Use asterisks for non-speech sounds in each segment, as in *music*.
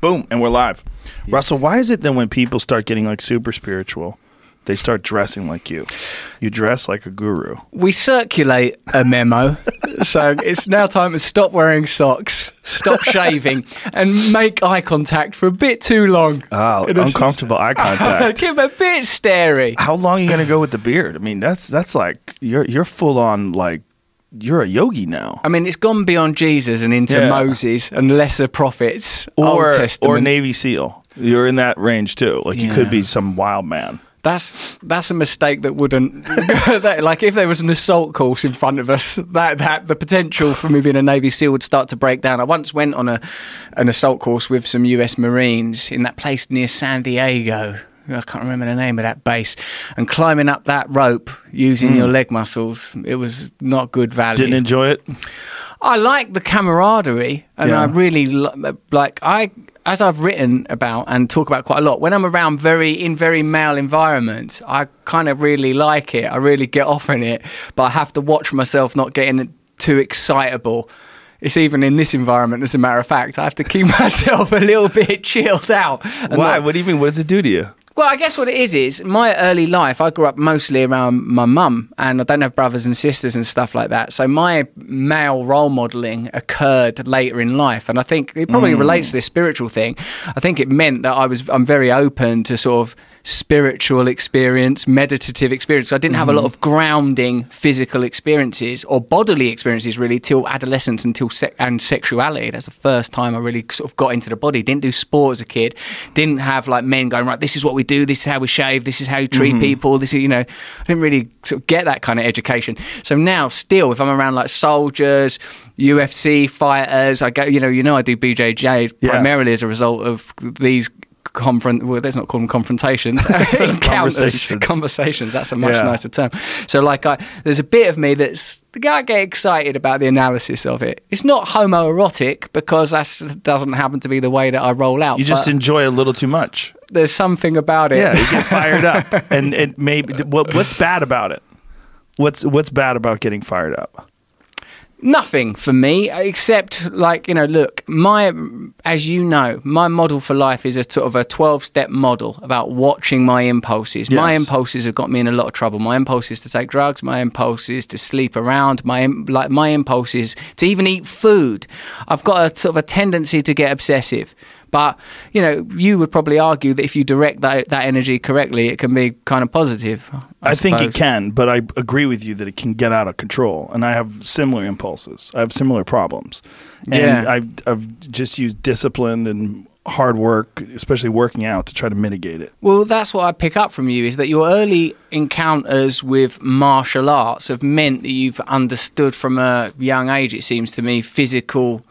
boom, and we're live. Russell, why is it that when people start getting like super spiritual, they start dressing like you? You dress like a guru. We circulate a memo, *laughs* so it's now time to stop wearing socks, stop shaving, *laughs* and make eye contact for a bit too long. Oh, uncomfortable eye *laughs* contact. Give a bit stary. How long are you gonna go with the beard? I mean, that's that's like you're you're full on like you're a yogi now, I mean, it's gone beyond Jesus and into Yeah. Moses and lesser prophets, or or Navy SEAL. You're in that range too. Like you could be some wild man. That's that's a mistake that wouldn't *laughs* that, like if there was an assault course in front of us, that that the potential for me being a Navy SEAL would start to break down. I once went on a an assault course with some US Marines in that place near San Diego. I can't remember the name of that base. And climbing up that rope using your hmm. leg muscles, it was not good value. Didn't enjoy it. I like the camaraderie, and Yeah. I really li- like I as I've written about and talk about quite a lot. When I'm around very in very male environments, I kind of really like it. I really get off in it, but I have to watch myself not getting too excitable. It's even in this environment, as a matter of fact, I have to keep *laughs* myself a little bit chilled out. Why? not- What do you mean? What does it do to you? Well, I guess what it is is my early life. I grew up mostly around my mum, and I don't have brothers and sisters and stuff like that. So my male role modelling occurred later in life, and I think it probably hmm. relates to this spiritual thing. I think it meant that I was I'm very open to sort of spiritual experience, meditative experience. I didn't have a lot of grounding physical experiences or bodily experiences really till adolescence until se- and sexuality. That's the first time I really sort of got into the body. Didn't do sport as a kid. Didn't have like men going right. This is what we do. This is how we shave. This is how you treat mm-hmm. people. This is you know. I didn't really sort of get that kind of education. So now, still, if I'm around like soldiers, UFC fighters, I go. You know, you know, I do BJJ Yeah. primarily as a result of these. Confront. Well, let's not call them confrontations. *laughs* *laughs* Conversations. conversations. That's a much Yeah. nicer term. So, like, I, there's a bit of me that's the guy I get excited about the analysis of it. It's not homoerotic because that doesn't happen to be the way that I roll out. You just enjoy a little too much. there's something about it. Yeah, you get fired up, *laughs* and it maybe what what's bad about it? What's what's bad about getting fired up? Nothing for me except like you know look my as you know my model for life is a sort of a 12 step model about watching my impulses. My impulses have got me in a lot of trouble. My impulse is to take drugs my impulse is to sleep around my like my impulse is to even eat food. I've got a sort of a tendency to get obsessive but you know you would probably argue that if you direct that, that energy correctly it can be kind of positive I, think it can, but I agree with you that it can get out of control. And I have similar impulses. I have similar problems. And Yeah. I've, I've just used discipline and hard work, especially working out, to try to mitigate it. Well, that's what I pick up from you is that your early encounters with martial arts have meant that you've understood from a young age, it seems to me, physical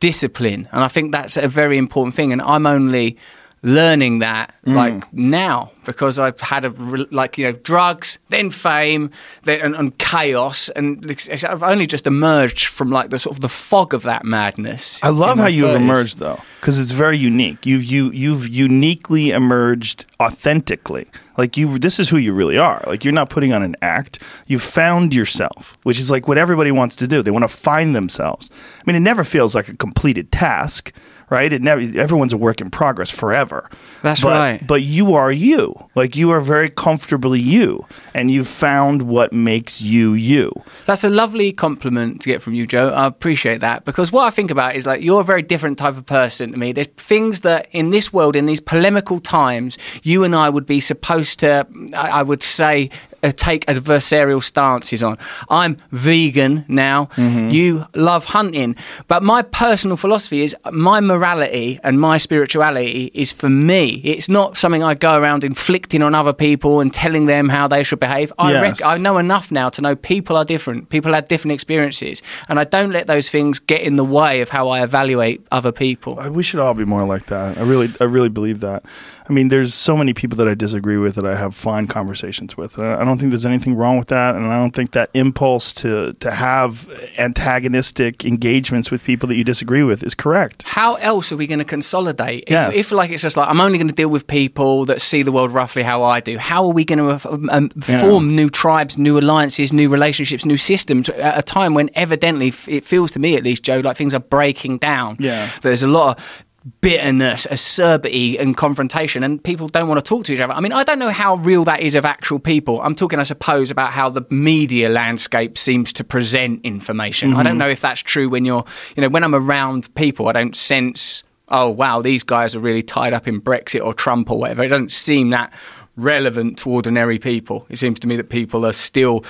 discipline. And I think that's a very important thing. And I'm only learning that mm. like now because I've had a like you know drugs then fame then and, and chaos and I've only just emerged from like the sort of the fog of that madness. I love how you've emerged though, because it's very unique. You've you you've uniquely emerged authentically. Like you, this is who you really are. Like you're not putting on an act. You've found yourself, which is like what everybody wants to do. They want to find themselves. I mean, it never feels like a completed task, right? It never. Everyone's a work in progress forever. That's But- right. But you are you. Like you are very comfortably you, and you've found what makes you you. That's a lovely compliment to get from you, Joe. I appreciate that because what I think about is like you're a very different type of person to me. There's things that in this world, in these polemical times, you and I would be supposed to, I, I would say, uh, take adversarial stances on. I'm vegan now. You love hunting, but my personal philosophy is my morality and my spirituality is for me. It's not something I go around inflicting on other people and telling them how they should behave. I Yes. rec- I know enough now to know people are different. People have different experiences, and I don't let those things get in the way of how I evaluate other people. We should all be more like that. I really, I really believe that. I mean, there's so many people that I disagree with that I have fine conversations with. Uh, I don't think there's anything wrong with that, and I don't think that impulse to to have antagonistic engagements with people that you disagree with is correct. How else are we going to consolidate? If, Yes. if like it's just like I'm only going to deal with people that see the world roughly how I do. How are we going to um, um, Yeah. form new tribes, new alliances, new relationships, new systems at a time when evidently it feels to me at least, Joe, like things are breaking down. Yeah. there's a lot of bitterness, acerbity, and confrontation, and people don't want to talk to each other. I mean, I don't know how real that is of actual people. I'm talking, I suppose, about how the media landscape seems to present information. I don't mm-hmm. know if that's true when you're, you know, when I'm around people, I don't sense, oh, wow, these guys are really tied up in Brexit or Trump or whatever. It doesn't seem that relevant to ordinary people. It seems to me that people are still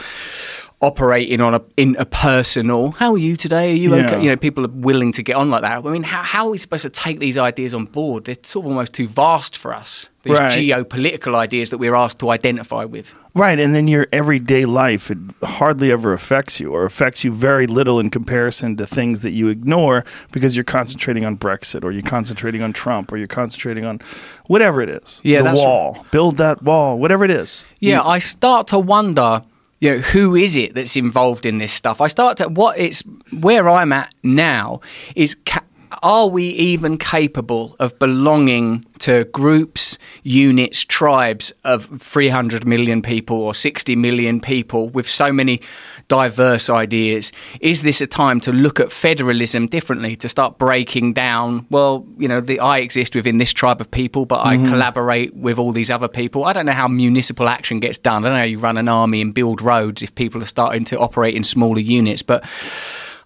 operating on a in a personal how are you today are you Yeah. okay you know people are willing to get on like that i mean how, how are we supposed to take these ideas on board they're sort of almost too vast for us these Right. geopolitical ideas that we're asked to identify with Right, and then your everyday life it hardly ever affects you, or affects you very little in comparison to things that you ignore because you're concentrating on Brexit, or you're concentrating on Trump, or you're concentrating on whatever it is. Yeah, the wall, build that wall, whatever it is. Yeah, I start to wonder, you know, who is it that's involved in this stuff? I start to what it's where I'm at now is ca- are we even capable of belonging to groups, units, tribes of 300 million people or 60 million people with so many diverse ideas? Is this a time to look at federalism differently, to start breaking down, well, you know, the, I exist within this tribe of people, but I mm-hmm. collaborate with all these other people? I don't know how municipal action gets done. I don't know how you run an army and build roads if people are starting to operate in smaller units, but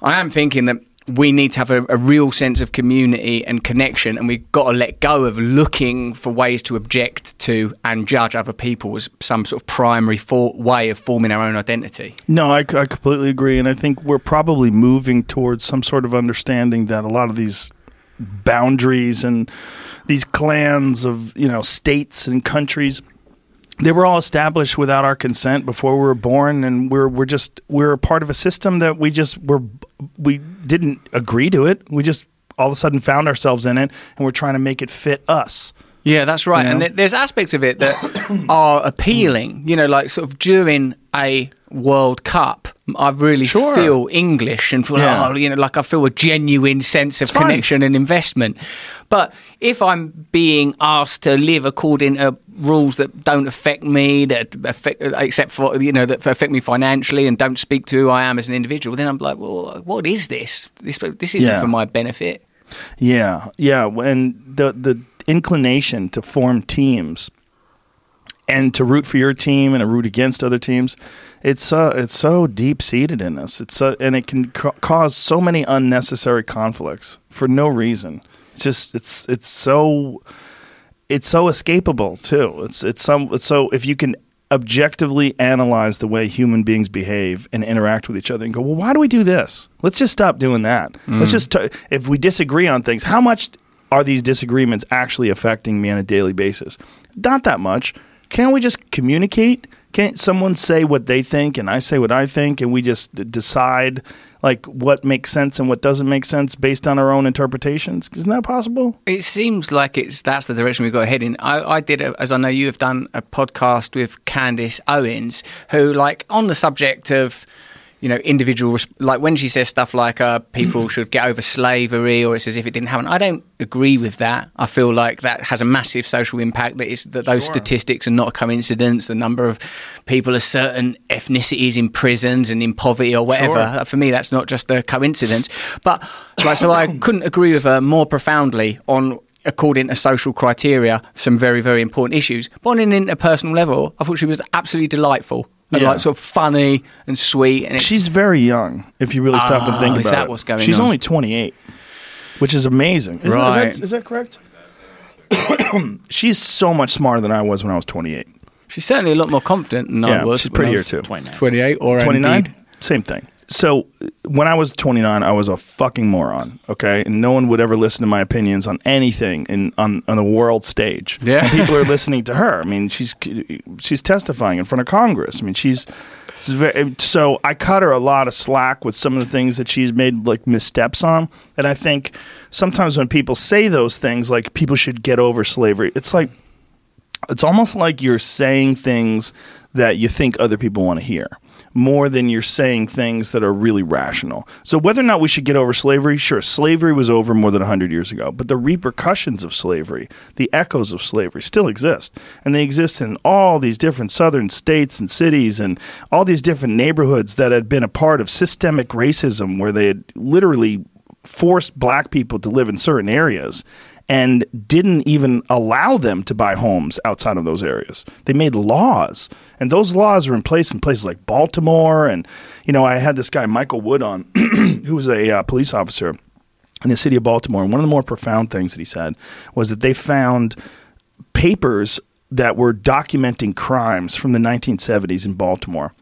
I am thinking that we need to have a, a real sense of community and connection, and we've got to let go of looking for ways to object to and judge other people as some sort of primary for, way of forming our own identity. No, I, I completely agree, and I think we're probably moving towards some sort of understanding that a lot of these boundaries and these clans of you know states and countries they were all established without our consent before we were born and we're we're just we're a part of a system that we just were we didn't agree to it we just all of a sudden found ourselves in it and we're trying to make it fit us Yeah, that's right. You And know? th- there's aspects of it that *coughs* are appealing. You know, like sort of during a World Cup, I really Sure. feel English and feel, Yeah. oh, you know, like I feel a genuine sense of It's fun. connection and investment. But if I'm being asked to live according to rules that don't affect me, that affect, except for you know that affect me financially and don't speak to who I am as an individual, then I'm like, well, what is this? This this isn't Yeah. for my benefit. Yeah, yeah, and the the inclination to form teams and to root for your team and to root against other teams, it's uh, it's so deep seated in us. It's uh, and it can ca- cause so many unnecessary conflicts for no reason. It's just it's it's so it's so escapable too. It's it's some it's so if you can objectively analyze the way human beings behave and interact with each other and go, well, why do we do this? Let's just stop doing that. Let's just t- if we disagree on things, how much are these disagreements actually affecting me on a daily basis? Not that much. Can't we just communicate? Can't someone say what they think and I say what I think and we just decide like what makes sense and what doesn't make sense based on our own interpretations? Isn't that possible? It seems like it's that's the direction we've got to head in. I, I did, a, as I know you have done, a podcast with Candace Owens, who, like, on the subject of, you know, individual, like when she says stuff like uh, people should get over slavery or it's as if it didn't happen. I don't agree with that. I feel like that has a massive social impact. That is that those statistics are not a coincidence. The number of people of certain ethnicities in prisons and in poverty or whatever. Sure. Uh, For me, that's not just a coincidence. But like, so I *coughs* couldn't agree with her more profoundly on. According to social criteria, some very, very important issues. But on an interpersonal level, I thought she was absolutely delightful and Yeah. like sort of funny and sweet. And it, She's very young, if you really stop and think Oh, about is that it. what's going She's on? only 28, which is amazing. Is, Right. Is that, is that correct? *coughs* she's so much smarter than I was when I was 28. she's certainly a lot more confident than I Yeah, was. she's when I prettier was too. 28 or 29? Same thing. So when I was 29, I was a fucking moron, okay? And no one would ever listen to my opinions on anything in on, on the world stage. Yeah. And people are *laughs* listening to her. I mean, she's she's testifying in front of Congress. I mean, she's very, so I cut her a lot of slack with some of the things that she's made like missteps on. And I think sometimes when people say those things like people should get over slavery, it's like it's almost like you're saying things that you think other people want to hear more than you're saying things that are really rational. So whether or not we should get over slavery, sure, slavery was over more than 100 years ago, but the repercussions of slavery, the echoes of slavery still exist. And they exist in all these different southern states and cities and all these different neighborhoods that had been a part of systemic racism where they had literally forced black people to live in certain areas and didn't even allow them to buy homes outside of those areas. They made laws, and those laws are in place in places like Baltimore. And you know, I had this guy Michael Wood on, *clears throat* who was a uh, police officer in the city of Baltimore, and one of the more profound things that he said was that they found papers that were documenting crimes from the 1970s in Baltimore.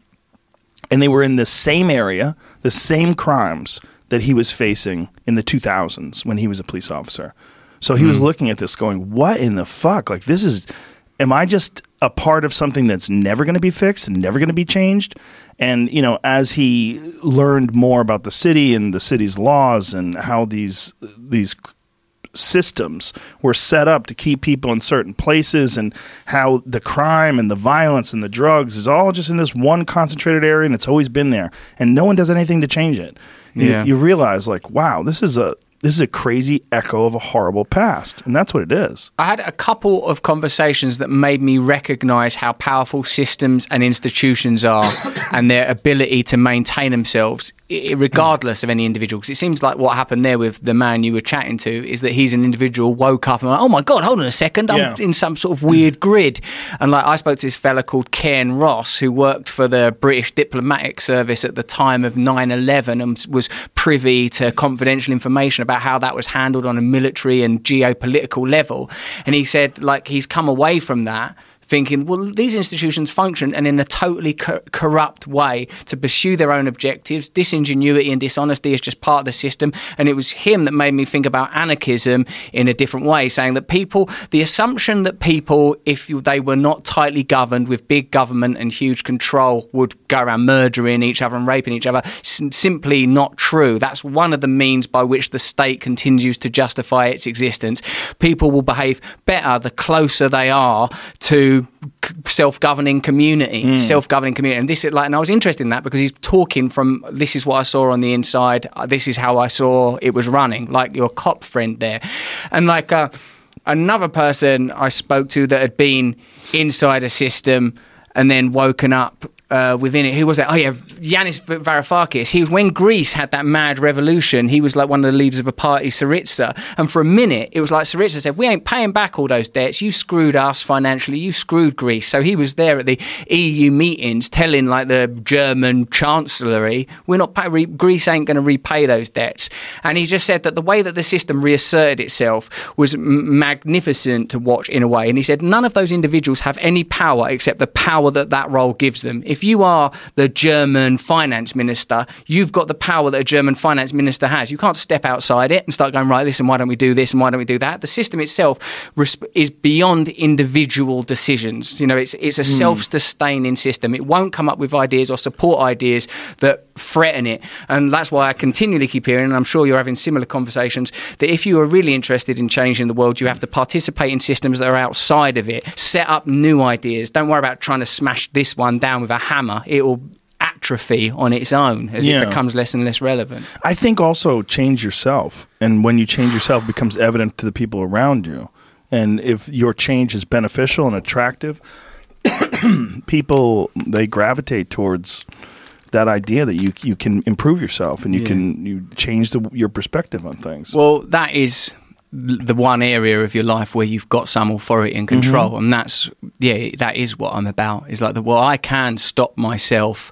And they were in the same area, the same crimes that he was facing in the 2000s when he was a police officer. So he was hmm. looking at this going, what in the fuck? Like, this is, am I just a part of something that's never going to be fixed and never going to be changed? And, you know, as he learned more about the city and the city's laws and how these, these, systems were set up to keep people in certain places and how the crime and the violence and the drugs is all just in this one concentrated area and it's always been there and no one does anything to change it you, Yeah. you realize like wow this is a this is a crazy echo of a horrible past and that's what it is. I had a couple of conversations that made me recognize how powerful systems and institutions are *coughs* and their ability to maintain themselves regardless of any individual. Because it seems like what happened there with the man you were chatting to is that he's an individual, woke up and went, oh my God, hold on a second, I'm Yeah. in some sort of weird grid. And like I spoke to this fella called Carne Ross, who worked for the British diplomatic service at the time of 9 11 and was privy to confidential information about how that was handled on a military and geopolitical level. And he said, like, he's come away from that thinking, well, these institutions function and in a totally co- corrupt way to pursue their own objectives. Disingenuity and dishonesty is just part of the system. And it was him that made me think about anarchism in a different way, saying that people, the assumption that people, if they were not tightly governed with big government and huge control, would go around murdering each other and raping each other, simply not true. That's one of the means by which the state continues to justify its existence. People will behave better the closer they are to self-governing community, self-governing community. And this is like, and I was interested in that because he's talking from this is what I saw on the inside. uh, This is how I saw it was running, like your cop friend there, and like uh, another person I spoke to that had been inside a system and then woken up uh, within it. Who was it? Oh yeah, Yanis Varoufakis. He was when Greece had that mad revolution. He was like one of the leaders of a party, Syriza. And for a minute, it was like Syriza said, "We ain't paying back all those debts. You screwed us financially. You screwed Greece." So he was there at the EU meetings, telling like the German chancellery, "We're not pay- re- Greece ain't going to repay those debts." And he just said that the way that the system reasserted itself was m- magnificent to watch in a way. And he said none of those individuals have any power except the power that that role gives them. If you are the German finance minister, you've got the power that a German finance minister has. You can't step outside it and start going, right, listen, why don't we do this and why don't we do that? The system itself is beyond individual decisions. You know, it's, it's a hmm. self sustaining system. It won't come up with ideas or support ideas that threaten it. And that's why I continually keep hearing, and I'm sure you're having similar conversations, that if you are really interested in changing the world, you have to participate in systems that are outside of it, set up new ideas. Don't worry about trying to smash this one down with a hammer. It will atrophy on its own as Yeah. it becomes less and less relevant. I think also change yourself. And when you change yourself, it becomes evident to the people around you. And if your change is beneficial and attractive, *coughs* people they gravitate towards that idea that you you can improve yourself and you Yeah. can you change the, your perspective on things. Well, that is the one area of your life where you've got some authority and control, and that's yeah, that is what I'm about. Is like the well, I can stop myself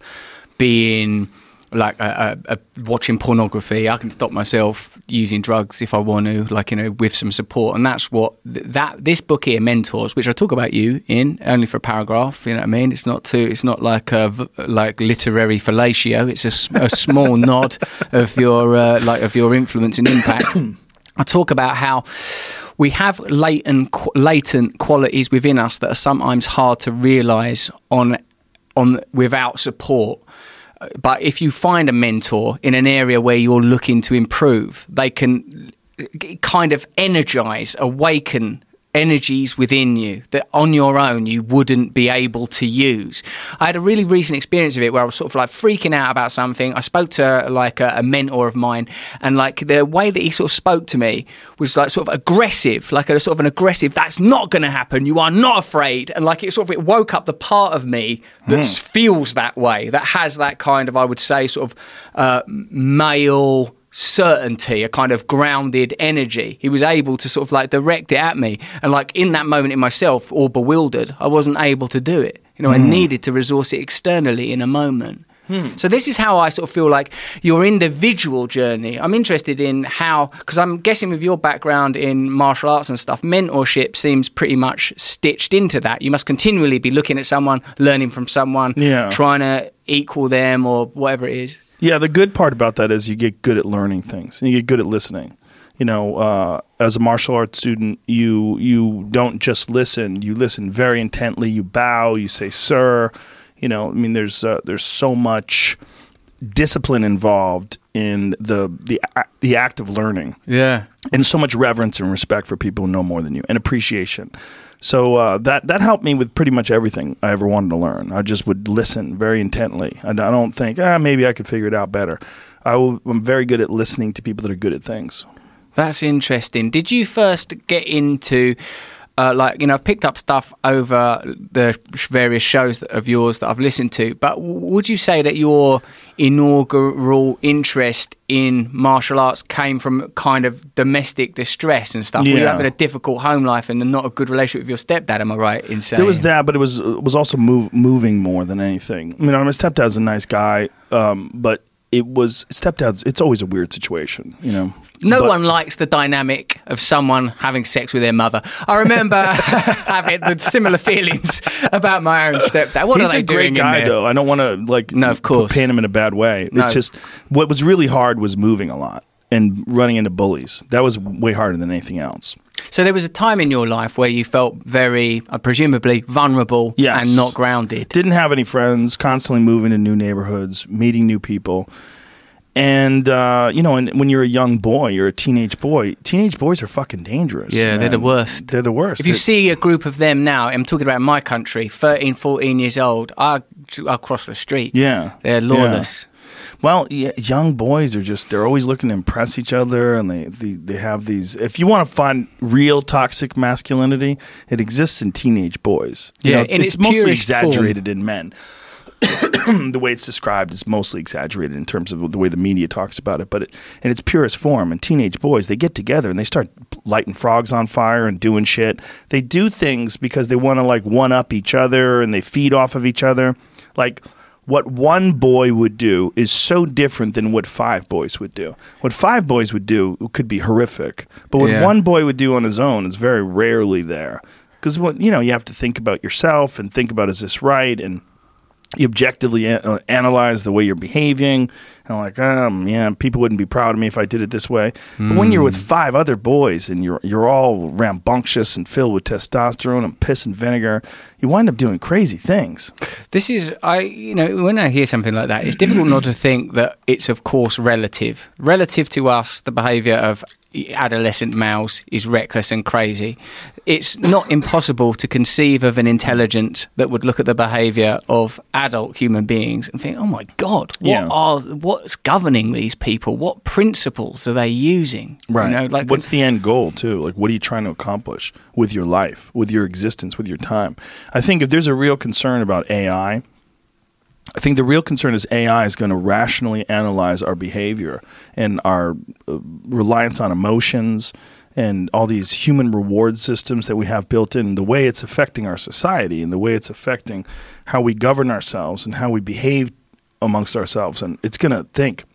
being like a, a, a watching pornography. I can stop myself using drugs if I want to, like you know, with some support, and that's what th- that this book here, Mentors, which I talk about you in only for a paragraph. You know what I mean? It's not too. It's not like a like literary fellatio. It's a small *laughs* nod of your uh, like of your influence and impact. *coughs* I talk about how we have latent latent qualities within us that are sometimes hard to realize on on without support. But if you find a mentor in an area where you're looking to improve, they can kind of energize, awaken energies within you that on your own you wouldn't be able to use. I had a really recent experience of it where I was sort of like freaking out about something. I spoke to like a, a mentor of mine and like the way that he sort of spoke to me was like sort of aggressive, like a sort of an aggressive, that's not going to happen. You are not afraid. And like it sort of, it woke up the part of me that feels that way, that has that kind of, I would say, sort of uh, male certainty, a kind of grounded energy. He was able to sort of like direct it at me. And like in that moment in myself, all bewildered, I wasn't able to do it. You know, I hmm. needed to resource it externally in a moment. Hmm. So this is how I sort of feel like your individual journey. I'm interested in how, because I'm guessing with your background in martial arts and stuff, mentorship seems pretty much stitched into that. You must continually be looking at someone, learning from someone, Yeah. trying to equal them or whatever it is. Yeah, the good part about that is you get good at learning things and you get good at listening. You know, uh, as a martial arts student, you you don't just listen; you listen very intently. You bow, you say "sir." You know, I mean, there's uh, there's so much discipline involved in the the the act of learning Yeah. and so much reverence and respect for people who know more than you and appreciation. So uh, that that helped me with pretty much everything I ever wanted to learn. I just would listen very intently. I, I don't think ah maybe I could figure it out better. I will, I'm very good at listening to people that are good at things. That's interesting. Did you first get into, uh, like, you know, I've picked up stuff over the various shows that, of yours that I've listened to, but w- would you say that your inaugural interest in martial arts came from kind of domestic distress and stuff? Were you Yeah. having a difficult home life and not a good relationship with your stepdad? Am I right in saying There was that, but it was it was also move, moving more than anything. I mean, my stepdad's a nice guy, um, but it was stepdad's. It's always a weird situation, you know. No But- one likes the dynamic of someone having sex with their mother. I remember *laughs* *laughs* having the similar feelings about my own stepdad. What He's are they a doing great guy, though. I don't want to like No, of course. paint him in a bad way. No. It's just what was really hard was moving a lot and running into bullies. That was way harder than anything else. So there was a time in your life where you felt very, uh, presumably, vulnerable Yes. and not grounded. Didn't have any friends. Constantly moving to new neighborhoods, meeting new people. And uh, you know, and when you're a young boy, you're a teenage boy. Teenage boys are fucking dangerous. Yeah, they're the worst. They're the worst. If you They're- see a group of them now, I'm talking about my country, 13, 14 years old, I, I'll cross the street. yeah, They're lawless. Well, yeah, young boys are just, they're always looking to impress each other and they, they, they have these. If you want to find real toxic masculinity, it exists in teenage boys. You Yeah, know, it's, in it's its mostly purest form. exaggerated in men. *coughs* the way it's described is mostly exaggerated in terms of the way the media talks about it, but it, in its purest form, and teenage boys, they get together and they start lighting frogs on fire and doing shit. They do things because they want to like one up each other and they feed off of each other. Like what one boy would do is so different than what five boys would do. What five boys would do could be horrific, but what Yeah. one boy would do on his own is very rarely there. Because what you know, you have to think about yourself and think about is this right and you objectively a- uh, analyze the way you're behaving and like um yeah people wouldn't be proud of me if I did it this way. But when you're with five other boys and you're you're all rambunctious and filled with testosterone and piss and vinegar you wind up doing crazy things. This is, I, you know, when I hear something like that, it's difficult not to think that it's, of course, relative. Relative to us, the behaviour of adolescent males is reckless and crazy. It's not impossible to conceive of an intelligence that would look at the behaviour of adult human beings and think, "Oh my God, what Yeah. are what's governing these people? What principles are they using? You know, like what's the end goal too like what are you trying to accomplish with your life with your existence with your time i think if there's a real concern about ai I think the real concern is AI is going to rationally analyze our behavior and our uh, reliance on emotions and all these human reward systems that we have built in, the way it's affecting our society and the way it's affecting how we govern ourselves and how we behave amongst ourselves. And it's going to think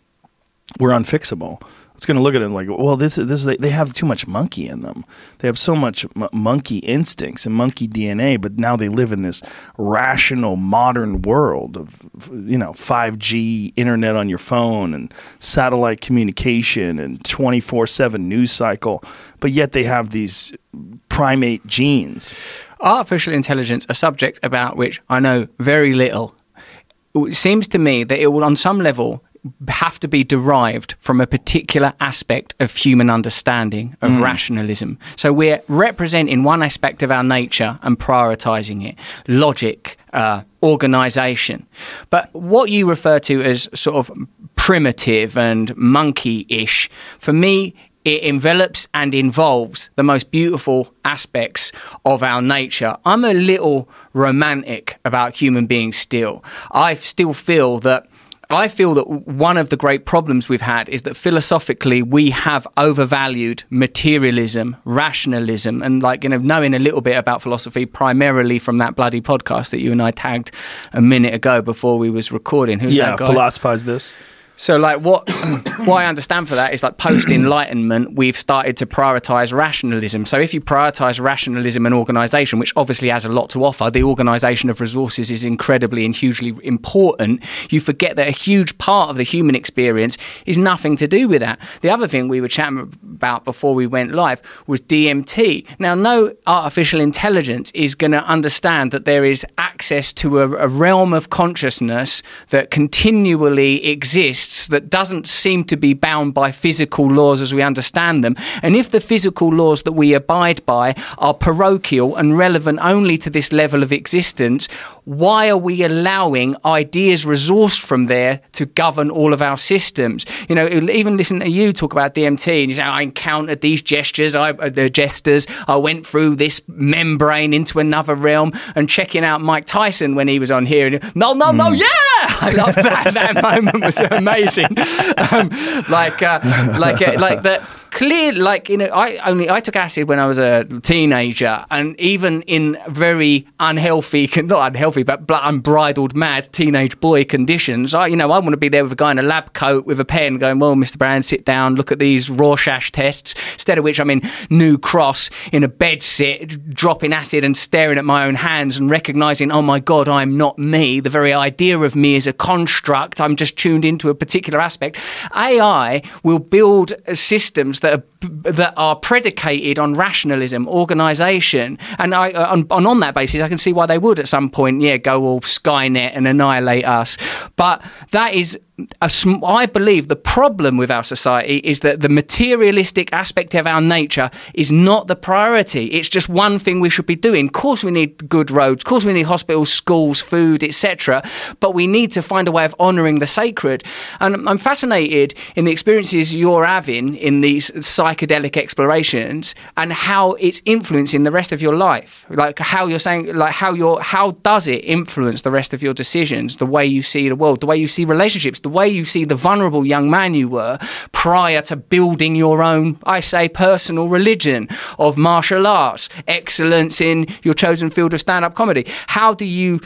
we're unfixable. It's going to look at it like, well, this is this is, they have too much monkey in them. They have so much m- monkey instincts and monkey DNA, but now they live in this rational modern world of you know 5G internet on your phone and satellite communication and 24/7 news cycle, but yet they have these primate genes. artificial intelligence, a subject about which I know very little. It seems to me that it will, on some level, have to be derived from a particular aspect of human understanding, of rationalism. So we're representing one aspect of our nature and prioritizing it logic, uh, organization. But what you refer to as sort of primitive and monkey ish, for me, it envelops and involves the most beautiful aspects of our nature. I'm a little romantic about human beings still. I still feel that I feel that one of the great problems we've had is that philosophically we have overvalued materialism, rationalism, and like you know knowing a little bit about philosophy primarily from that bloody podcast that you and I tagged a minute ago before we was recording. Who's yeah, that guy? philosophize this. So, like, what *clears throat* what I understand for that is like post Enlightenment, we've started to prioritize rationalism. So, if you prioritize rationalism and organization, which obviously has a lot to offer, the organization of resources is incredibly and hugely important. You forget that a huge part of the human experience is nothing to do with that. The other thing we were chatting about before we went live was DMT. Now, no artificial intelligence is going to understand that there is access to a, a realm of consciousness that continually exists that doesn't seem to be bound by physical laws as we understand them. And if the physical laws that we abide by are parochial and relevant only to this level of existence, why are we allowing ideas resourced from there to govern all of our systems? You know, even listen to you talk about DMT and you say, I encountered these jesters, I, uh, the jesters, I went through this membrane into another realm and checking out Mike Tyson when he was on here. And, no, no, no, yeah! I love that. that moment was amazing. *laughs* Um, like, uh, like, like that clear like you know i only i took acid when i was a teenager and even in very unhealthy *laughs* not unhealthy but unbridled mad teenage boy conditions i you know i want to be there with a guy in a lab coat with a pen going well mr brand sit down look at these rorschach tests instead of which i'm in new cross in a bed sit dropping acid and staring at my own hands and recognizing oh my god i'm not me. The very idea of me is a construct i'm just tuned into a particular aspect. Ai will build systems that are that are predicated on rationalism, organisation, and I uh, on, on that basis, I can see why they would at some point, yeah, go all Skynet and annihilate us. But that is a, I believe the problem with our society is that the materialistic aspect of our nature is not the priority. It's just one thing we should be doing. Of course, we need good roads. Of course, we need hospitals, schools, food, etc. But we need to find a way of honouring the sacred. And I'm fascinated in the experiences you're having in these psychedelic explorations and how it's influencing the rest of your life. Like how you're saying, like how you're, how does it influence the rest of your decisions, the way you see the world, the way you see relationships the way you see the vulnerable young man you were prior to building your own, I say, personal religion of martial arts, excellence in your chosen field of stand up comedy. How do you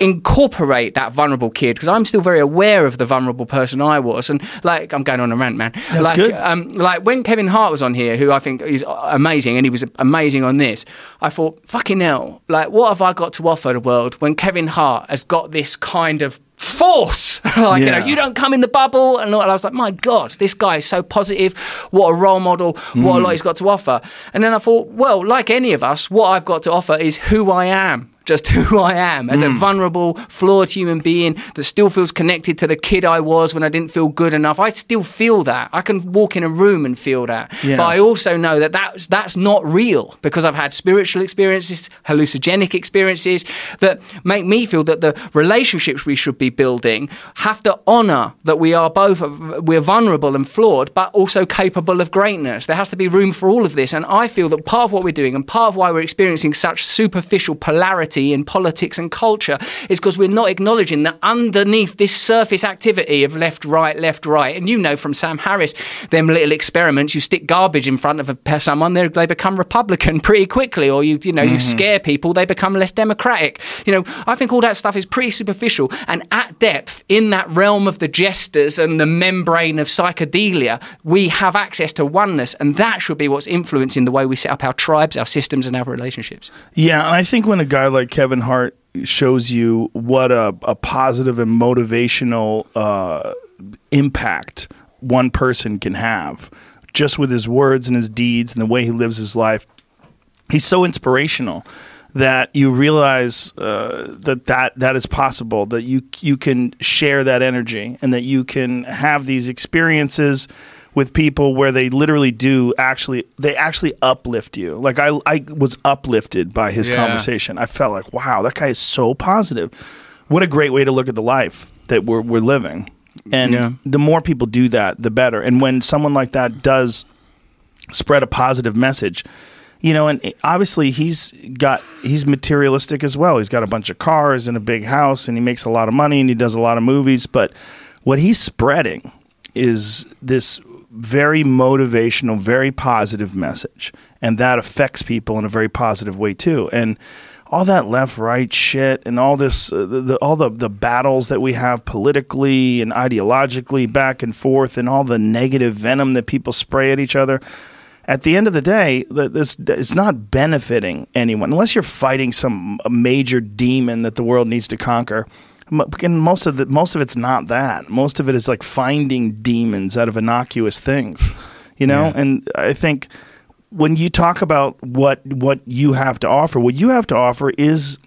incorporate that vulnerable kid because I'm still very aware of the vulnerable person I was and like I'm going on a rant man That's like good. Um, like when Kevin Hart was on here who I think is amazing and he was amazing on this I thought fucking hell like what have I got to offer the world when Kevin Hart has got this kind of force. *laughs* like, yeah. you know, you don't come in the bubble. And I was like, my God, this guy is so positive. What a role model. Mm. What a lot he's got to offer. And then I thought, well, like any of us, what I've got to offer is who I am just *laughs* who I am as mm. a vulnerable, flawed human being that still feels connected to the kid I was when I didn't feel good enough. I still feel that. I can walk in a room and feel that. Yeah. But I also know that that's, that's not real because I've had spiritual experiences, hallucinogenic experiences that make me feel that the relationships we should be building have to honor that we are both, we're vulnerable and flawed, but also capable of greatness. There has to be room for all of this. And I feel that part of what we're doing and part of why we're experiencing such superficial polarity in politics and culture is because we're not acknowledging that underneath this surface activity of left, right, left, right, and you know from Sam Harris, them little experiments, you stick garbage in front of a, someone, they become Republican *laughs* pretty quickly, or you, you know, mm-hmm. you scare people, they become less democratic. You know, I think all that stuff is pretty superficial, and at depth, in that realm of the jesters and the membrane of psychedelia, we have access to oneness, and that should be what's influencing the way we set up our tribes, our systems, and our relationships. Yeah, I think when a guy like Kevin Hart shows you what a, a positive and motivational uh, impact one person can have just with his words and his deeds and the way he lives his life. He's so inspirational that you realize uh, that, that that is possible, that you you can share that energy and that you can have these experiences with people where they literally do actually they actually uplift you. Like I I was uplifted by his yeah. conversation. I felt like wow, that guy is so positive. What a great way to look at the life that we're we're living. And yeah. the more people do that, the better. And when someone like that does spread a positive message, you know, and obviously he's got he's materialistic as well. He's got a bunch of cars and a big house and he makes a lot of money and he does a lot of movies, but what he's spreading is this very motivational, very positive message, and that affects people in a very positive way too. And all that left right shit and all this uh, the, the, all the the battles that we have politically and ideologically back and forth and all the negative venom that people spray at each other at the end of the day this it's not benefiting anyone. Unless you're fighting some major demon that the world needs to conquer and most of the most of it's not that. Most of it is like finding demons out of innocuous things you know? Yeah. and i think when you talk about what what you have to offer, what you have to offer is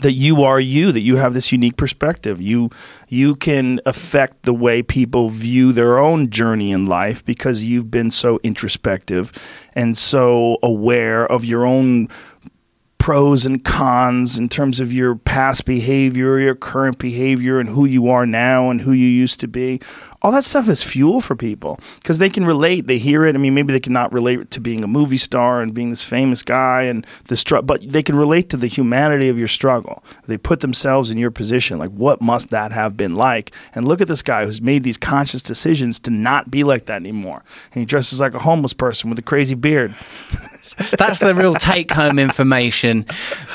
that you are you, that you have this unique perspective. You you can affect the way people view their own journey in life because you've been so introspective and so aware of your own pros and cons in terms of your past behavior, your current behavior, and who you are now and who you used to be. All that stuff is fuel for people because they can relate. They hear it. I mean, maybe they cannot relate to being a movie star and being this famous guy and the str- but they can relate to the humanity of your struggle. They put themselves in your position. Like, what must that have been like? And look at this guy who's made these conscious decisions to not be like that anymore. And he dresses like a homeless person with a crazy beard. *laughs* That's the real take home information.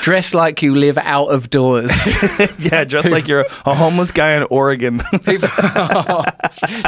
Dress like you live out of doors. *laughs* yeah, dress like you're a homeless guy in Oregon. *laughs*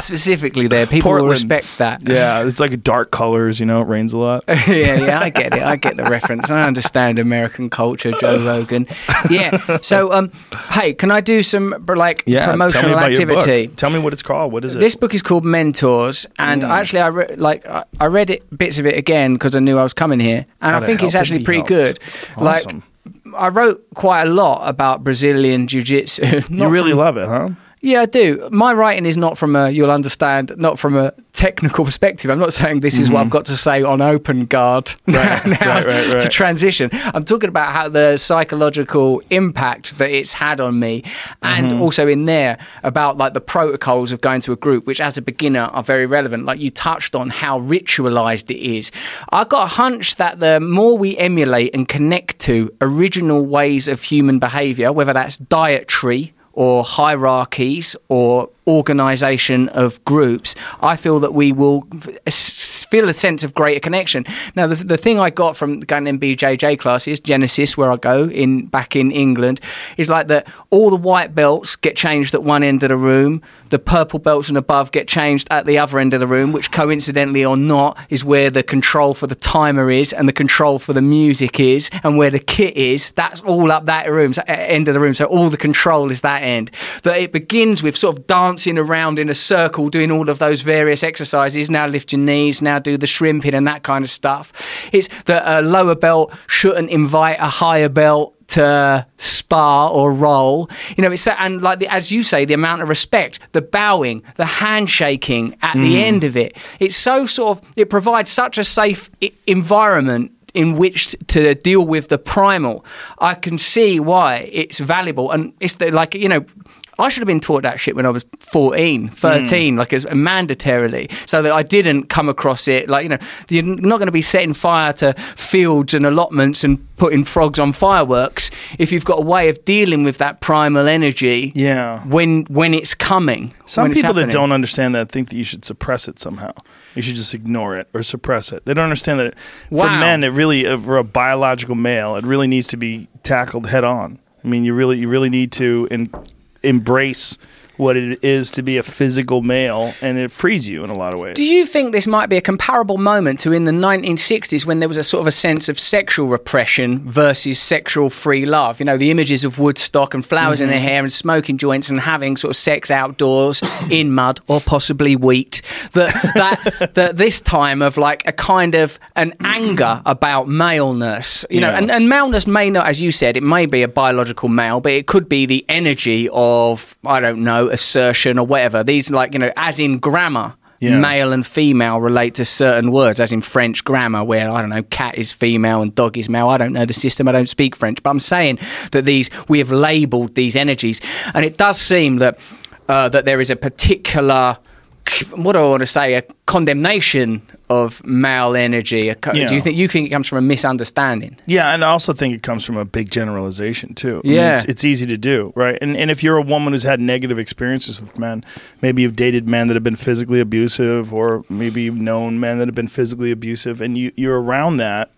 Specifically, there, people will respect that. yeah, it's like dark colors. You know, it rains a lot. *laughs* yeah, yeah, I get it. I get the reference. I understand American culture, Joe Rogan. Yeah. So, um, hey, can I do some like tell me promotional about activity? Tell me what it's called. What is it? This book is called Mentors, and actually, I re- like I, I read it bits of it again because I knew I was coming here, and I think it's actually pretty helped. good. Awesome. Like, I wrote quite a lot about Brazilian jiu-jitsu. *laughs* you really from- love it, huh? Yeah, I do. My writing is not from a, you'll understand, not from a technical perspective. I'm not saying this is what I've got to say on open guard Mm-hmm. *laughs* Right, now right, right, to transition. I'm talking about how the psychological impact that it's had on me, and Mm-hmm. also in there about like the protocols of going to a group, which as a beginner are very relevant. Like you touched on how ritualized it is. I've got a hunch that the more we emulate and connect to original ways of human behavior, whether that's dietary or hierarchies or organization of groups, I feel that we will feel a sense of greater connection. Now, the, the thing I got from going to MBJJ classes, Genesis, where I go in back in England, is like that all the white belts get changed at one end of the room, the purple belts and above get changed at the other end of the room, which coincidentally or not is where the control for the timer is and the control for the music is and where the kit is. That's all up that room, so, end of the room. So all the control is that end. That it begins with sort of around in a circle, doing all of those various exercises. Now lift your knees, now do the shrimping and that kind of stuff. It's that a lower belt shouldn't invite a higher belt to spar or roll. You know, it's and like the, as you say, the amount of respect, the bowing, the handshaking at the mm. end of it. It's so sort of it provides such a safe environment in which to deal with the primal. I can see why it's valuable, and it's the, like you know. I should have been taught that shit when I was 14, hmm. 13, like as mandatorily, so that I didn't come across it. Like, you know, you're not going to be setting fire to fields and allotments and putting frogs on fireworks if you've got a way of dealing with that primal energy Yeah. when when it's coming. Some people that don't understand that think that you should suppress it somehow. You should just ignore it or suppress it. They don't understand that for Wow. men, it really, for a biological male, it really needs to be tackled head on. I mean, you really, you really need to in, embrace what it is to be a physical male, and it frees you in a lot of ways. Do you think this might be a comparable moment to in the 1960s when there was a sort of a sense of sexual repression versus sexual free love? You know, the images of Woodstock and flowers in their mm-hmm. hair and smoking joints and having sort of sex outdoors *coughs* in mud or possibly wheat. That that *laughs* that this time of like a kind of an anger about maleness. You know, Yeah. and, and maleness may not, as you said, it may be a biological male, but it could be the energy of I don't know assertion or whatever. These like you know, as in grammar Yeah. male and female relate to certain words, as in French grammar, where I don't know, cat is female and dog is male. I don't know the system. I don't speak French, but I'm saying that these we have labelled these energies, and it does seem that uh, that there is a particular what do I want to say a condemnation of male energy? Yeah. Do you think you think it comes from a misunderstanding? Yeah, and I also think it comes from a big generalization too. I mean, Yeah. it's, it's easy to do, right? And and if you're a woman who's had negative experiences with men, maybe you've dated men that have been physically abusive, or maybe you've known men that have been physically abusive, and you you're around that,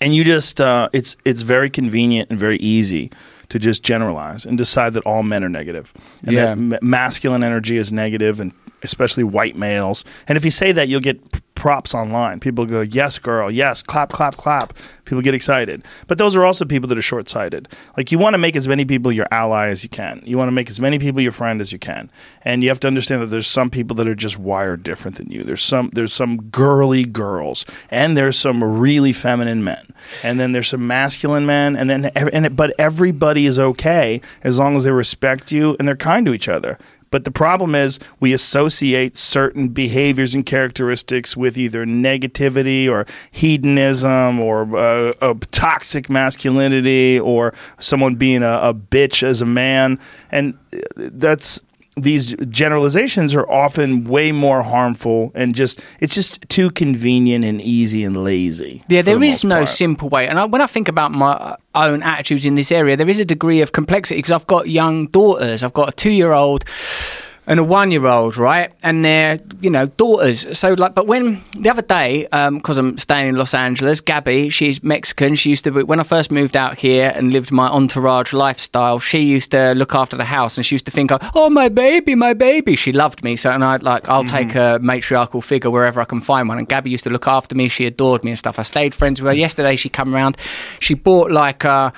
and you just uh, it's it's very convenient and very easy to just generalize and decide that all men are negative, and Yeah. that masculine energy is negative, and especially white males. And if you say that, you'll get props online. People go, "Yes, girl, yes, clap, clap, clap." People get excited, but those are also people that are short-sighted. Like you want to make as many people your ally as you can. You want to make as many people your friend as you can, and you have to understand that there's some people that are just wired different than you. There's some there's some girly girls, and there's some really feminine men, and then there's some masculine men, and then and but everybody is okay as long as they respect you and they're kind to each other. But the problem is we associate certain behaviors and characteristics with either negativity or hedonism or uh, a toxic masculinity or someone being a, a bitch as a man. And uh, that's these generalizations are often way more harmful and just it's just too convenient and easy and lazy. Yeah, there the is no part. simple way. And I, when I think about my own attitudes in this area, there is a degree of complexity because I've got young daughters. I've got a two year old and a one year old, right? And they're, you know, daughters. So, like, but when the other day, because I'm staying in Los Angeles, Gabby, she's Mexican. She used to be, when I first moved out here and lived my entourage lifestyle, she used to look after the house and she used to think, oh, my baby, my baby. She loved me. So, and I'd like, I'll take a matriarchal figure wherever I can find one. And Gabby used to look after me. She adored me and stuff. I stayed friends with her. Yesterday, she come around. She bought like, uh,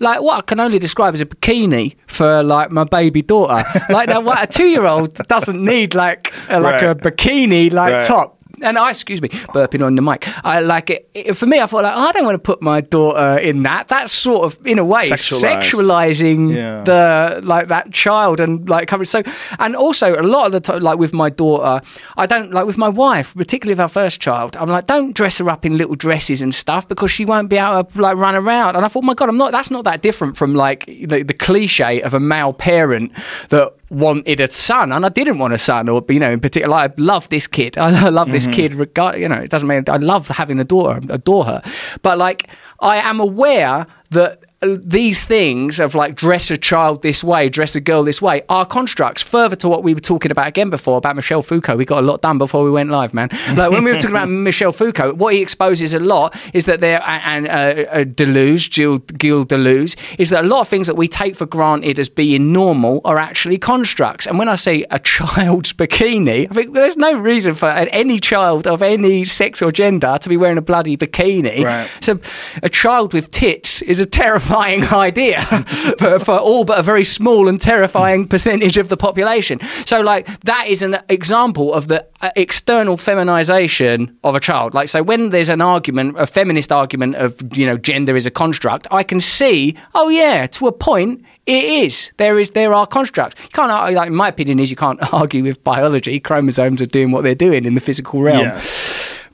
like what I can only describe as a bikini for like my baby daughter. like now, what a two-year-old doesn't need like a, like a bikini like Right. top. And I, excuse me, burping on the mic. I like it, it- For me, I thought like oh, I don't want to put my daughter in that. That's sort of in a way Sexualized. sexualizing Yeah. the like that child and like coverage. So and also a lot of the time, like with my daughter, I don't like with my wife, particularly with our first child. I'm like, don't dress her up in little dresses and stuff because she won't be able to like run around. And I thought, oh my God, I'm not. That's not that different from like the, the cliche of a male parent that wanted a son and I didn't want a son or you know in particular I love this kid. *laughs* I love this mm-hmm. kid regard you know it doesn't mean I love having a daughter adore her. But like I am aware that these things of like dress a child this way, dress a girl this way are constructs. Further to what we were talking about again before about Michel Foucault, we got a lot done before we went live, man. Like when we were talking about *laughs* Michel Foucault, what he exposes a lot is that there and uh, uh, Deleuze, Gilles, Gilles Deleuze, is that a lot of things that we take for granted as being normal are actually constructs. And when I say a *laughs* child's bikini, I think there's no reason for any child of any sex or gender to be wearing a bloody bikini. Right. So, a child with tits is a terrifying *laughs* idea *laughs* for, for all but a very small and terrifying percentage of the population. So, like, that is an example of the uh, external feminization of a child. Like, so when there's an argument, a feminist argument of, you know, gender is a construct, I can see, oh, yeah, to a point, it is. There is. There are constructs. You can't. ar- Like, my opinion is you can't *laughs* argue with biology. Chromosomes are doing what they're doing in the physical realm. Yeah.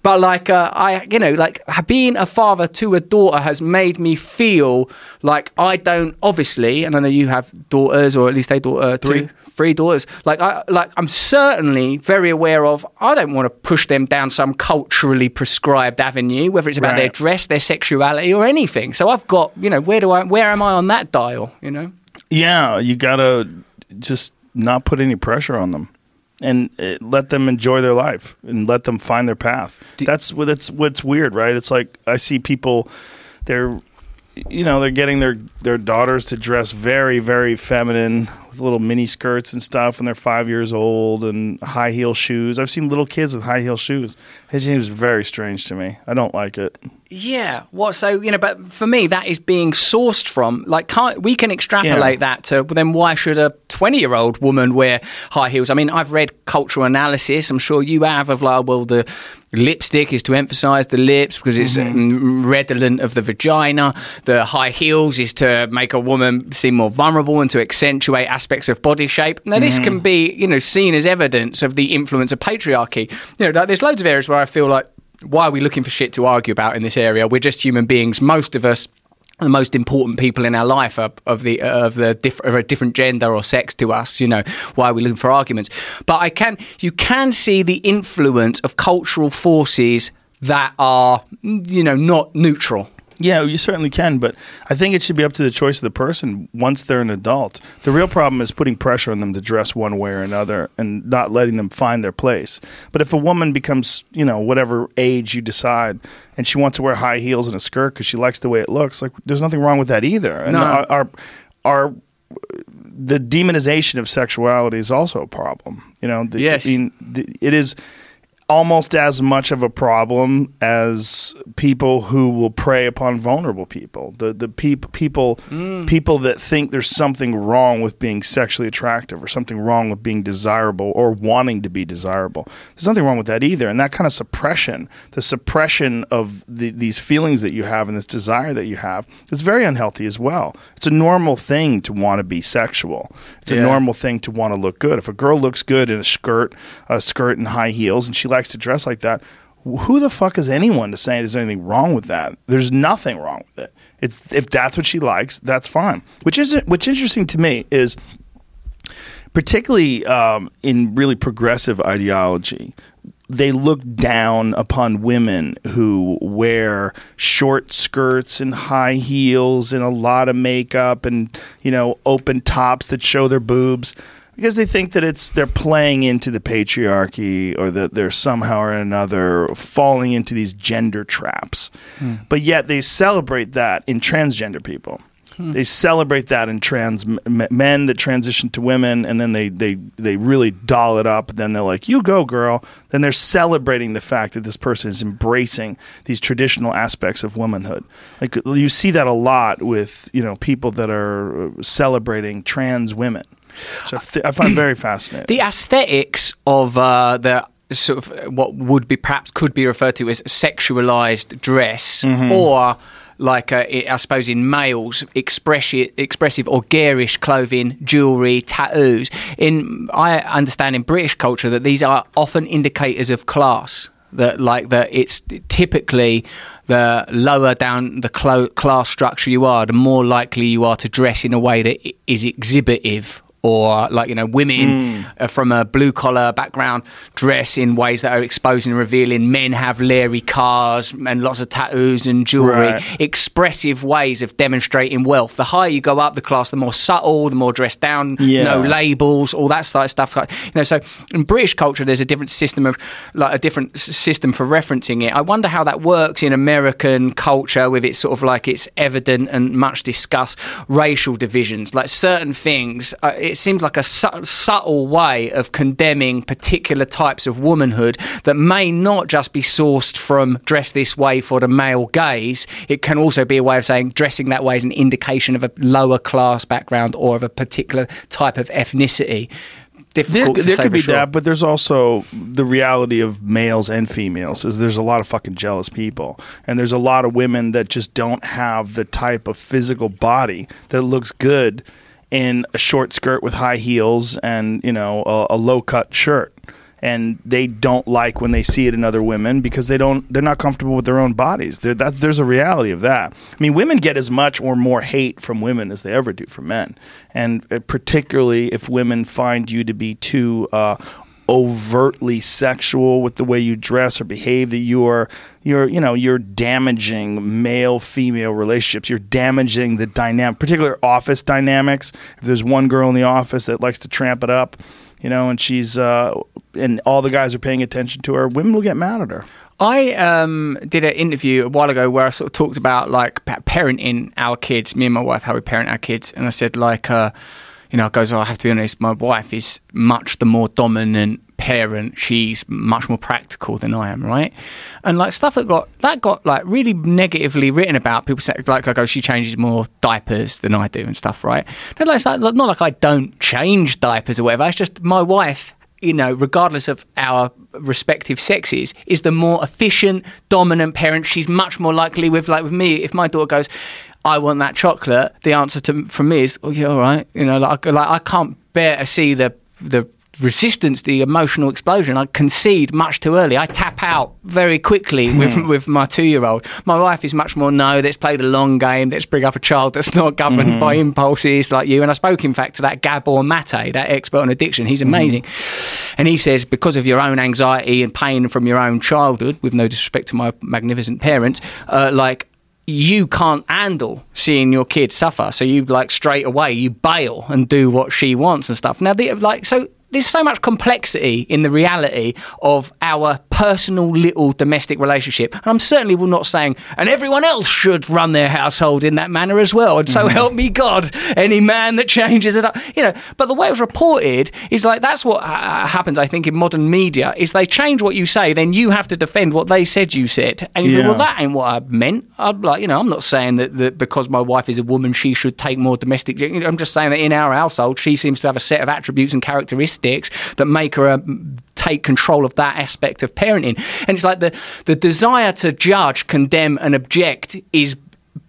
But like uh, I, you know, like being a father to a daughter has made me feel like I don't obviously, and I know you have daughters, or at least a daughter, Three. two, three daughters. Like I, like I'm certainly very aware of. I don't want to push them down some culturally prescribed avenue, whether it's about their dress, their sexuality, or anything. So I've got, you know, where do I, where am I on that dial? You know. Yeah, you gotta just not put any pressure on them, and uh, let them enjoy their life and let them find their path. that's what that's what's weird, right? It's like I see people, they're, you know, they're getting their their daughters to dress very very feminine with little mini skirts and stuff, and they're five years old and high heel shoes. I've seen little kids with high heel shoes. It seems very strange to me. I don't like it. Yeah. What? So you know, but for me, that is being sourced from. Like, can't we can extrapolate Yeah. that to? Well, then why should a twenty-year-old woman wear high heels? I mean, I've read cultural analysis. I'm sure you have of like, well, the lipstick is to emphasize the lips because it's mm redolent of the vagina. The high heels is to make a woman seem more vulnerable and to accentuate aspects of body shape. Now, this can mm. be, you know, seen as evidence of the influence of patriarchy. You know, like, there's loads of areas where I feel like why are we looking for shit to argue about in this area? We're just human beings. Most of us the most important people in our life are of the of the diff- of a different gender or sex to us. You know, why are we looking for arguments? But I can you can see the influence of cultural forces that are you know not neutral. Yeah, you certainly can, but I think it should be up to the choice of the person once they're an adult. The real problem is putting pressure on them to dress one way or another and not letting them find their place. But if a woman becomes, you know, whatever age you decide, and she wants to wear high heels and a skirt because she likes the way it looks, like there's nothing wrong with that either. And No. our, our our the demonization of sexuality is also a problem. You know, the, Yes. I mean, the, it is almost as much of a problem as people who will prey upon vulnerable people. The the peop, people mm. people that think there's something wrong with being sexually attractive or something wrong with being desirable or wanting to be desirable. There's nothing wrong with that either. And that kind of suppression, the suppression of the, these feelings that you have and this desire that you have, is very unhealthy as well. It's a normal thing to want to be sexual. It's a normal thing to want to look good. If a girl looks good in a skirt, a skirt and high heels, and she likes to dress like that, who the fuck is anyone to say there's anything wrong with that? There's nothing wrong with it. It's if that's what she likes, that's fine. Which is which interesting to me is particularly um, in really progressive ideology, they look down upon women who wear short skirts and high heels and a lot of makeup and you know open tops that show their boobs because they think that it's they're playing into the patriarchy or that they're somehow or another falling into these gender traps. Hmm. But yet they celebrate that in transgender people. Hmm. They celebrate that in trans men that transition to women, and then they, they, they really doll it up. Then they're like, "You go, girl." Then they're celebrating the fact that this person is embracing these traditional aspects of womanhood. Like you see that a lot with you know people that are uh, celebrating trans women. So I, th- I find very fascinating. the aesthetics of uh, the sort of what would be perhaps could be referred to as sexualized dress or like uh, i suppose in males expressive, expressive or garish clothing, jewelry, tattoos. In I understand in British culture that these are often indicators of class. That like that it's typically the lower down the clo- class structure you are, the more likely you are to dress in a way that is exhibitive or like you know women uh, from a blue collar background dress in ways that are exposing and revealing. Men have leery cars and lots of tattoos and jewelry. Right. expressive ways of demonstrating wealth. The higher you go up the class the more subtle the more dressed down Yeah. no labels all that sort of stuff. You know so in british culture there's a different system of like a different system for referencing it. I wonder how that works in american culture with its sort of like its evident and much discussed racial divisions. Like certain things uh, it seems like a su- subtle way of condemning particular types of womanhood that may not just be sourced from dress this way for the male gaze it can also be a way of saying dressing that way is an indication of a lower class background or of a particular type of ethnicity there, difficult to there say could be sure. that, but there's also the reality of males and females. Is there's a lot of fucking jealous people, and there's a lot of women that just don't have the type of physical body that looks good in a short skirt with high heels and you know a, a low cut shirt. And they don't like when they see it in other women because they don't. They're not comfortable with their own bodies. That, there's a reality of that. I mean, women get as much or more hate from women as they ever do from men, and uh, particularly if women find you to be too uh, overtly sexual with the way you dress or behave that you are you're you know you're damaging male female relationships. You're damaging the dynamic particular office dynamics. If there's one girl in the office that likes to tramp it up you know and she's uh and all the guys are paying attention to her women will get mad at her. I um, did an interview a while ago where I sort of talked about like parenting our kids, me and my wife, how we parent our kids, and I said like, uh, you know, goes, oh, I have to be honest, my wife is much the more dominant parent. She's much more practical than I am, right? And like stuff that got that got like really negatively written about. People said like, like, oh, she changes more diapers than I do and stuff, right? No, like, it's like, not like I don't change diapers or whatever. It's just my wife you know, regardless of our respective sexes, is the more efficient, dominant parent. She's much more likely with like with me. If my daughter goes, "I want that chocolate," the answer to from me is, "Oh yeah, all right." You know, like, like I can't bear to see the the resistance, the emotional explosion. I concede much too early. I tap out very quickly with hmm. with my two year old. My wife is much more no. Let's play the long game. Let's bring up a child that's not governed hmm. by impulses like you. And I spoke, in fact, to that Gabor Mate, that expert on addiction. He's hmm. amazing, and he says because of your own anxiety and pain from your own childhood, with no disrespect to my magnificent parents, uh, like you can't handle seeing your kid suffer. So you like straight away you bail and do what she wants and stuff. Now, the, like so. There's so much complexity in the reality of our personal little domestic relationship. And I'm certainly not saying, and everyone else should run their household in that manner as well. And so help me God, any man that changes it up, you know. But the way it was reported is like that's what uh, happens, I think, in modern media is they change what you say, then you have to defend what they said you said. And you think, well, that ain't what I meant. I'm like, you know, I'm not saying that, that because my wife is a woman, she should take more domestic. I'm just saying that in our household, she seems to have a set of attributes and characteristics that make her um, take control of that aspect of parenting. And it's like the the desire to judge, condemn, and object is.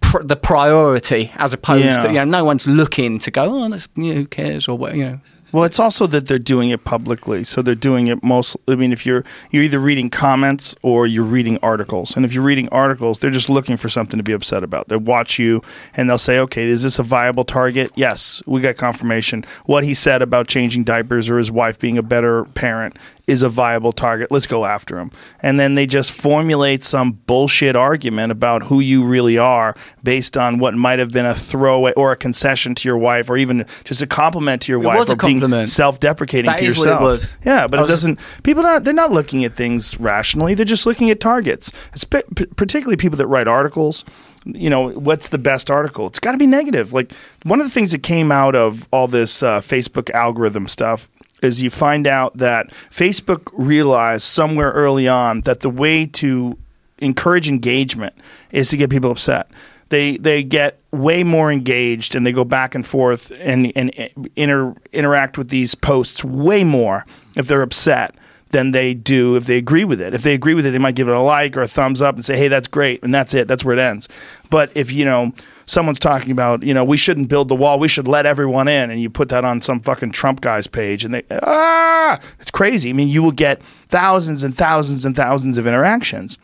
Pr- the priority, as opposed Yeah. to you know, no one's looking to go. Oh, that's, you know, who cares or what you know. Well, it's also that they're doing it publicly, so they're doing it most. I mean, if you're you're either reading comments or you're reading articles, and if you're reading articles, they're just looking for something to be upset about. They watch you and they'll say, "Okay, is this a viable target?" Yes, we got confirmation. What he said about changing diapers or his wife being a better parent is a viable target. Let's go after him. And then they just formulate some bullshit argument about who you really are based on what might have been a throwaway or a concession to your wife or even just a compliment to your It wife was a or being self-deprecating That to is what it yourself. was. Yeah, but I it doesn't People not they're not looking at things rationally. They're just looking at targets. Espe- p- particularly people that write articles. You know, what's the best article? It's got to be negative. Like one of the things that came out of all this uh, Facebook algorithm stuff is you find out that Facebook realized somewhere early on that the way to encourage engagement is to get people upset. They they get way more engaged and they go back and forth and and eh, inter, interact with these posts way more if they're upset than they do if they agree with it. If they agree with it, they might give it a like or a thumbs up and say, "Hey, that's great," and that's it. That's where it ends. But if you know someone's talking about, you know, we shouldn't build the wall, we should let everyone in, and you put that on some fucking Trump guy's page, and they ah, it's crazy. I mean, you will get thousands and thousands and thousands of interactions.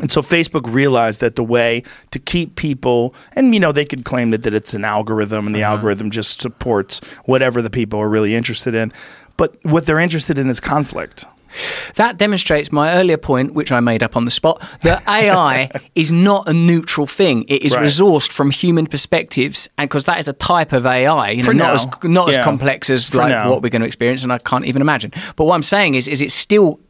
And so Facebook realized that the way to keep people, and you know, they could claim that, that it's an algorithm and the algorithm just supports whatever the people are really interested in. But what they're interested in is conflict. That demonstrates my earlier point, which I made up on the spot, that *laughs* AI is not a neutral thing. It is Right. resourced from human perspectives, and because that is a type of AI, you know, For not now. as not as complex as For like now. what we're going to experience, and I can't even imagine. But what I'm saying is, is it's still.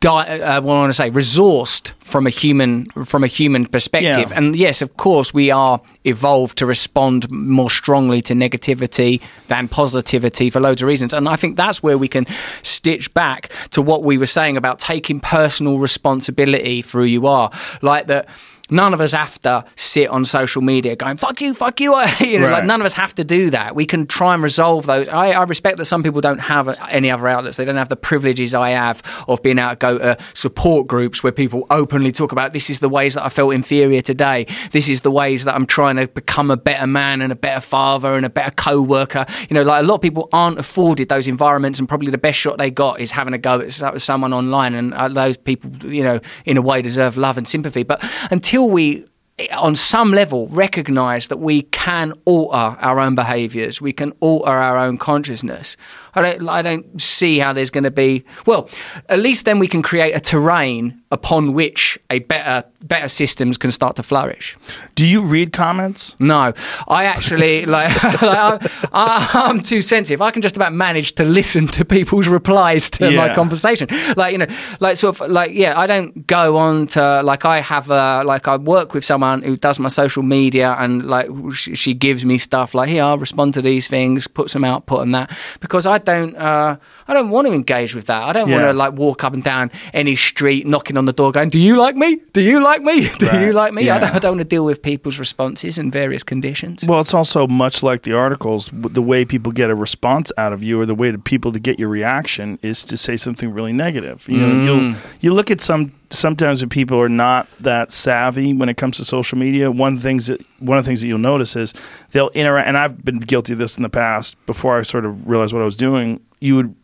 Di- uh, what I want to say, resourced from a human from a human perspective, Yeah. and yes, of course, we are evolved to respond more strongly to negativity than positivity for loads of reasons. And I think that's where we can stitch back to what we were saying about taking personal responsibility for who you are. Like that. None of us have to sit on social media going "fuck you, fuck you." *laughs* you know, like none of us have to do that. We can try and resolve those. I, I respect that some people don't have any other outlets. They don't have the privileges I have of being able to go to support groups where people openly talk about this is the ways that I felt inferior today. This is the ways that I'm trying to become a better man and a better father and a better co-worker. You know, like a lot of people aren't afforded those environments, and probably the best shot they got is having a go at someone online. And uh, those people, you know, in a way deserve love and sympathy. But until we on some level recognize that we can alter our own behaviors we can alter our own consciousness i don't i don't see how there's going to be well at least then we can create a terrain upon which a better better systems can start to flourish Do you read comments? no, I actually *laughs* like, like I'm, I, I'm too sensitive. I can just about manage to listen to people's replies to my conversation. Like you know, like sort of like yeah, I don't go on to like I have a like I work with someone who does my social media and like she, she gives me stuff like here I'll respond to these things, put some output on that because I don't uh, I don't want to engage with that. I don't want to like walk up and down any street knocking on the door going, do you like me? Do you like me? *laughs* Do you like me? I don't, I don't want to deal with people's responses in various conditions. Well, it's also much like the articles. The way people get a response out of you, or the way to people to get your reaction, is to say something really negative. You know, you'll you look at some sometimes when people are not that savvy when it comes to social media. One of the things that one of the things that you'll notice is they'll interact. And I've been guilty of this in the past. Before I sort of realized what I was doing, you would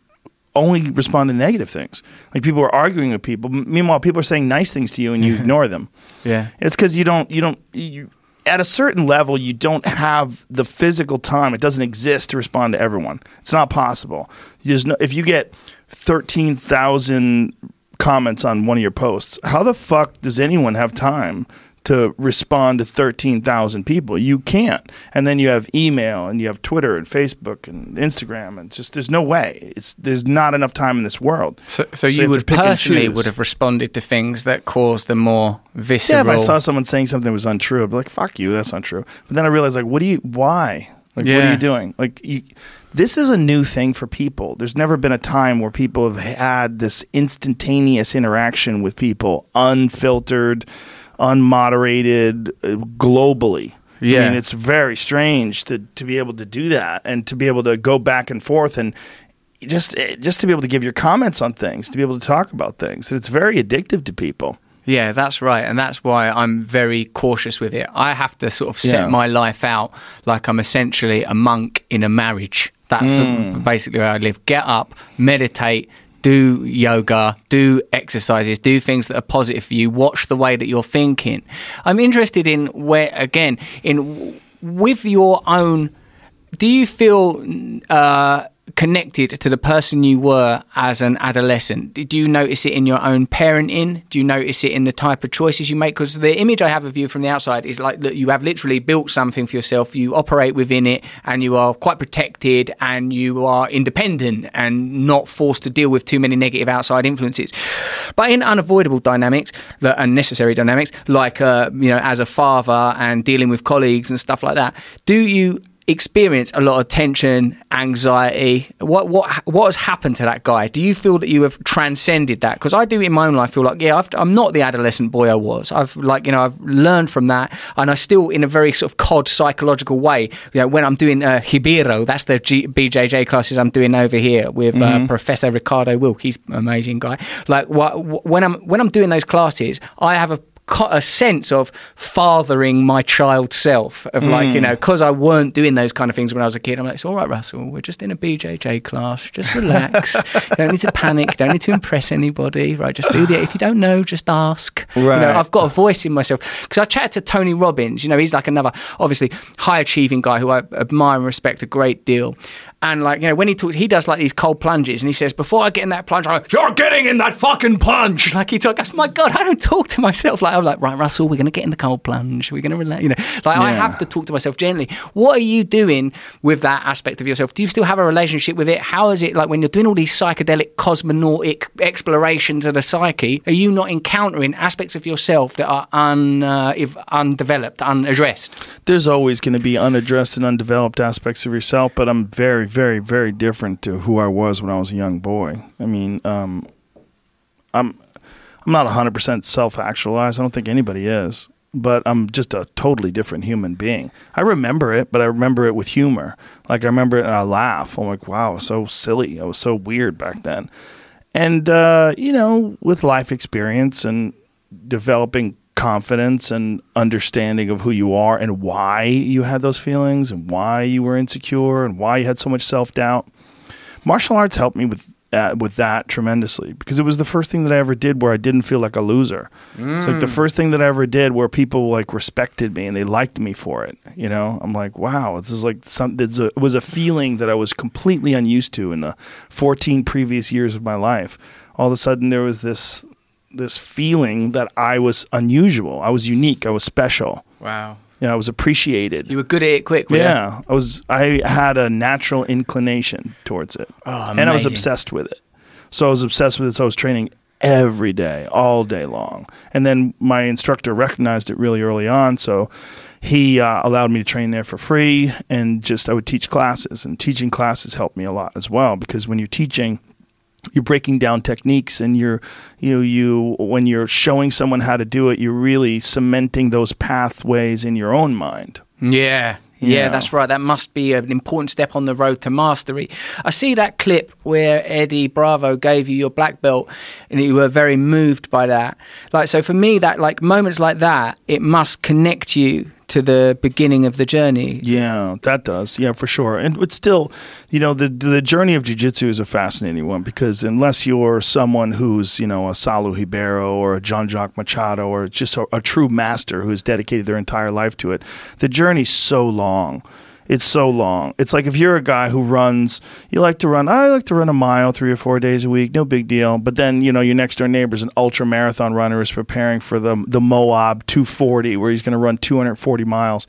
only respond to negative things. Like people are arguing with people. Meanwhile, people are saying nice things to you and you mm-hmm. ignore them. Yeah. It's because you don't you don't you at a certain level you don't have the physical time. It doesn't exist to respond to everyone. It's not possible. There's no if you get thirteen thousand comments on one of your posts, how the fuck does anyone have time? To respond to 13,000 people. You can't. And then you have email and you have Twitter and Facebook and Instagram. And just, there's no way. It's, there's not enough time in this world. So, so, you you would personally would have responded to things that caused the more Yeah, if I saw someone saying something was untrue, I'd be like, "Fuck you, that's untrue." But then I realized, like, what do you? Why? Like, what are you doing? Like, you, this is a new thing for people. There's never been a time where people have had this instantaneous interaction with people, unfiltered, unmoderated, uh, globally. I Yeah. mean, it's very strange to to be able to do that and to be able to go back and forth and just eh, just to be able to give your comments on things, to be able to talk about things. It's very addictive to people. Yeah, that's right. And that's why I'm very cautious with it. I have to sort of set Yeah. my life out like I'm essentially a monk in a marriage. That's Hmm. basically where I live. Get up, meditate, do yoga, do exercises, do things that are positive for you, watch the way that you're thinking. I'm interested in where, again, in with your own do you feel uh, connected to the person you were as an adolescent? Did you notice it in your own parenting? Do you notice it in the type of choices you make? Because the image I have of you from the outside is like that you have literally built something for yourself. You operate within it, and you are quite protected, and you are independent and not forced to deal with too many negative outside influences. But in unavoidable dynamics, the unnecessary dynamics, like uh, you know, as a father and dealing with colleagues and stuff like that, do you experience a lot of tension, anxiety. What what what has happened to that guy? Do you feel that you have transcended that? Because I do in my own life feel like yeah, I've, I'm not the adolescent boy I was. I've like you know I've learned from that, and I still in a very sort of cod psychological way. You know when I'm doing uh, Hibiro, that's the G- BJJ classes I'm doing over here with uh, Professor Ricardo Wilk. He's an amazing guy. Like wh- when I'm when I'm doing those classes, I have a co- a sense of fathering my child self of like you hmm. know because I weren't doing those kind of things when I was a kid. I'm like, it's all right, Russell. We're just in a BJJ class. Just relax. *laughs* don't need to panic. Don't need to impress anybody. Right? Just do the. If you don't know, just ask. You Right. know, I've got a voice in myself because I chatted to Tony Robbins. You know, he's like another obviously high achieving guy who I admire and respect a great deal. And like you know, when he talks, he does like these cold plunges, and he says, "Before I get in that plunge, I'm like, you're getting in that fucking plunge." *laughs* Like he talks, my God, I don't talk to myself like I'm like, right, Russell, we're gonna get in the cold plunge. We're gonna relax. You know, like I have to talk to myself gently. What are you doing with that aspect of yourself? Do you still have a relationship with it? How is it like when you're doing all these psychedelic, cosmonautic explorations of the psyche? Are you not encountering aspects of yourself that are un, uh, if undeveloped, unaddressed? there's always going to be unaddressed and undeveloped aspects of yourself, but I'm very, very, very different to who I was when I was a young boy. I mean, um, I'm I'm not 100% self-actualized. I don't think anybody is, but I'm just a totally different human being. I remember it, but I remember it with humor. Like I remember it and I laugh. I'm like, wow, so silly. I was so weird back then. And uh, you know, with life experience and developing confidence and understanding of who you are and why you had those feelings and why you were insecure and why you had so much self-doubt. Martial arts helped me with uh, with that tremendously because it was the first thing that I ever did where I didn't feel like a loser. It's like the first thing that I ever did where people like respected me and they liked me for it. You know, I'm like, wow, this is like some. This was a feeling that I was completely unused to in the 14 previous years of my life. All of a sudden, there was this this feeling that I was unusual. I was unique. I was special. Wow. You know, I was appreciated. You were good at it quick, were you? Yeah, I was. I had a natural inclination towards it, Oh, and I was obsessed with it. So I was obsessed with it. So I was training every day, all day long. And then my instructor recognized it really early on, so he uh, allowed me to train there for free, and just I would teach classes, and teaching classes helped me a lot as well because when you're teaching. You're breaking down techniques, and you're, you know, you when you're showing someone how to do it, you're really cementing those pathways in your own mind. Yeah. Yeah, Yeah. that's right. That must be an important step on the road to mastery. I see that clip where Eddie Bravo gave you your black belt and you were very moved by that. Like so for me that like moments like that, it must connect you to the beginning of the journey. Yeah, that does. Yeah, for sure. And but still, you know, the the journey of jujitsu is a fascinating one because unless you're someone who's you know a Saulo Ribeiro or a Jean Jacques Machado or just a, a true master who's dedicated their entire life to it, the journey's so long. It's so long. It's like if you're a guy who runs, you like to run. I like to run a mile three or four days a week, no big deal. But then you know your next door neighbor's an ultra marathon runner is preparing for the the Moab 240, where he's going to run 240 miles.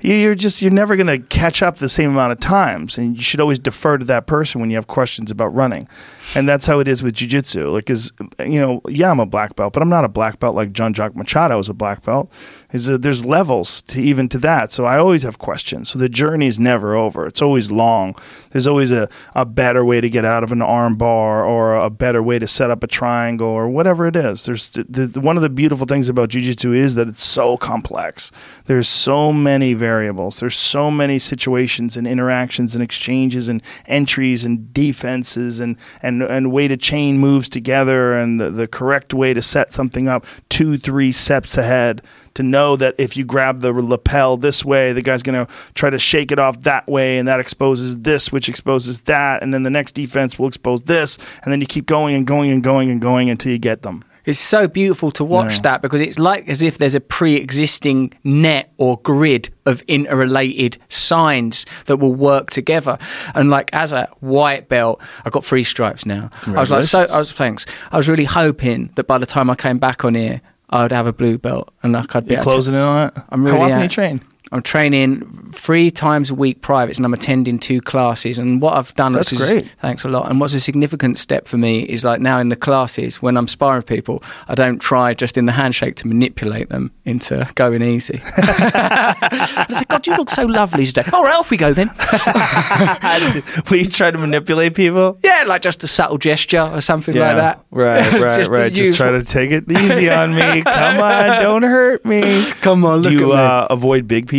You're just you're never going to catch up the same amount of times, and you should always defer to that person when you have questions about running. And that's how it is with jujitsu. Like, is you know, yeah, I'm a black belt, but I'm not a black belt like Jean Jacques Machado is a black belt. Is that there's levels to even to that. So I always have questions. So the journey is never over. It's always long. There's always a, a better way to get out of an arm bar or a better way to set up a triangle or whatever it is. There's the, the, one of the beautiful things about jujitsu is that it's so complex. There's so many variables. There's so many situations and interactions and exchanges and entries and defenses and and and way to chain moves together and the, the correct way to set something up two three steps ahead to know that if you grab the lapel this way, the guy's going to try to shake it off that way, and that exposes this, which exposes that, and then the next defense will expose this, and then you keep going and going and going and going until you get them. It's so beautiful to watch Yeah. that because it's like as if there's a pre-existing net or grid of interrelated signs that will work together. And like as a white belt, I got three stripes now. I was like, so I was thanks. I was really hoping that by the time I came back on here, I would have a blue belt and like I'd be You able to- closing in on it? I'm How really often at- you train? I'm training three times a week privates and I'm attending two classes. And what I've done, That's is- great. thanks a lot. And what's a significant step for me is like now in the classes, when I'm sparring people, I don't try just in the handshake to manipulate them into going easy. *laughs* I said, God, you look so lovely today. All right, off we go then. *laughs* Will you try to manipulate people? yeah, like just a subtle gesture or something like that. Right, *laughs* right, Just right. Just try to take it easy on me. Come on, don't hurt me. Come on, Do look you at me. uh, avoid big people?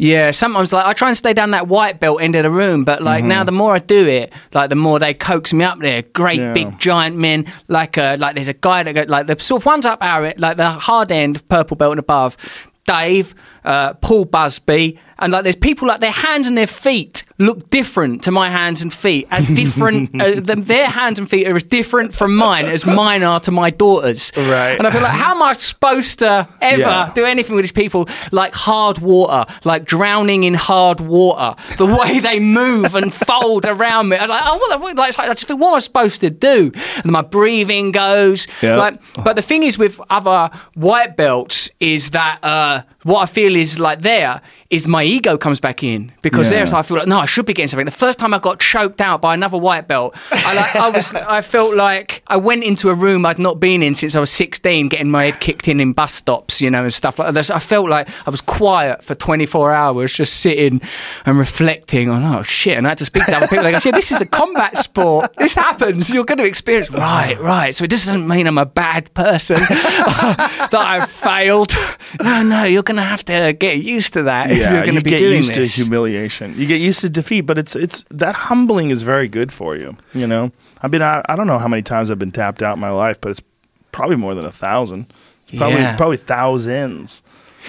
Yeah, sometimes like I try and stay down that white belt end of the room, but like now the more I do it, like the more they coax me up there. Great Yeah. big giant men, like uh, like there's a guy that go, like the sort of ones up our like the hard end of purple belt and above, Dave, uh, Paul Busby, and like there's people like their hands and their feet look different to my hands and feet, as *laughs* different uh, them, their hands and feet are as different from mine as mine are to my daughters. Right. And I feel like how am I supposed to ever Yeah. do anything with these people like hard water, like drowning in hard water. The way they move and fold around me, I'm like, oh, what, the- like, I just think, what am I supposed to do? And my breathing goes. Yeah. Like, but the thing is with other white belts is that uh, what I feel is like there is my ego comes back in because Yeah. there's I feel like no, I should be getting something. The first time I got choked out by another white belt, I like I was *laughs* I felt like I went into a room I'd not been in since I was 16, getting my head kicked in in bus stops, you know, and stuff like that. I felt like I was quiet for 24 hours, just sitting and reflecting on oh shit, and I had to speak to other people. Like, yeah, this is a combat sport. This happens. You're going to experience. *sighs* Right, right. So it doesn't mean I'm a bad person *laughs* that I've failed. No, no, you're going to have to get used to that if you're going you to be get doing used this. to humiliation. You get used to defeat, but it's it's that humbling is very good for you. You know, I mean, I, I don't know how many times I've been tapped out in my life, but it's probably more than a thousand. Probably Yeah. probably thousands.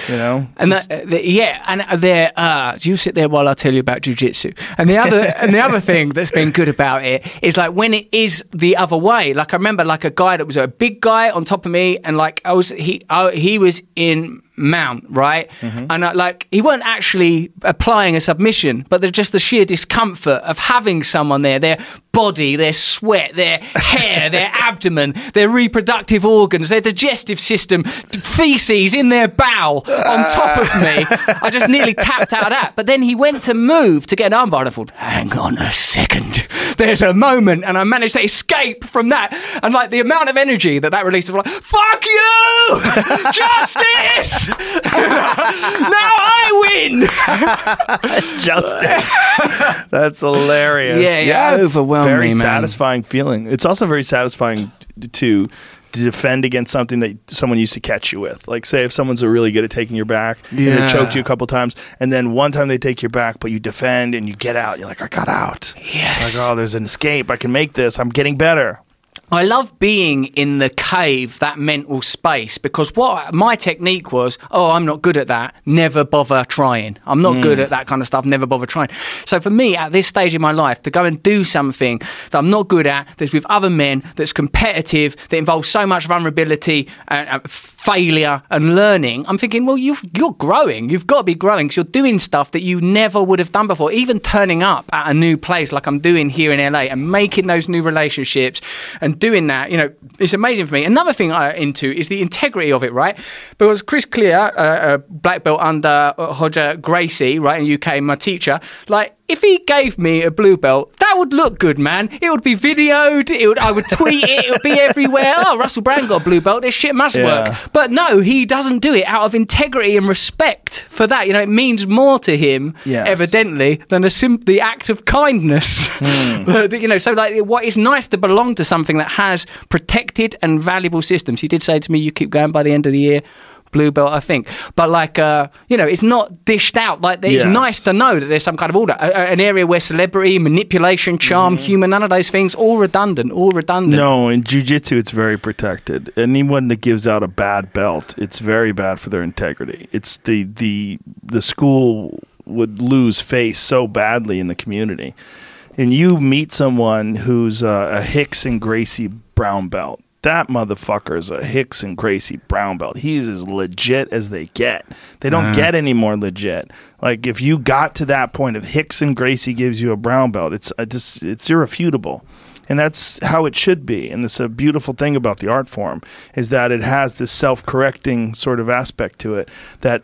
You know, And Just- that, uh, the, yeah, and there, uh, you sit there while I tell you about jujitsu. And the other, *laughs* and the other thing that's been good about it is like when it is the other way. Like I remember, like a guy that was a big guy on top of me, and like I was, he, I, he was in mount, right? And uh, like he weren't actually applying a submission, but there's just the sheer discomfort of having someone there, their body, their sweat, their hair, their *laughs* abdomen, their reproductive organs, their digestive system, feces in their bowel on top of me. I just nearly tapped out of that. But then he went to move to get an armbar, and I thought, hang on a second. There's a moment, and I managed to escape from that. And like the amount of energy that that released, was like, fuck you! *laughs* Justice! *laughs* now I win! *laughs* justice. That's hilarious. Yeah, yeah, it's overwhelmed very man. satisfying feeling. It's also very satisfying to to defend against something that someone used to catch you with. Like, say, if someone's really good at taking your back and they choked you a couple times, and then one time they take your back, but you defend and you get out. You're like, I got out. Yes. Like, oh, there's an escape. I can make this. I'm getting better. I love being in the cave, that mental space, because what my technique was, oh, I'm not good at that. Never bother trying. I'm not good at that kind of stuff. Never bother trying. So for me, at this stage in my life, to go and do something that I'm not good at, that's with other men, that's competitive, that involves so much vulnerability, and uh, failure, and learning, I'm thinking, well, you've, you're growing. You've got to be growing because you're doing stuff that you never would have done before. Even turning up at a new place like I'm doing here in LA and making those new relationships and doing that, you know, it's amazing for me. Another thing I'm into is the integrity of it, right? Because Chris Clear, uh, a black belt under Roger Gracie, right, in the UK, my teacher, like, if he gave me a blue belt, that would look good, man. It would be videoed. It would, I would tweet it. It would be everywhere. Oh, Russell Brand got a blue belt. This shit must Yeah. work. But no, he doesn't do it out of integrity and respect for that. You know, it means more to him, Yes. evidently, than a sim- the act of kindness. Hmm. *laughs* you know, so like, what is nice to belong to something that has protected and valuable systems. He did say to me, "You keep going by the end of the year." Blue belt, I think, but like uh, you know, it's not dished out. Like it's Yes. nice to know that there's some kind of order, a, a- an area where celebrity, manipulation, charm, humor, none of those things, all redundant, all redundant. No, in jujitsu, it's very protected. Anyone that gives out a bad belt, it's very bad for their integrity. It's the the the school would lose face so badly in the community. And you meet someone who's uh, a Rickson Gracie brown belt. That motherfucker is a Rickson Gracie brown belt. He's as legit as they get. They don't get any more legit. Like if you got to that point of Rickson Gracie gives you a brown belt, it's uh, just it's irrefutable and that's how it should be and this a beautiful thing about the art form is that it has this self-correcting sort of aspect to it that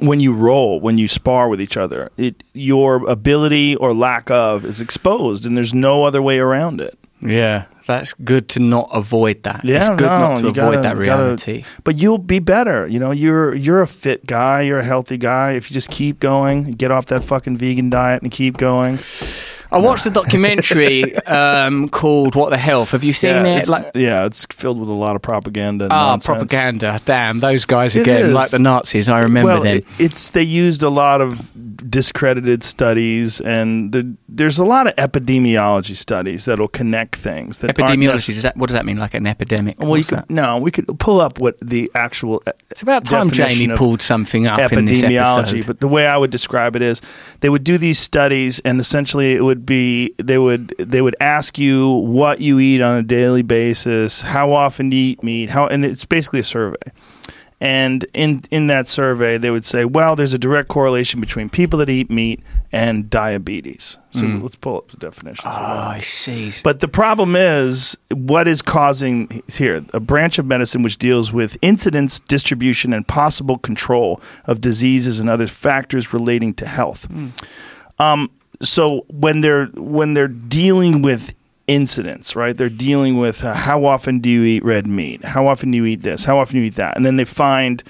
when you roll when you spar with each other it your ability or lack of is exposed and there's no other way around it Yeah, that's good to not avoid that. yeah it's good no, not to avoid gotta- that you gotta- reality. but you'll be better you know you're you're a fit guy you're a healthy guy if you just keep going get off that fucking vegan diet and keep going I watched a documentary *laughs* um, called "What the Health." Have you seen yeah, it? it's, Like, yeah it's filled with a lot of propaganda and ah, propaganda. Damn, those guys It again, is. like the Nazis. I remember well, them. it- it's they used a lot of discredited studies, and the, there's a lot of epidemiology studies that'll connect things. That Epidemiology. Does that, what does that mean? Like an epidemic? Well, you could, that? no, we could pull up what the actual e- It's about time Jamie pulled something up in this epidemiology. episode. But the way I would describe it is, they would do these studies, and essentially it would be they would they would ask you what you eat on a daily basis, how often do you eat meat, how, and it's basically a survey. And in in that survey, they would say, well, there's a direct correlation between people that eat meat and diabetes. So hmm. let's pull up the definitions. oh. I see. But the problem is, what is causing here a branch of medicine which deals with incidence, distribution, and possible control of diseases and other factors relating to health. Hmm. Um, so when they're when they're dealing with incidents, right? They're dealing with uh, how often do you eat red meat? How often do you eat this? How often do you eat that? And then they find.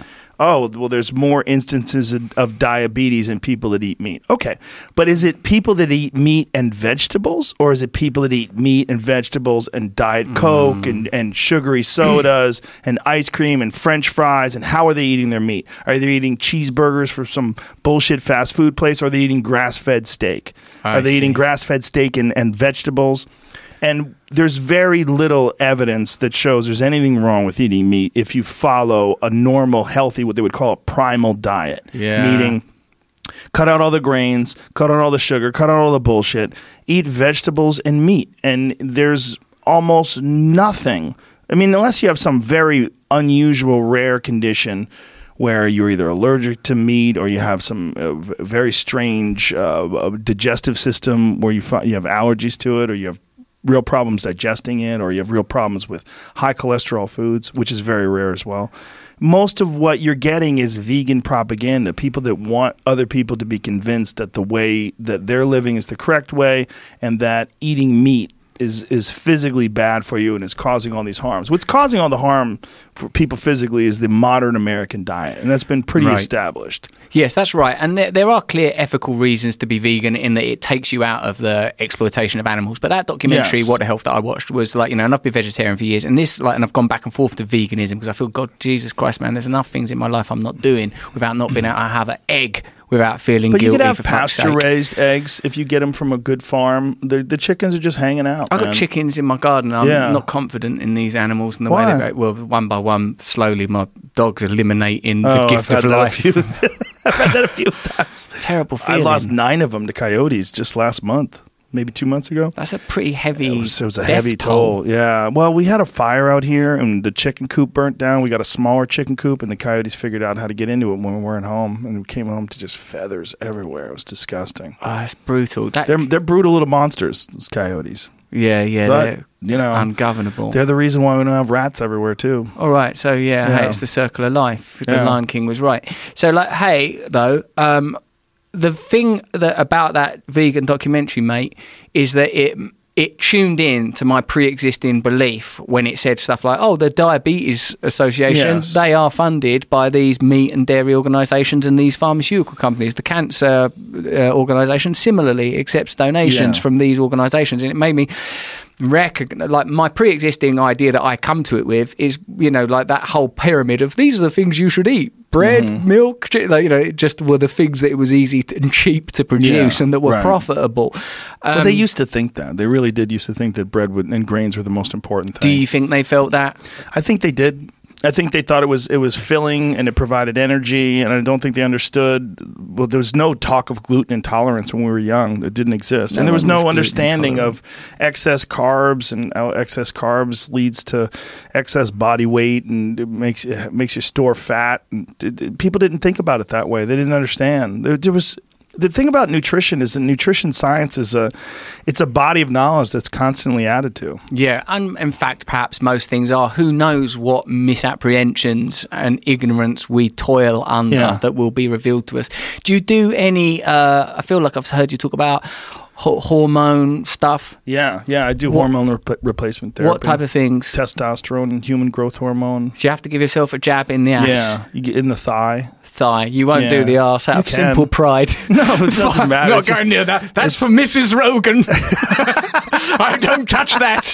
Oh well, there's more instances of, of diabetes in people that eat meat. Okay, but is it people that eat meat and vegetables, or is it people that eat meat and vegetables and diet mm-hmm. coke and, and sugary sodas *clears throat* and ice cream and French fries? And how are they eating their meat? Are they eating cheeseburgers from some bullshit fast food place, or are they eating grass fed steak? I are they eating grass fed steak and, and vegetables? And there's very little evidence that shows there's anything wrong with eating meat if you follow a normal, healthy, what they would call a primal diet. Yeah. Meaning, cut out all the grains, cut out all the sugar, cut out all the bullshit, eat vegetables and meat. And there's almost nothing. I mean, unless you have some very unusual, rare condition where you're either allergic to meat or you have some uh, very strange uh, uh, digestive system where you, fi- you have allergies to it or you have real problems digesting it or you have real problems with high cholesterol foods, which is very rare as well. Most of what you're getting is vegan propaganda. People that want other people to be convinced that the way that they're living is the correct way and that eating meat is is physically bad for you and is causing all these harms. What's causing all the harm for people physically is the modern American diet, and that's been pretty Right. established. Yes, that's right. And there, there are clear ethical reasons to be vegan in that it takes you out of the exploitation of animals. But that documentary, Yes. What the Health, that I watched was like, you know, and I've been vegetarian for years. And this, like, and I've gone back and forth to veganism because I feel, God, Jesus Christ, man, there's enough things in my life I'm not doing without not being able to have an egg without feeling But you guilty could have for fuck's sake. pasture raised eggs if you get them from a good farm. The the chickens are just hanging out. I've got chickens in my garden. I'm Yeah. not confident in these animals and the Why? way they go. Well, one by one, slowly, my dog's eliminating the Oh, gift I've of life. few- *laughs* *laughs* I've had that a few times. Terrible feeling. I lost nine of them to coyotes just last month, maybe two months ago. That's a pretty heavy. It was, it was a heavy toll. Yeah. Well, we had a fire out here, and the chicken coop burnt down. We got a smaller chicken coop, and the coyotes figured out how to get into it when we weren't home, and we came home to just feathers everywhere. It was disgusting. Oh, it's brutal. That, They're they're brutal little monsters. Those coyotes, yeah, yeah, but they're you know ungovernable. they're the reason why we don't have rats everywhere too. All right, so yeah, Yeah. Hey, it's the circle of life. The Yeah. Lion King was right. So, like, hey, though, um, the thing that about that vegan documentary, mate, is that it it tuned in to my pre-existing belief when it said stuff like, "Oh, the Diabetes Association, Yes. they are funded by these meat and dairy organisations and these pharmaceutical companies. The Cancer uh, Organisation similarly accepts donations Yeah. from these organisations," and it made me recognize like my pre-existing idea that I come to it with is you know like that whole pyramid of these are the things you should eat bread Mm-hmm. milk chi- like you know it just were the things that it was easy to, and cheap to produce Yeah, and that were right. profitable um, But they used to think that. They really did used to think that bread would, and grains were the most important thing. do you think they felt that I think they did. I think they thought it was it was filling and it provided energy, and I don't think they understood. Well, there was no talk of gluten intolerance when we were young; it didn't exist, No and there was no was understanding of excess carbs, and how excess carbs leads to excess body weight, and it makes it makes you store fat. And it, it- people didn't think about it that way; they didn't understand. There, there was. The thing about nutrition is that nutrition science is a, it's a body of knowledge that's constantly added to. yeah and in fact perhaps most things are who knows what misapprehensions and ignorance we toil under Yeah. that will be revealed to us do you do any uh, I feel like I've heard you talk about hormone stuff Yeah, yeah, I do What- hormone rep- replacement therapy. what type of things testosterone and human growth hormone? Do you have to give yourself a jab in the ass, Yeah, you get in the thigh. Thigh? You won't do the arse out You of can. simple pride. *laughs* No, it doesn't matter. Not It's going just- near that. That's for Mrs. Rogan. *laughs* *laughs* I don't touch that.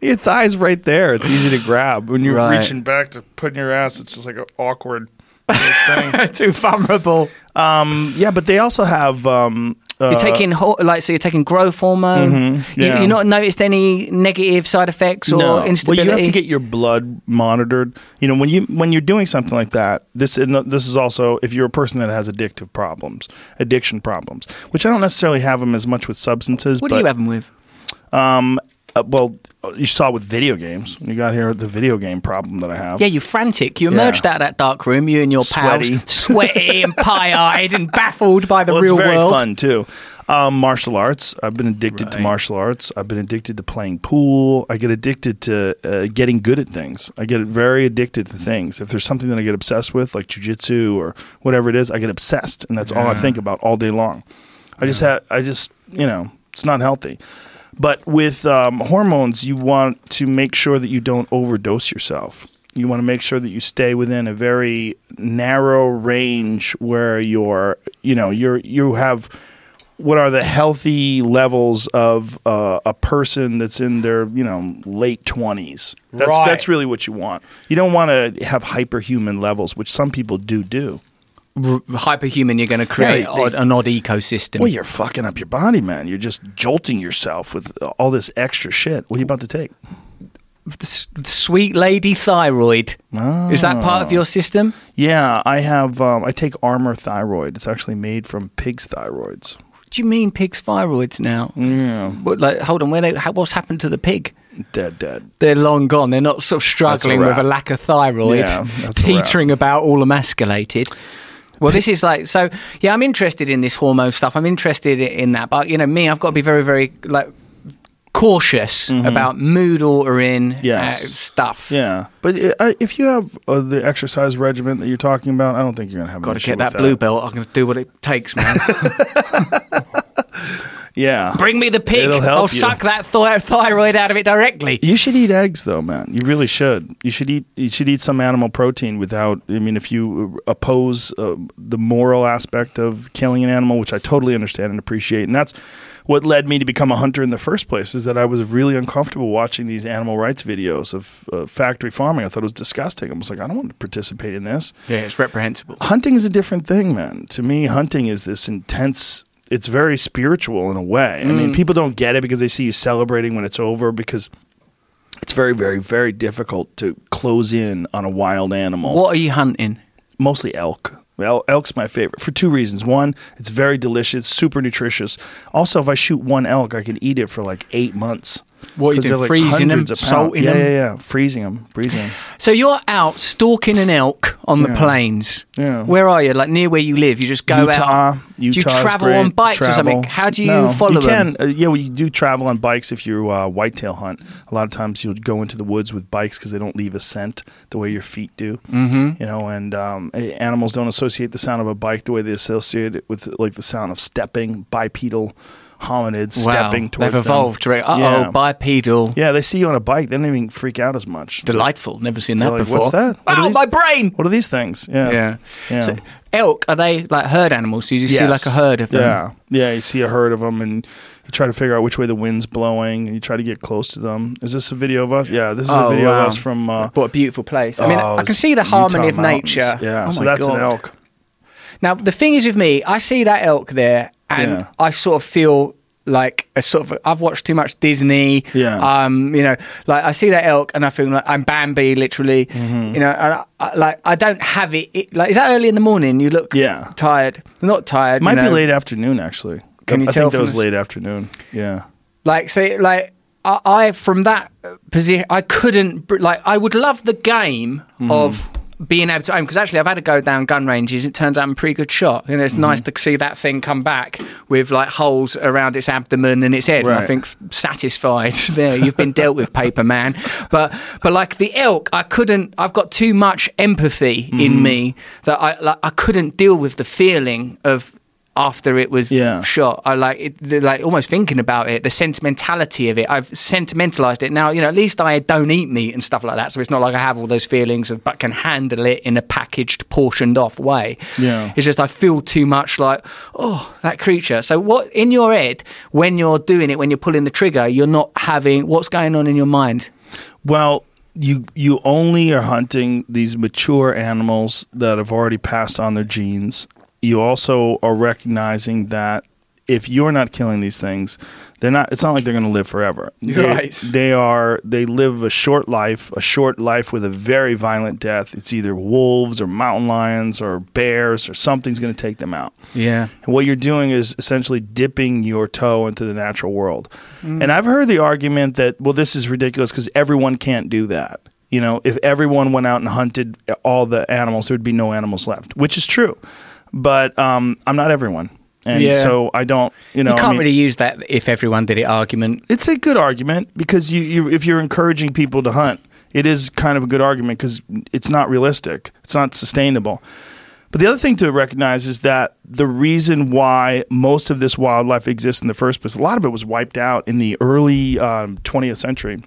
Your thigh's right there. It's easy to grab. When you're Right. reaching back to put in your ass, it's just like an awkward thing. Too vulnerable. Um, yeah, but they also have. Um, uh, You're taking ho- like so. You're taking growth hormone. Mhm, You, yeah. you not noticed any negative side effects or no. Well, instability. you have to get your blood monitored. You know, when you when you're doing something like that, this and this is also if you're a person that has addictive problems, addiction problems, which I don't necessarily have them as much with substances. what but, do you have them with? Um, uh, well, you saw with video games. You got here the video game problem that I have. Yeah, you're frantic. You Yeah. emerged out of that dark room, you and your Sweaty. pals, *laughs* sweaty and pie-eyed and baffled by the well, real it's very world. fun too. Um, martial arts. I've been addicted to martial arts. I've been addicted to playing pool. I get addicted to uh, getting good at things. I get very addicted to things. If there's something that I get obsessed with, like jujitsu or whatever it is, I get obsessed, and that's all I think about all day long. I just had. I just you know, it's not healthy. But with um, hormones, you want to make sure that you don't overdose yourself. You want to make sure that you stay within a very narrow range where you're, you know, you're you have what are the healthy levels of uh, a person that's in their, you know, late twenties. That's Right. that's really what you want. You don't want to have hyperhuman levels, which some people do do. R- hyperhuman, you're going to create Yeah, they- odd, an odd ecosystem. Well, you're fucking up your body, man. You're just jolting yourself with all this extra shit. What are you about to take? S- sweet lady thyroid. Is that part of your system? Yeah, I have. Um, I take Armour Thyroid. It's actually made from pigs' thyroids. What do you mean pig's thyroids now? Yeah, What, like, hold on, where they, how, what's happened to the pig? dead, dead. They're long gone. They're not sort of struggling with a lack of thyroid, Yeah, a teetering about all emasculated. Well, this is like so. Yeah, I'm interested in this hormone stuff. I'm interested in that, but you know, me, I've got to be very, very like cautious about mood altering Mm-hmm. Yes. uh, stuff. Yeah, but uh, if you have uh, the exercise regimen that you're talking about, I don't think you're gonna have. Got to get with that blue belt. I'm going to do what it takes, man. *laughs* *laughs* Yeah. Bring me the pig. It'll help I'll you. suck that thy- thyroid out of it directly. You should eat eggs, though, man. You really should. You should eat. You should eat some animal protein without. I mean, if you oppose uh, the moral aspect of killing an animal, which I totally understand and appreciate, and that's what led me to become a hunter in the first place, is that I was really uncomfortable watching these animal rights videos of uh, factory farming. I thought it was disgusting. I was like, I don't want to participate in this. Yeah, it's reprehensible. Hunting is a different thing, man. To me, hunting is this intense. It's very spiritual in a way. I Mm. mean, people don't get it because they see you celebrating when it's over because it's very, very, very difficult to close in on a wild animal. What are you hunting? Mostly elk. El- elk's my favorite for two reasons. One, it's very delicious, super nutritious. Also, if I shoot one elk, I can eat it for like eight months. What are you doing? like Freezing them, hundreds of pounds. salting yeah, them? Yeah, yeah, freezing them, freezing them. So you're out stalking an elk on the plains. Yeah. Where are you? Like near where you live? You just go Utah, out. Utah's do you travel great. on bikes or something? How do you No, follow you them? can. Uh, yeah, well, you do travel on bikes if you uh, whitetail hunt. A lot of times you'll go into the woods with bikes because they don't leave a scent the way your feet do. Mm-hmm. You know, and um, animals don't associate the sound of a bike the way they associate it with like the sound of stepping, bipedal hominids Wow, stepping towards them. they've them. evolved. Right? Uh oh, Yeah. bipedal. Yeah, they see you on a bike, they don't even freak out as much. Delightful. Never seen that like, before. "What's that? What these?" my brain. What are these things? Yeah, Yeah. yeah. So elk are they like herd animals? So you just see like a herd of them. Yeah, yeah. You see a herd of them, and you try to figure out which way the wind's blowing, and you try to get close to them. Is this a video of us? Yeah, this is Oh, a video wow. of us from. Uh, What a beautiful place. I mean, oh, I can see the harmony Utah of nature. Yeah, Oh so that's God. an elk. Now the thing is with me, I see that elk there, and Yeah. I sort of feel like a sort of I've watched too much Disney. Yeah. Um, you know, like I see that elk and I feel like I'm Bambi, literally. Mm-hmm. You know, and I, I, like I don't have it, it. Like, is that early in the morning? You look Yeah. tired. Not tired. Might you be late afternoon, actually. Can you I tell think that was late afternoon. Yeah. Like, say, like I, I from that position, I couldn't like. I would love the game Mm-hmm. of being able to aim because actually I've had to go down gun ranges. It turns out I'm a pretty good shot. and it's Mm-hmm. nice to see that thing come back with like holes around its abdomen and its head. And I think satisfied. *laughs* there, you've been dealt with, paper man. But but like the elk, I couldn't. I've got too much empathy Mm-hmm. in me that I like. I couldn't deal with the feeling of. After it was Yeah. shot, I like it. Like almost thinking about it, the sentimentality of it. I've sentimentalized it now. You know, at least I don't eat meat and stuff like that, so it's not like I have all those feelings of, but can handle it in a packaged, portioned off way. Yeah. it's just I feel too much like oh that creature. So what in your head when you're doing it, when you're pulling the trigger, you're not having what's going on in your mind. Well, you you only are hunting these mature animals that have already passed on their genes. You also are recognizing that if you're not killing these things, they're not. It's not like they're going to live forever. *laughs* They, Right. They are. They live a short life, a short life with a very violent death. It's either wolves or mountain lions or bears or something's going to take them out. Yeah, And what you're doing is essentially dipping your toe into the natural world. Mm. And I've heard the argument that, well, this is ridiculous because everyone can't do that. You know, if everyone went out and hunted all the animals, there would be no animals left, which is true. But um, I'm not everyone. And Yeah. so I don't, you know, you I can't mean, really use that if everyone did it argument. it's a good argument because you, you if you're encouraging people to hunt, it is kind of a good argument because it's not realistic. It's not sustainable. But the other thing to recognize is that the reason why most of this wildlife exists in the first place, a lot of it was wiped out in the early um, 20th century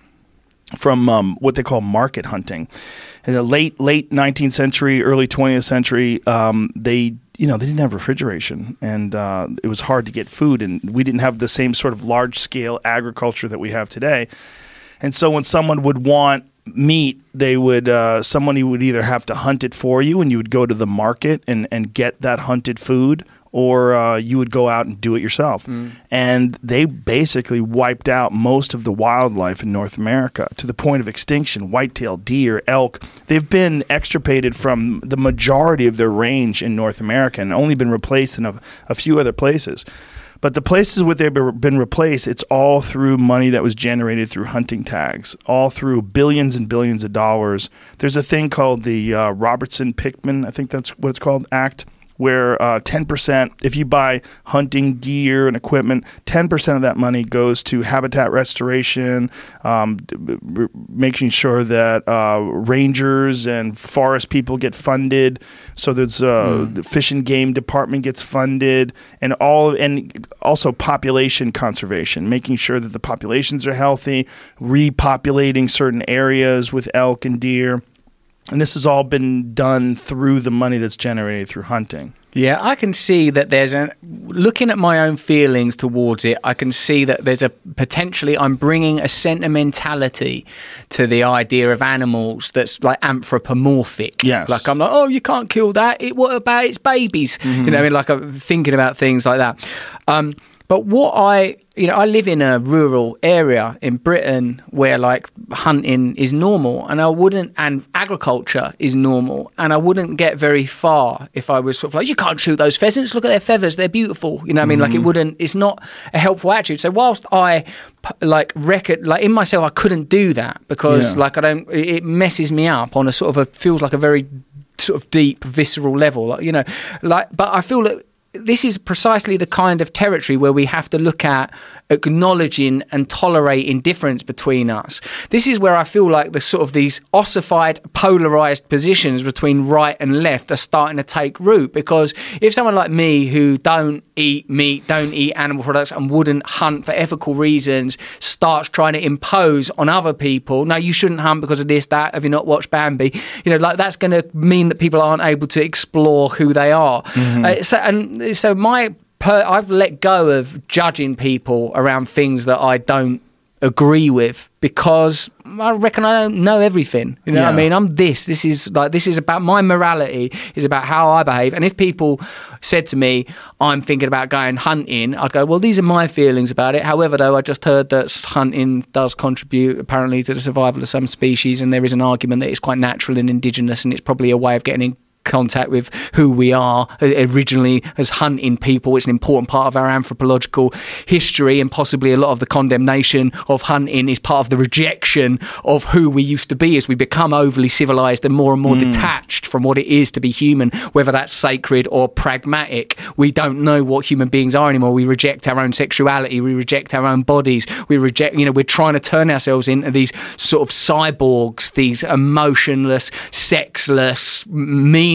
from um, what they call market hunting. In the late late 19th century, early 20th century, um, they you know they didn't have refrigeration, and uh, it was hard to get food, and we didn't have the same sort of large scale agriculture that we have today. And so when someone would want meat, they would uh, somebody would either have to hunt it for you, and you would go to the market and and get that hunted food, or uh, you would go out and do it yourself. And they basically wiped out most of the wildlife in North America to the point of extinction. Whitetail, deer, elk. They've been extirpated from the majority of their range in North America and only been replaced in a, a few other places. But the places where they've been replaced, it's all through money that was generated through hunting tags, all through billions and billions of dollars. There's a thing called the uh, Robertson Pittman, I think that's what it's called, Act, where uh, 10%, if you buy hunting gear and equipment, 10% of that money goes to habitat restoration, um, d- b- b- making sure that uh, rangers and forest people get funded. So there's uh, the fish and game department gets funded, and all and also population conservation, making sure that the populations are healthy, repopulating certain areas with elk and deer. And this has all been done through the money that's generated through hunting. Yeah, I can see that there's a looking at my own feelings towards it. I can see that there's a potentially I'm bringing a sentimentality to the idea of animals that's like anthropomorphic. Yes. like I'm like, oh, you can't kill that. It, what about its babies? You know, I mean, like I'm thinking about things like that. Um, but what I, you know, I live in a rural area in Britain where like hunting is normal and I wouldn't, and agriculture is normal. And I wouldn't get very far if I was sort of like, you can't shoot those pheasants. Look at their feathers. They're beautiful. You know what I mean? Like it mm-hmm. wouldn't, it's not a helpful attitude. So whilst I like record, like in myself, I couldn't do that because Yeah. like I don't, it it messes me up on a sort of a, feels like a very sort of deep visceral level like, you know like but i feel that this is precisely the kind of territory where we have to look at acknowledging and tolerating difference between us. This is where I feel like the sort of these ossified, polarized positions between right and left are starting to take root. Because if someone like me who don't eat meat, don't eat animal products, and wouldn't hunt for ethical reasons starts trying to impose on other people, Now you shouldn't hunt because of this, that, have you not watched Bambi? You know, like that's going to mean that people aren't able to explore who they are. Uh, so, and so my per, I've let go of judging people around things that I don't agree with because I reckon I don't know everything. You know what I mean? I'm this. This is like this is about my morality is about how I behave. And if people said to me, I'm thinking about going hunting, I'd go, Well, these are my feelings about it. However, though, I just heard that hunting does contribute apparently to the survival of some species and there is an argument that it's quite natural and indigenous and it's probably a way of getting in contact with who we are uh, originally as hunting people. It's an important part of our anthropological history, and possibly a lot of the condemnation of hunting is part of the rejection of who we used to be as we become overly civilized and more and more detached from what it is to be human, whether that's sacred or pragmatic. We don't know what human beings are anymore. We reject our own sexuality, we reject our own bodies, we reject, you know, we're trying to turn ourselves into these sort of cyborgs, these emotionless, sexless,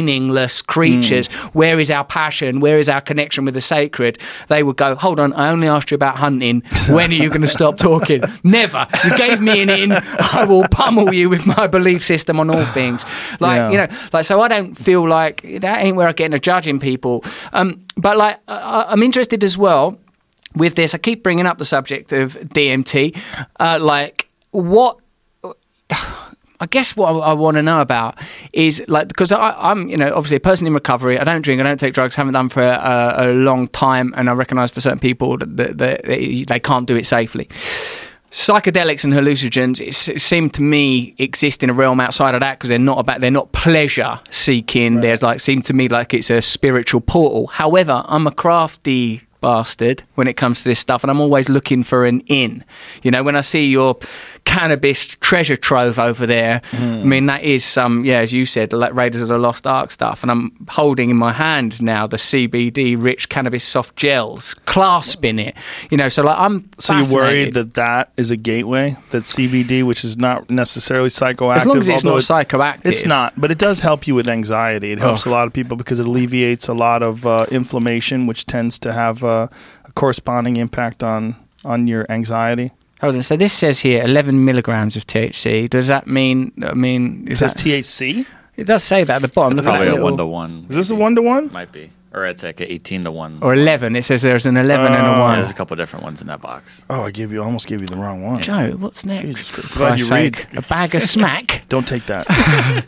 meaningless creatures. Where is our passion? Where is our connection with the sacred? They would go, Hold on, I only asked you about hunting. When are you going to stop talking? *laughs* Never. You gave me an in. I will pummel you with my belief system on all things. Like, Yeah. you know, like, so I don't feel like that ain't where I get into judging people. Um, but like, I, I'm interested as well with this. I keep bringing up the subject of DMT. Uh, like, what I guess what I, I want to know about is like because I, I'm you know obviously a person in recovery. I don't drink. I don't take drugs. Haven't done for a, a long time, and I recognise for certain people that, that, that they can't do it safely. Psychedelics and hallucinogens it, s- seem to me exist in a realm outside of that because they're not about they're not pleasure seeking. They're like seem to me like it's a spiritual portal. However, I'm a crafty bastard when it comes to this stuff, and I'm always looking for an in. You know, when I see your cannabis treasure trove over there, I mean that is some yeah, as you said, like Raiders of the Lost Ark stuff, and I'm holding in my hand now the CBD rich cannabis soft gels, clasping it. You know, so like I'm So you're worried that that is a gateway, that CBD, which is not necessarily psychoactive. as long as it's not it- psychoactive, It's not, but it does help you with anxiety. It helps Ugh. a lot of people because it alleviates a lot of uh, inflammation, which tends to have uh, a corresponding impact on on your anxiety. Hold on. So this says here 11 milligrams of THC. Does that mean? I mean, It is says THC. it does say that at the bottom. It's Look at probably that a little- one to one. Is this a one to one? Might be, or it's like a eighteen to one. or 11. It says there's an 11 and a Oh. Yeah, one. there's a couple different ones in that box. Oh, I gave you almost gave you the wrong one. Joe, what's next? Jesus, For glad you Christ's read. A bag of smack. *laughs* Don't take that.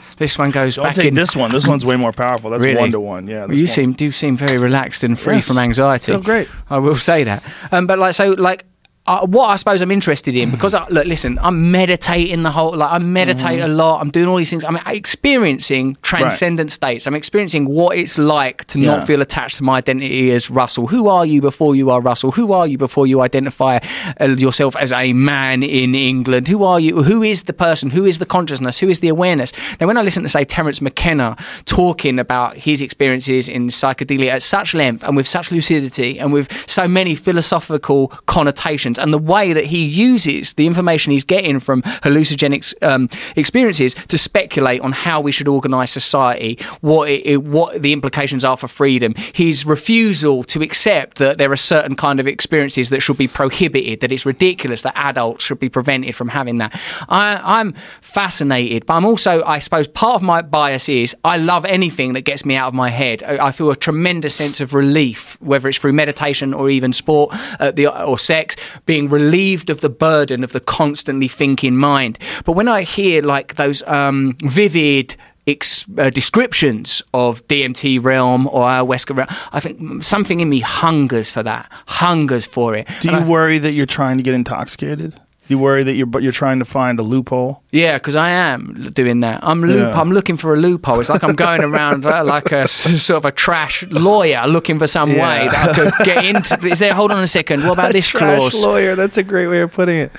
*laughs* this one goes Don't back take in. this one. This one's way more powerful. That's Really? one to one. Yeah. Well, this you one- seem do seem very relaxed and free Yes. from anxiety. Feel great. I will say that. Um, but like so, like uh, what I suppose I'm interested in because I, look, listen, I'm meditating the whole like I meditate Mm-hmm. a lot. I'm doing all these things. I'm experiencing transcendent states. I'm experiencing what it's like to Yeah. not feel attached to my identity as Russell. Who are you before you are Russell? Who are you before you identify uh, yourself as a man in England? Who are you? Who is the person? Who is the consciousness? Who is the awareness? Now, when I listen to say Terence McKenna talking about his experiences in psychedelia at such length and with such lucidity and with so many philosophical connotations and the way that he uses the information he's getting from hallucinogenic um, experiences to speculate on how we should organise society, what it, it- what the implications are for freedom, his refusal to accept that there are certain kind of experiences that should be prohibited, that it's ridiculous that adults should be prevented from having that. I, I'm fascinated, but I'm also, I suppose, part of my bias is I love anything that gets me out of my head. I, I feel a tremendous sense of relief, whether it's through meditation or even sport uh, the, or sex, being relieved of the burden of the constantly thinking mind. But when I hear like those um, vivid ex- uh, descriptions of DMT realm or ayahuasca realm, I think something in me hungers for that, hungers for it. Do And you I- worry that you're trying to get intoxicated? You worry that you're but you're trying to find a loophole? Yeah, because I am doing that. I'm loop. Yeah. I'm looking for a loophole. It's like I'm going around uh, like a *laughs* sort of a trash lawyer looking for some way Yeah. that I could get into. Is there? Hold on a second. What about *laughs* this clause? lawyer. That's a great way of putting it.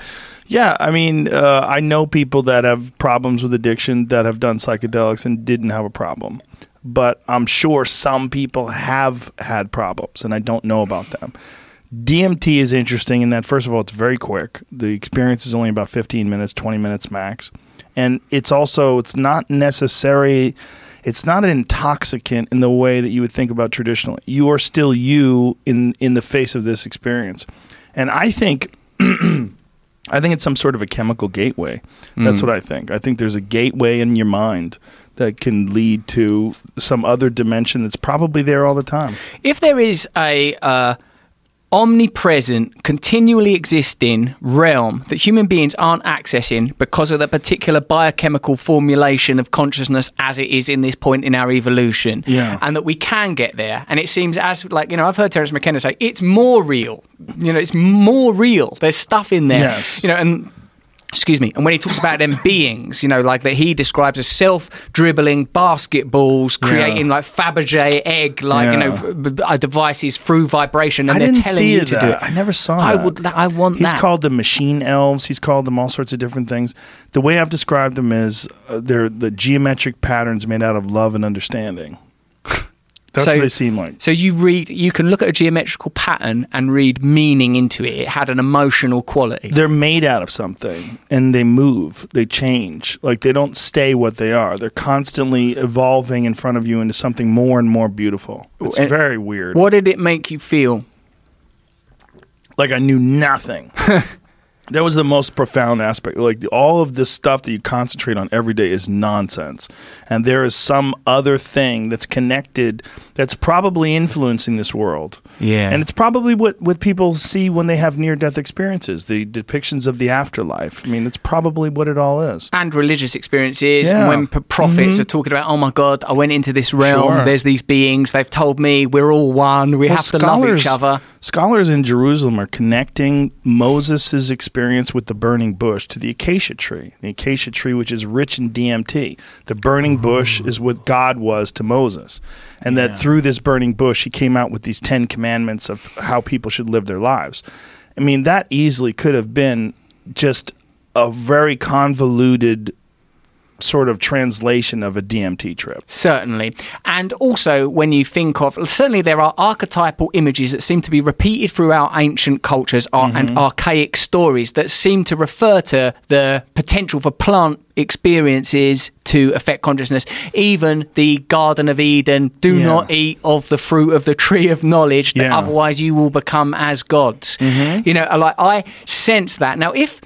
Yeah, I mean, uh, I know people that have problems with addiction that have done psychedelics and didn't have a problem. But I'm sure some people have had problems, and I don't know about them. DMT is interesting in that, first of all, it's very quick. The experience is only about 15 minutes, 20 minutes max. And it's also, it's not necessary, it's not an intoxicant in the way that you would think about traditionally. You are still you in, in the face of this experience. And I think *clears throat* I think it's some sort of a chemical gateway. That's what I think. I think there's a gateway in your mind that can lead to some other dimension that's probably there all the time. If there is a uh, omnipresent, continually existing realm that human beings aren't accessing because of the particular biochemical formulation of consciousness as it is in this point in our evolution, Yeah. and that we can get there, and it seems as like you know, I've heard Terence McKenna say it's more real. You know, it's more real. There's stuff in there. Yes. You know, and excuse me and when he talks about them *laughs* beings you know like that he describes as self-dribbling basketballs creating like fabergé egg like you know b- b- devices through vibration and I they're didn't telling see you that. to do it I never saw I that. would I want He's that called them machine elves. He's called them all sorts of different things. The way I've described them is uh, they're the geometric patterns made out of love and understanding. That's So- what they seem like. so you read you can look at a geometrical pattern and read meaning into it it had an emotional quality They're made out of something and they move, they change. Like they don't stay what they are. They're constantly evolving in front of you into something more and more beautiful. It's And- very weird. what did it make you feel like I knew nothing. *laughs* that was the most profound aspect. Like all of this stuff that you concentrate on every day is nonsense, and there is some other thing that's connected that's probably influencing this world. Yeah. and it's probably what what people see when they have near death experiences, the depictions of the afterlife. I mean, that's probably what it all is. and religious experiences Yeah. and when p- prophets mm-hmm. are talking about oh my god i went into this realm Sure. there's these beings they've told me we're all one we Well, have to love each other Scholars in Jerusalem are connecting Moses' experience with the burning bush to the acacia tree. The acacia tree, which is rich in DMT. The burning bush is what God was to Moses. And that through this burning bush, he came out with these Ten Commandments of how people should live their lives. I mean, that easily could have been just a very convoluted sort of translation of a DMT trip. Certainly. And also, when you think of, certainly there are archetypal images that seem to be repeated throughout ancient cultures Mm-hmm. and archaic stories that seem to refer to the potential for plant experiences to affect consciousness. Even the Garden of Eden do Yeah. not eat of the fruit of the tree of knowledge, that Yeah. otherwise you will become as gods. You know, like I sense that. Now, if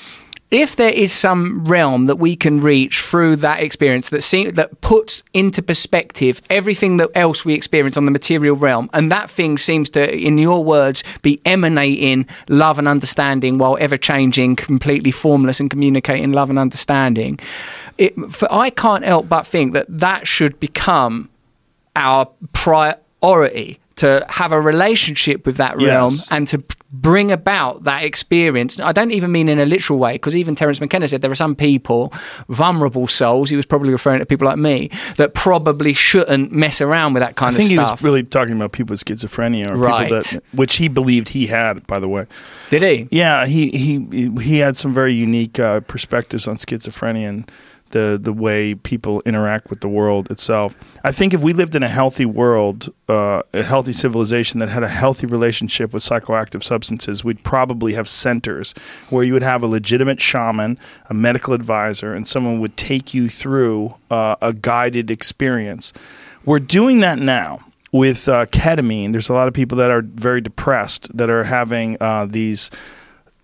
if there is some realm that we can reach through that experience that seem, that puts into perspective everything that else we experience on the material realm, and that thing seems to, in your words, be emanating love and understanding while ever changing, completely formless, and communicating love and understanding. It, for, I can't help but think that that should become our priority to have a relationship with that realm Yes. and to bring about that experience. I don't even mean in a literal way, because even Terence McKenna said there are some people, vulnerable souls, he was probably referring to people like me, that probably shouldn't mess around with that kind I think of he stuff. was really talking about people with schizophrenia, or Right. people that, which he believed he had, by the way. Did he? Yeah, he he he had some very unique uh, perspectives on schizophrenia and the the way people interact with the world itself. I think if we lived in a healthy world, uh, a healthy civilization that had a healthy relationship with psychoactive substances, we'd probably have centers where you would have a legitimate shaman, a medical advisor, and someone would take you through uh, a guided experience. We're doing that now with uh, ketamine. There's a lot of people that are very depressed that are having uh, these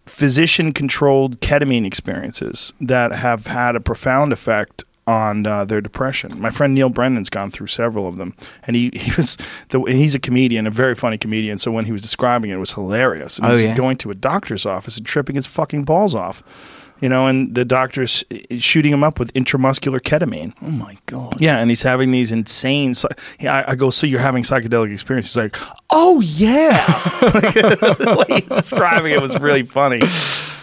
physician controlled ketamine experiences that have had a profound effect on uh, their depression. My friend Neal Brennan's gone through several of them, and he, *laughs* he was the, and he's a comedian, a very funny comedian. So when he was describing it, it was hilarious. And Oh, he's yeah? going to a doctor's office and tripping his fucking balls off, you know, and the doctor's shooting him up with intramuscular ketamine. Oh my God. Yeah, and he's having these insane. I, I go, so you're having psychedelic experiences? He's like, oh yeah. *laughs* the way he's describing it was really funny.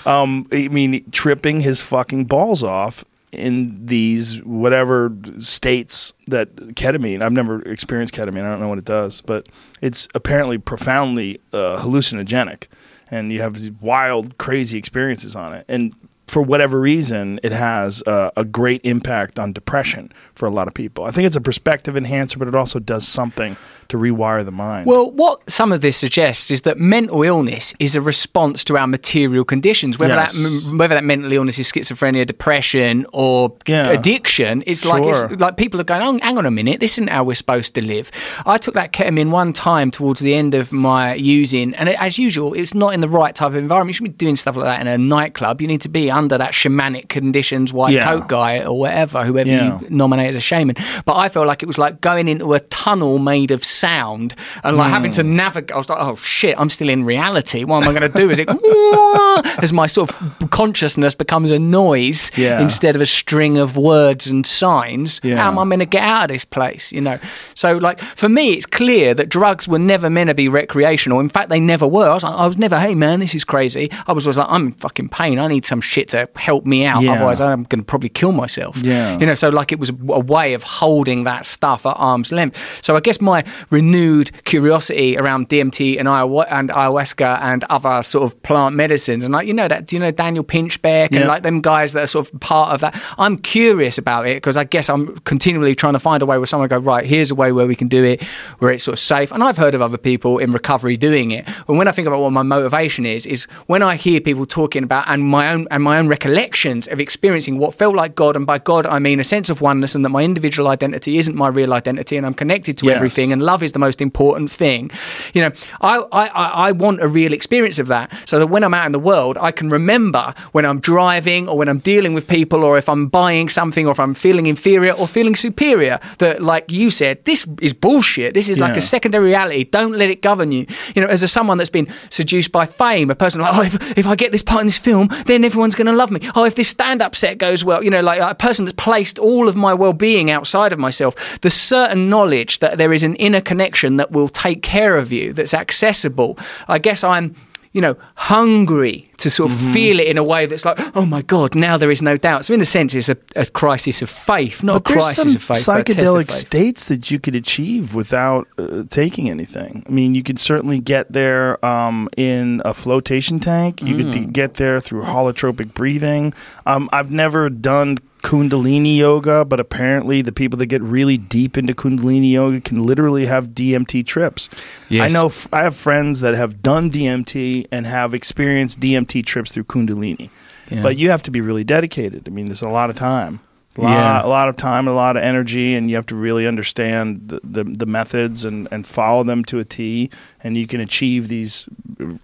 Um, I mean, tripping his fucking balls off in these whatever states that ketamine. I've never experienced ketamine. I don't know what it does, but it's apparently profoundly uh, hallucinogenic, and you have these wild, crazy experiences on it. And for whatever reason, it has uh, a great impact on depression for a lot of people. I think it's a perspective enhancer, but it also does something to rewire the mind. Well, what some of this suggests is that mental illness is a response to our material conditions. Whether Yes. that whether that mental illness is schizophrenia, depression, or Yeah. addiction, it's like it's like people are going, oh, "Hang on a minute, this isn't how we're supposed to live." I took that ketamine one time towards the end of my using, and it, as usual, it's not in the right type of environment. You should be doing stuff like that in a nightclub. You need to be under that shamanic conditions, white Yeah. coat guy or whatever, whoever Yeah. you nominate as a shaman. But I felt like it was like going into a tunnel made of sound and like having Hmm. to navigate. I was like, oh shit, I'm still in reality. What am I going to do? Is it *laughs* as my sort of consciousness becomes a noise Yeah. instead of a string of words and signs? How am I going to get out of this place? You know. So like for me, it's clear that drugs were never meant to be recreational. In fact, they never were. I was, like, I was never, hey man, this is crazy. I was always like, I'm in fucking pain. I need some shit to help me out. Yeah. Otherwise, I'm going to probably kill myself. Yeah. You know, so like it was a way of holding that stuff at arm's length. So I guess my renewed curiosity around DMT and, ayahu- and ayahuasca and other sort of plant medicines, and like you know that, do you know Daniel Pinchbeck and Yeah. like them guys that are sort of part of that? I'm curious about it because I guess I'm continually trying to find a way where someone go right. Here's a way where we can do it, where it's sort of safe. And I've heard of other people in recovery doing it. And when I think about what my motivation is, is when I hear people talking about and my own and my own recollections of experiencing what felt like God, and by God I mean a sense of oneness, and that my individual identity isn't my real identity, and I'm connected to Yes. everything, and love is the most important thing. You know, I, I I want a real experience of that, so that when I'm out in the world, I can remember when I'm driving or when I'm dealing with people, or if I'm buying something, or if I'm feeling inferior or feeling superior. That, like you said, this is bullshit. This is like Yeah. a secondary reality. Don't let it govern you. You know, as a someone that's been seduced by fame, a person like, oh, if, if I get this part in this film, then everyone's going to love me. Oh, if this stand-up set goes well, you know, like a person that's placed all of my well-being outside of myself. The certain knowledge that there is an inner connection that will take care of you, that's accessible. I guess I'm. You know, hungry to sort of Mm-hmm. feel it in a way that's like, oh my god, now there is no doubt. So in a sense, it's a, a crisis of faith, not But a crisis of faith. test of psychedelic faith. states that you could achieve without uh, taking anything. I mean, you could certainly get there um, in a flotation tank. You could Mm. get there through holotropic breathing. Um, I've never done Kundalini yoga, but apparently the people that get really deep into Kundalini yoga can literally have DMT trips. Yes. I know f- I have friends that have done DMT and have experienced DMT trips through Kundalini. Yeah. But you have to be really dedicated. I mean, there's a lot of time. A lot, Yeah. a lot of time, a lot of energy, and you have to really understand the, the, the methods and, and follow them to a T. And you can achieve these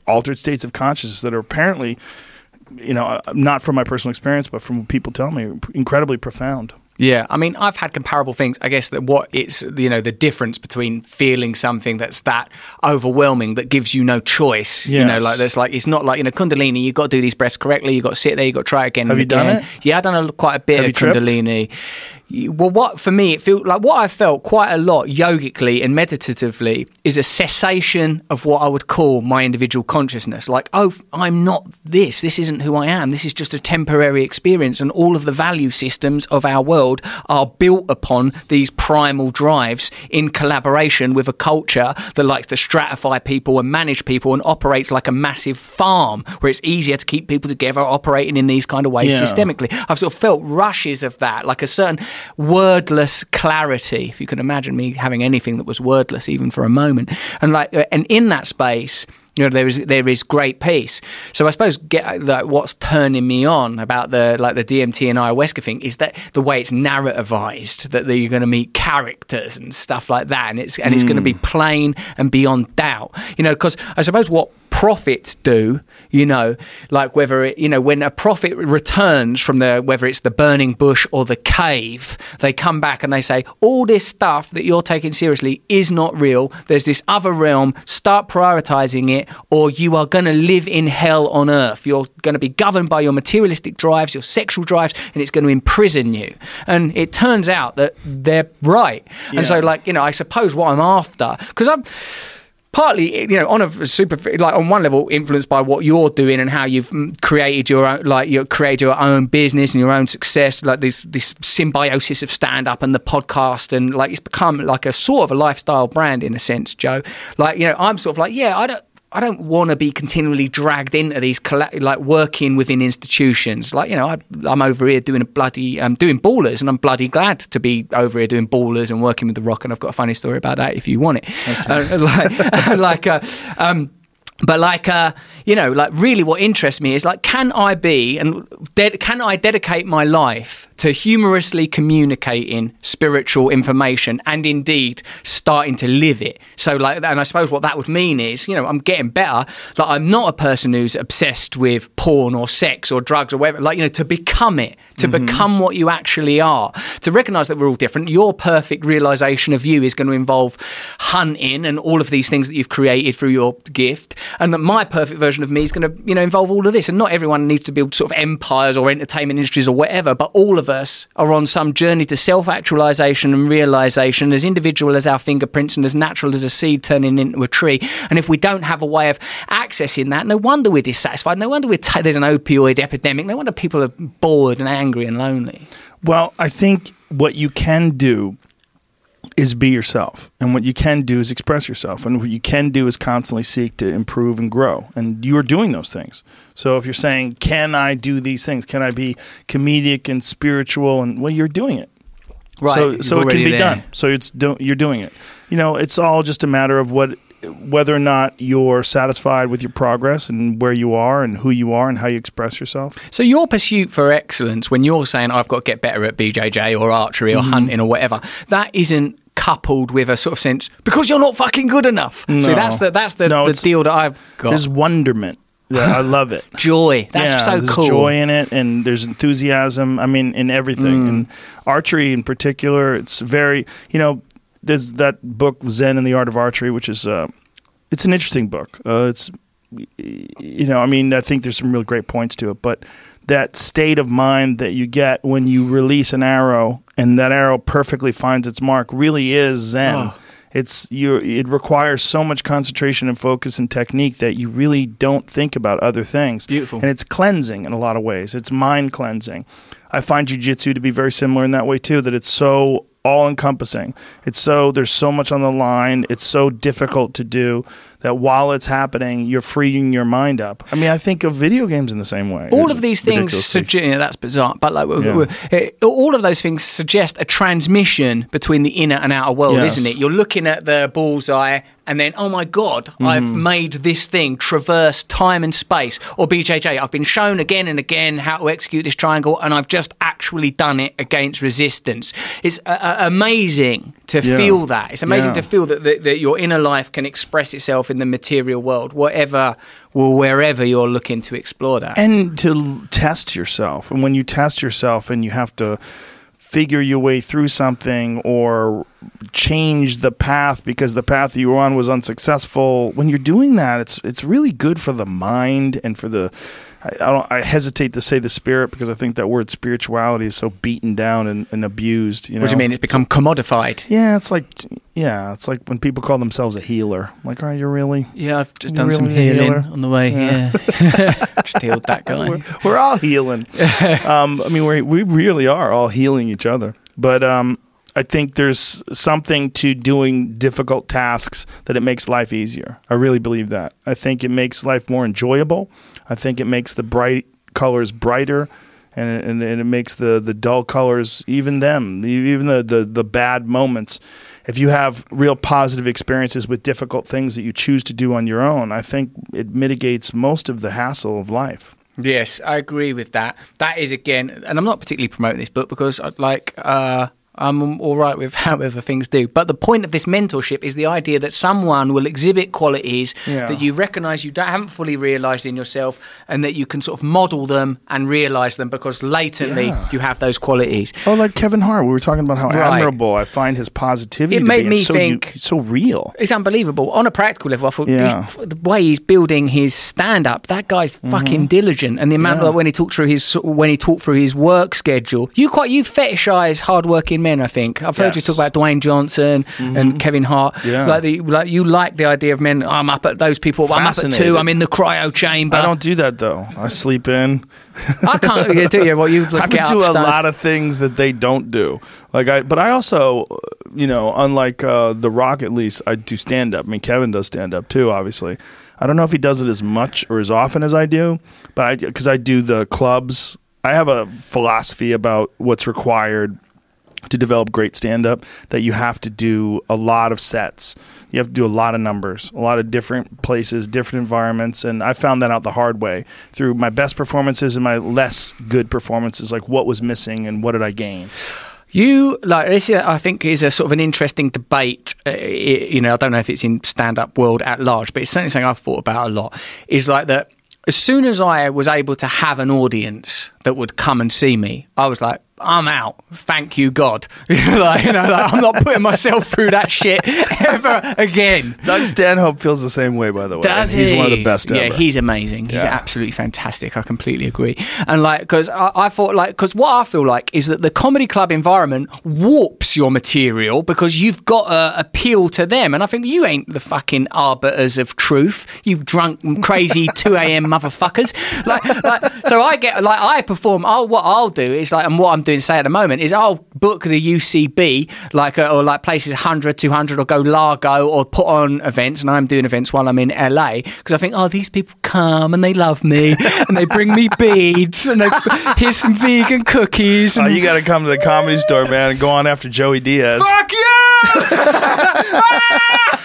altered states of consciousness that are apparently, you know, uh, not from my personal experience, but from what people tell me, incredibly profound. Yeah, I mean, I've had comparable things. I guess that what it's you know the difference between feeling something that's that overwhelming that gives you no choice. You know, like that's like it's not like you know Kundalini. You've got to do these breaths correctly. You've got to sit there. You've got to try again. Have and you done it? Yeah, I've done a, quite a bit Have of you tripped? Well, what for me it felt like what I felt quite a lot yogically and meditatively is a cessation of what I would call my individual consciousness. Like, oh, I'm not this. This isn't who I am. This is just a temporary experience, and all of the value systems of our world are built upon these primal drives in collaboration with a culture that likes to stratify people and manage people and operates like a massive farm where it's easier to keep people together operating in these kind of ways Yeah. systemically. I've sort of felt rushes of that, like a certain wordless clarity. If you can imagine me having anything that was wordless, even for a moment, and like, and in that space. You know, there is there is great peace. So I suppose get like what's turning me on about the like the DMT and ayahuasca thing is that the way it's narrativized that you're going to meet characters and stuff like that, and it's and it's going to be hmm. plain and beyond doubt. You know, because I suppose what prophets do, you know, like whether it, you know, when a prophet returns from the, whether it's the burning bush or the cave, they come back and they say, all this stuff that you're taking seriously is not real. There's this other realm. Start prioritizing it, or you are going to live in hell on earth. You're going to be governed by your materialistic drives, your sexual drives, and it's going to imprison you. And it turns out that they're right. And so, like, you know, I suppose what I'm after, because I'm, partly you know on a super like on one level influenced by what you're doing and how you've mm, created your own like you created your own business and your own success like this this symbiosis of stand up and the podcast and like it's become like a sort of a lifestyle brand in a sense Joe like you know I'm sort of like yeah I don't I don't want to be continually dragged into these like working within institutions. Like you know, I, I'm over here doing a bloody, um, doing ballers, and I'm bloody glad to be over here doing ballers and working with the Rock. And I've got a funny story about that if you want it. Uh, *laughs* like, *laughs* like, uh, um, but like, uh, you know, like really, what interests me is like, can I be and de- can I dedicate my life to humorously communicating spiritual information and indeed starting to live it? So, like, and I suppose what that would mean is, you know, I'm getting better. Like, I'm not a person who's obsessed with porn or sex or drugs or whatever. Like, you know, to become it, to mm-hmm. become what you actually are, to recognize that we're all different. Your perfect realization of you is going to involve hunting and all of these things that you've created through your gift, and that my perfect version of me is going to, you know, involve all of this. And not everyone needs to build sort of empires or entertainment industries or whatever, but all of us are on some journey to self-actualization and realization, as individual as our fingerprints and as natural as a seed turning into a tree. And if we don't have a way of accessing that, no wonder we're dissatisfied. No wonder we're ta- there's an opioid epidemic. No wonder people are bored and angry and lonely. Well, I think what you can do is be yourself. And what you can do is express yourself. And what you can do is constantly seek to improve and grow. And you are doing those things. So if you're saying, can I do these things? Can I be comedic and spiritual? And well, you're doing it. Right, So, so it can be there. done. So it's do, you're doing it. You know, it's all just a matter of what whether or not you're satisfied with your progress and where you are and who you are and how you express yourself. So your pursuit for excellence, when you're saying I've got to get better at BJJ or archery or Mm-hmm. hunting or whatever, that isn't coupled with a sort of sense because you're not fucking good enough. No. So that's the that's the, No, the deal that I've got. There's wonderment. Yeah, I love it. *laughs* joy. That's yeah, so there's cool. joy in it, and there's enthusiasm. I mean, in everything, Mm. and archery in particular. It's very, you know, there's that book Zen and the Art of Archery, which is, uh, it's an interesting book. Uh, it's, you know, I mean, I think there's some really great points to it, but that state of mind that you get when you release an arrow and that arrow perfectly finds its mark really is Zen. Oh. It's you. It requires so much concentration and focus and technique that you really don't think about other things. Beautiful. and it's cleansing in a lot of ways. It's mind cleansing. I find jujitsu to be very similar in that way too. That it's so all encompassing. It's so there's so much on the line. It's so difficult to do that while it's happening, you're freeing your mind up. I mean, I think of video games in the same way. all of these things suggest yeah, that's bizarre but like Yeah. all of those things suggest a transmission between the inner and outer world Yes. isn't it you're looking at the bullseye and then oh my god i've Mm-hmm. made this thing traverse time and space or bjj i've been shown again and again how to execute this triangle and i've just actually done it against resistance it's uh, uh, amazing to Yeah. feel that it's amazing Yeah. to feel that, that, that your inner life can express itself in the material world whatever well, wherever you're looking to explore that and to test yourself. And when you test yourself and you have to figure your way through something or change the path because the path you were on was unsuccessful. When you're doing that, it's it's really good for the mind and for the. I, I don't. I hesitate to say the spirit because I think that word spirituality is so beaten down and, and abused. You know? What do you mean? It's become commodified. Yeah, it's like yeah, it's like when people call themselves a healer. I'm like, are you really? Yeah, I've just done some really a healing healer? on the way Yeah. here. *laughs* just healed that guy. We're, we're all healing. *laughs* um, I mean, we we really are all healing each other. But um, I think there's something to doing difficult tasks that it makes life easier. I really believe that. I think it makes life more enjoyable. I think it makes the bright colors brighter. And, and, and it makes the, the dull colors even them even the, the, the bad moments if you have real positive experiences with difficult things that you choose to do on your own i think it mitigates most of the hassle of life Yes, I agree with that. That is again, and I'm not particularly promoting this book because I'd like uh, I'm all right with *laughs* however things do. But the point of this mentorship is the idea that someone will exhibit qualities Yeah. that you recognise you don't, haven't fully realised in yourself, and that you can sort of model them and realise them because latently Yeah. you have those qualities. Oh, like Kevin Hart. We were talking about how Right. admirable I find his positivity. It to made be. me so, think- it's so real. It's unbelievable. On a practical level, I thought Yeah. the way he's building his stand up, that guy's fucking diligent. And the amount Mm-hmm. Yeah. of when he talked through his when he talked through his work schedule. You quite you fetishize hardworking men, I think. I've heard you Yes. Mm-hmm. talk about Dwayne Johnson and Kevin Hart. Yeah. Like the, like you like the idea of men, I'm up at those people, I'm up at two, I'm in the cryo chamber. I don't do that though. I sleep in. I can't yeah, do you what you *laughs* I can do a stand- lot of things that they don't do. Like I, but I also, uh, you know, unlike uh, The Rock, at least I do stand up. I mean, Kevin does stand up too. Obviously, I don't know if he does it as much or as often as I do, but I because I do the clubs. I have a philosophy about what's required to develop great stand up that you have to do a lot of sets. You have to do a lot of numbers, a lot of different places, different environments. And I found that out the hard way through my best performances and my less good performances. Like what was missing and what did I gain? You like this? I think is a sort of an interesting debate. Uh, you know, I don't know if it's in stand-up world at large, but it's certainly something I've thought about a lot. Is like that. As soon as I was able to have an audience that would come and see me, I was like, I'm out. Thank you, God. *laughs* like, you know, like, I'm not putting myself through that shit *laughs* ever again. Doug Stanhope feels the same way, by the way. Does He's one of the he? best Yeah, ever. he's amazing. He's Yeah. absolutely fantastic. I completely agree. And like, because I, I thought, like, because what I feel like is that the comedy club environment warps your material because you've got to appeal to them. And I think you ain't the fucking arbiters of truth. You drunk, crazy *laughs* 2 a.m. motherfuckers. Like, like, so I get, like, I perform. I'll, what I'll do is like, and what I'm doing, say at the moment, is I'll book the UCB, like, uh, or like places 100, 200, or go Largo, or put on events. And I'm doing events while I'm in LA because I think, oh, these people come and they love me *laughs* and they bring me beads and they, here's some vegan cookies. Oh, And you got to come to the comedy store, man, and go on after Joey Diaz. Fuck you! *laughs*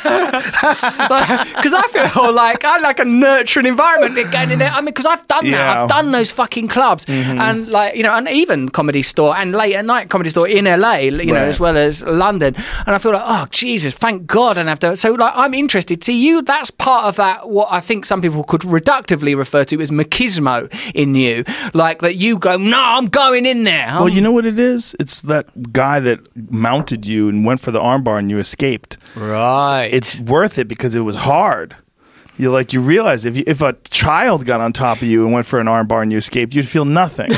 Because I feel like I like a nurturing environment going in there. I mean, because I've done that. Yeah. Mm-hmm. I've done those fucking clubs, and like you know, and even comedy store and late at night comedy store in LA, you know, as well as London. And I feel like, oh Jesus, thank God, And i've to. So like, I'm interested. To you, that's part of that. What I think some people could reductively refer to as machismo in you, like that. You go, no, I'm going in there. Well, I'm- you know what it is? It's that guy that mounted you and went for the armbar and you escaped. right. It's worth it because it was hard. You like you realize if you, if a child got on top of you and went for an armbar and you escaped, you'd feel nothing.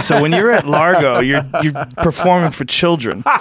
so when you're at Largo, you're you're performing for children. *laughs*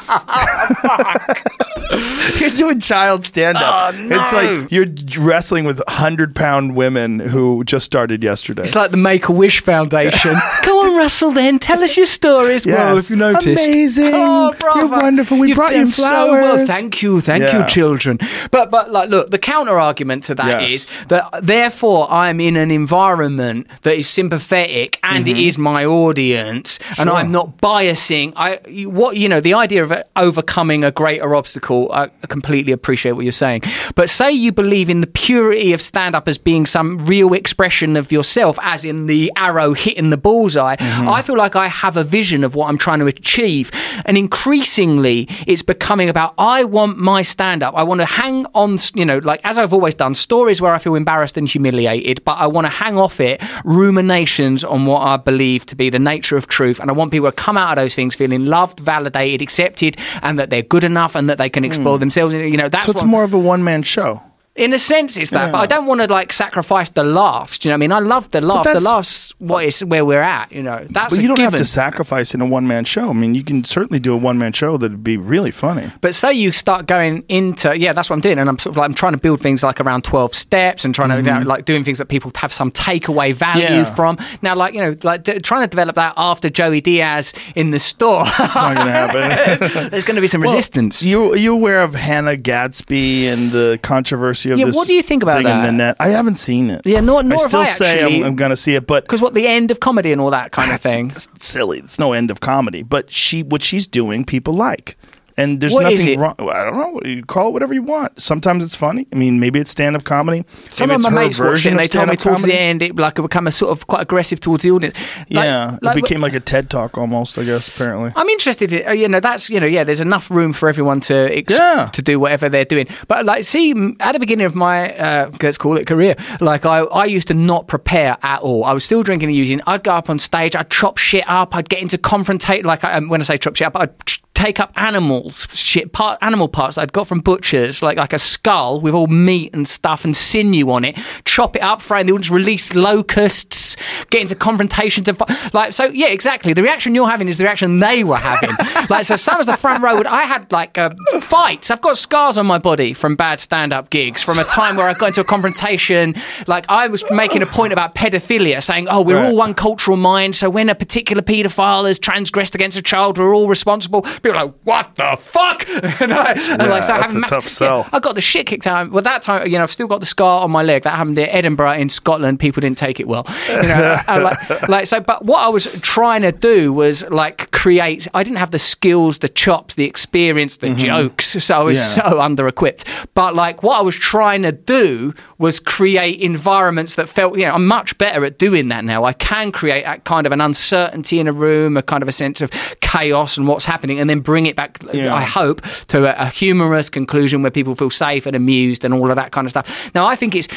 you're doing child stand up. Oh, no. It's like you're wrestling with hundred pound women who just started yesterday. It's like the Make a Wish Foundation. *laughs* Go on, Russell. Then tell us your stories. Well, Yes. if you noticed, Amazing. Oh, bravo. You're wonderful. We You've brought you done So well. Thank you, thank Yeah. you, children. But but like, look, the counter argument to that is Yes. That therefore I'm in an environment that is sympathetic and it is my audience, and Mm-hmm. I'm not biasing. I what you know the idea of overcoming a greater obstacle. I completely appreciate what you're saying. But say you believe in the purity of stand up as being some real expression of yourself, as in the arrow hitting the bullseye. Mm-hmm. I feel like I have a vision of what I'm trying to achieve. And increasingly, it's becoming about I want my stand up. I want to hang on, you know, like as I've always done, stories where I feel so embarrassed and humiliated, but I want to hang off it ruminations on what I believe to be the nature of truth. And I want people to come out of those things feeling loved, validated, accepted, and that they're good enough and that they can explore hmm. themselves. You know, that's. So it's what- more of a one man show. In a sense, it's that, but I don't want to like sacrifice the laughs. Do you know what I mean? I love the laughs. The laughs, what is where we're at. You know, that's But a you don't given. have to sacrifice in a one man show. I mean, you can certainly do a one man show that'd be really funny. But say you start going into yeah, that's what I'm doing, and I'm sort of like I'm trying to build things like around twelve steps and trying to you know, like doing things that people have some takeaway value Mm-hmm. Yeah. from. Now, like you know, like d- trying to develop that after Joey Diaz in the store, It's not going *laughs* to happen. there's going to be some resistance. You are you aware of Hannah Gadsby and the controversy of Yeah, this? what do you think about that? the net? I haven't seen it. Yeah, nor- nor I still I say actually. I'm, I'm going to see it, but because what the end of comedy and all that kind of thing. that's silly. It's no end of comedy. But she, what she's doing, people like. And there's What nothing wrong. I don't know. You call it whatever you want. Sometimes it's funny. I mean, maybe it's stand up comedy. Some maybe of it's my mates watched it and they told me the comedy. end it like it became a sort of quite aggressive towards the audience. Like- yeah, like, it became like a TED talk almost. I guess apparently. I'm interested. In, you know, that's you know, yeah. There's enough room for everyone to ex- Yeah. to do whatever they're doing. But like, see, at the beginning of my uh, let's call it career, like I, I used to not prepare at all. I was still drinking and using. I'd go up on stage. I'd chop shit up. I'd get into confrontate. Like I, um, when I say chop shit up, I'd ch- take up animals shit part animal parts that I'd got from butchers like like a skull with all meat and stuff and sinew on it chop it up frame the audience release locusts get into confrontations and like so yeah exactly. The reaction you're having is the reaction they were having. *laughs* Like so some of the front row would, I had like uh, fights. I've got scars on my body from bad stand-up gigs from a time where I got into a confrontation like I was making a point about pedophilia saying oh we're Right. all one cultural mind so when a particular paedophile has transgressed against a child we're all responsible people are like what the fuck *laughs* and, I, and like so I have a massive, sell. yeah, I got the shit kicked out. Well, that time, you know, I've still got the scar on my leg. That happened in Edinburgh in Scotland. People didn't take it well. You know, *laughs* like, like so. But what I was trying to do was like create. I didn't have the skills, the chops, the experience, the jokes. So I was Mm-hmm. Yeah. so under equipped. But like what I was trying to do was create environments that felt. You know, I'm much better at doing that now. I can create that kind of an uncertainty in a room, a kind of a sense of chaos and what's happening, and then bring it back. Yeah. I hope to a, a humorous conclusion where people feel safe and amused and all of that kind of stuff. Now, I think it's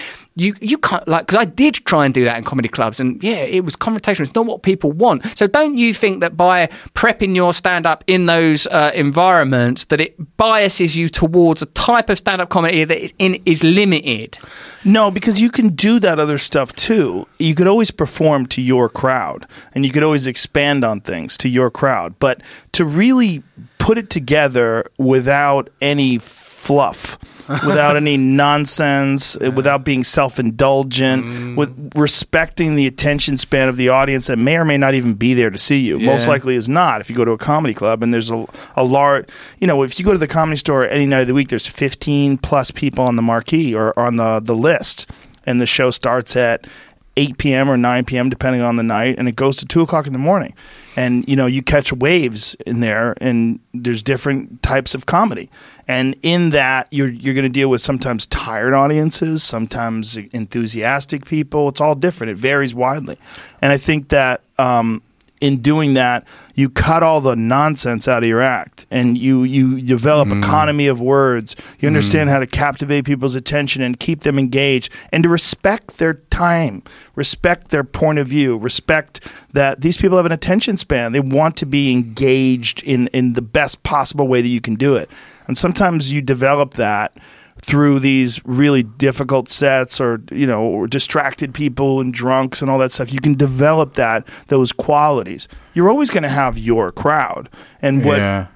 you. You can't like because I did try and do that in comedy clubs, and yeah, it was confrontational. It's not what people want. So, don't you think that by prepping your stand up in those uh, environments, that it biases you towards a type of stand up comedy that is in is limited? No, because you can do that other stuff too. You could always perform to your crowd and you could always expand on things to your crowd. But to really put it together without any fluff, *laughs* without any nonsense, uh, without being self indulgent, with respecting the attention span of the audience that may or may not even be there to see you. Most likely is not. If you go to a comedy club and there's a, a large, you know, if you go to the comedy store any night of the week, there's 15 plus people on the marquee or on the, the list, and the show starts at 8 p.m. or 9 p.m. depending on the night, and it goes to 2 o'clock in the morning. And you know, you catch waves in there, and there's different types of comedy. And in that, you're you're going to deal with sometimes tired audiences, sometimes enthusiastic people. It's all different. It varies widely. And I think that um, in doing that, you cut all the nonsense out of your act, and you you develop mm. economy of words. You mm. understand how to captivate people's attention and keep them engaged, and to respect their time, respect their point of view, respect that these people have an attention span. They want to be engaged in in the best possible way that you can do it, and sometimes you develop that through these really difficult sets or you know or distracted people and drunks and all that stuff you can develop that those qualities. You're always going to have your crowd. And what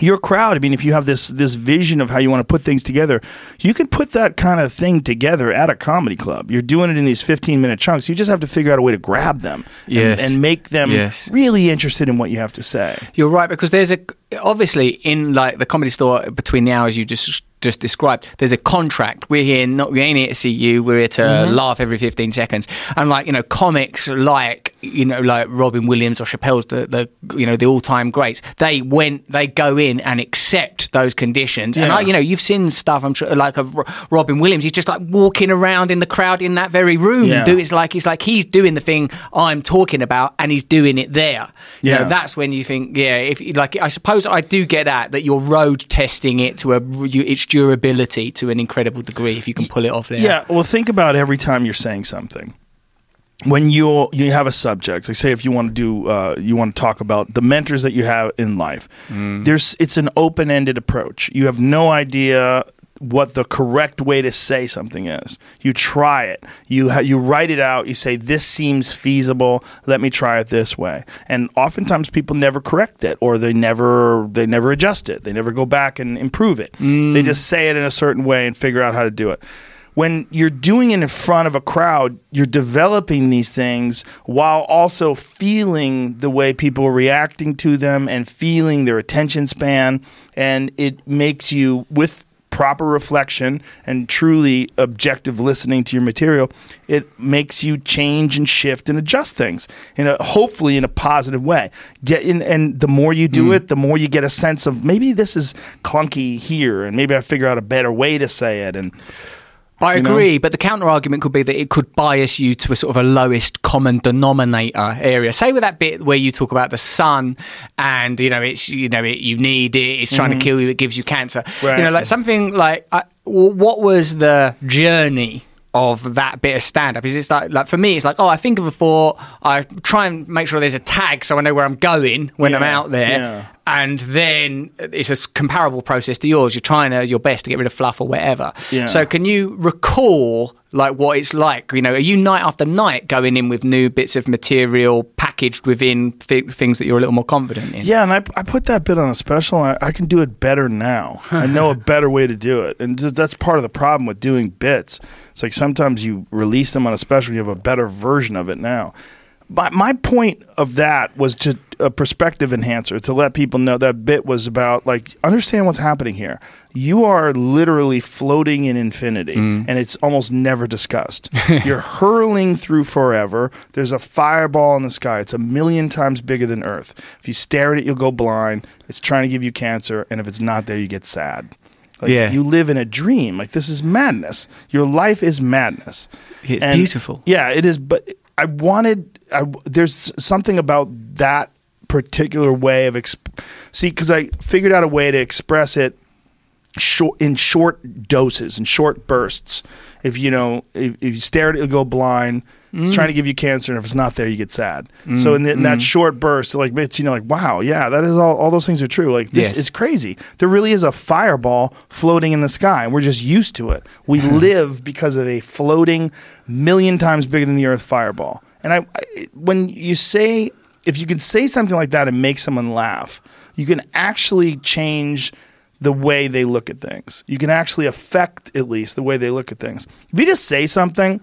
your crowd i mean if you have this this vision of how you want to put things together you can put that kind of thing together at a comedy club. You're doing it in these 15 minute chunks. You just have to figure out a way to grab them and- and, make them Yes. really interested in what you have to say. You're right because there's a obviously in like the comedy store between the hours you just just described. There's a contract. We're here not we ain't here to see you. We're here to Mm-hmm. laugh every 15 seconds. And like you know, comics like you know like Robin Williams or Chappelle's the, the you know the all time greats. They went they go in and accept those conditions. And I, you know you've seen stuff I'm sure like of Robin Williams. He's just like walking around in the crowd in that very room. Yeah. Do it's like he's like he's doing the thing I'm talking about and he's doing it there. You Yeah. know, that's when you think, yeah, if like I suppose I do get that that you're road testing it to a you, it's durability to an incredible degree if you can pull it off there. Yeah, well, think about every time you're saying something. When you you have a subject, like say if you want to do uh, you want to talk about the mentors that you have in life, there's it's an open ended approach. You have no idea what the correct way to say something is. You try it. You ha- you write it out. You say this seems feasible. Let me try it this way. And oftentimes people never correct it, or they never they never adjust it. They never go back and improve it. Mm. They just say it in a certain way and figure out how to do it when you're doing it in front of a crowd, you're developing these things while also feeling the way people are reacting to them and feeling their attention span. And it makes you, with proper reflection and truly objective listening to your material, it makes you change and shift and adjust things in a hopefully in a positive way. Get in, and the more you do mm. it, the more you get a sense of maybe this is clunky here, and maybe I figure out a better way to say it. And I you know? agree, but the counter argument could be that it could bias you to a sort of a lowest common denominator area. Say with that bit where you talk about the sun and you know it's you know it, you need it, it's trying to mm-hmm. kill you, it gives you cancer. Right. You know, like something like what was the journey? Of that bit of stand up is it's like like for me it's like oh I think of a thought I try and make sure there's a tag so I know where I'm going when I'm out there yeah. And then it's a comparable process to yours you're trying to, your best to get rid of fluff or whatever Yeah. so can you recall like what it's like you know are you night after night going in with new bits of material packaged within th- things that you're a little more confident in Yeah, and I, I put that bit on a special. I, I can do it better now. I know a better way to do it, and just, that's part of the problem with doing bits. It's like sometimes you release them on a special, you have a better version of it now. My, my point of that was to a perspective enhancer to let people know that bit was about like understand what's happening here. You are literally floating in infinity, mm. and it's almost never discussed. *laughs* You're hurling through forever. There's a fireball in the sky. It's a million times bigger than Earth. If you stare at it, you'll go blind. It's trying to give you cancer, and if it's not there, you get sad. Like, Yeah. you live in a dream. Like this is madness. Your life is madness. It's And- beautiful. Yeah, it is. But I wanted. I, there's something about that particular way of exp- see because I figured out a way to express it short in short doses and short bursts. If you know, if, if you stare at it, you'll go blind. It's trying to give you cancer, and if it's not there, you get sad. so mm, in, the, in that mm. short burst, like it's you know, like wow, yeah, that is all. All those things are true. Like this Yes. is crazy. There really is a fireball floating in the sky, and we're just used to it. We *laughs* live because of a floating million times bigger than the Earth fireball. And I, I when you say if you can say something like that and make someone laugh, you can actually change the way they look at things. You can actually affect at least the way they look at things. If you just say something,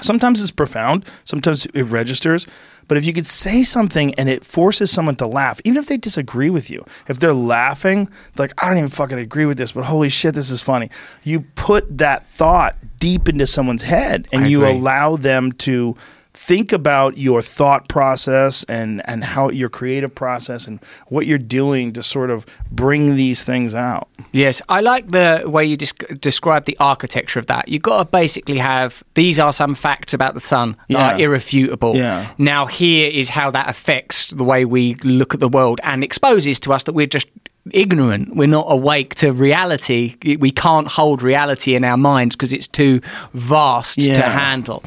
sometimes it's profound, sometimes it registers. But if you could say something and it forces someone to laugh, even if they disagree with you, if they're laughing, like, I don't even fucking agree with this, but holy shit, this is funny. You put that thought deep into someone's head and I you agree. allow them to think about your thought process and, and how your creative process and what you're doing to sort of bring these things out. Yes, I like the way you desc- describe the architecture of that. You've got to basically have these are some facts about the sun that Yeah. are irrefutable. Yeah. Now, here is how that affects the way we look at the world and exposes to us that we're just ignorant. We're not awake to reality. We can't hold reality in our minds because it's too vast to handle.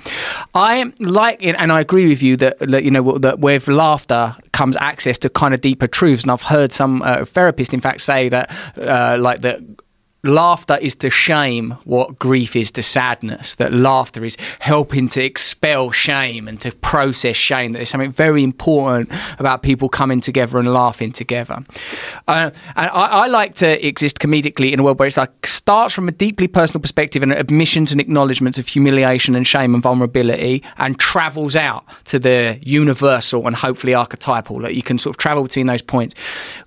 I like it, and I agree with you that that, you know that with laughter comes access to kind of deeper truths. And I've heard some uh, therapists, in fact, say that uh, like that. Laughter is to shame what grief is to sadness. That laughter is helping to expel shame and to process shame. That there's something very important about people coming together and laughing together. Uh, and I, I like to exist comedically in a world where it's like starts from a deeply personal perspective and admissions and acknowledgements of humiliation and shame and vulnerability, and travels out to the universal and hopefully archetypal. Like you can sort of travel between those points.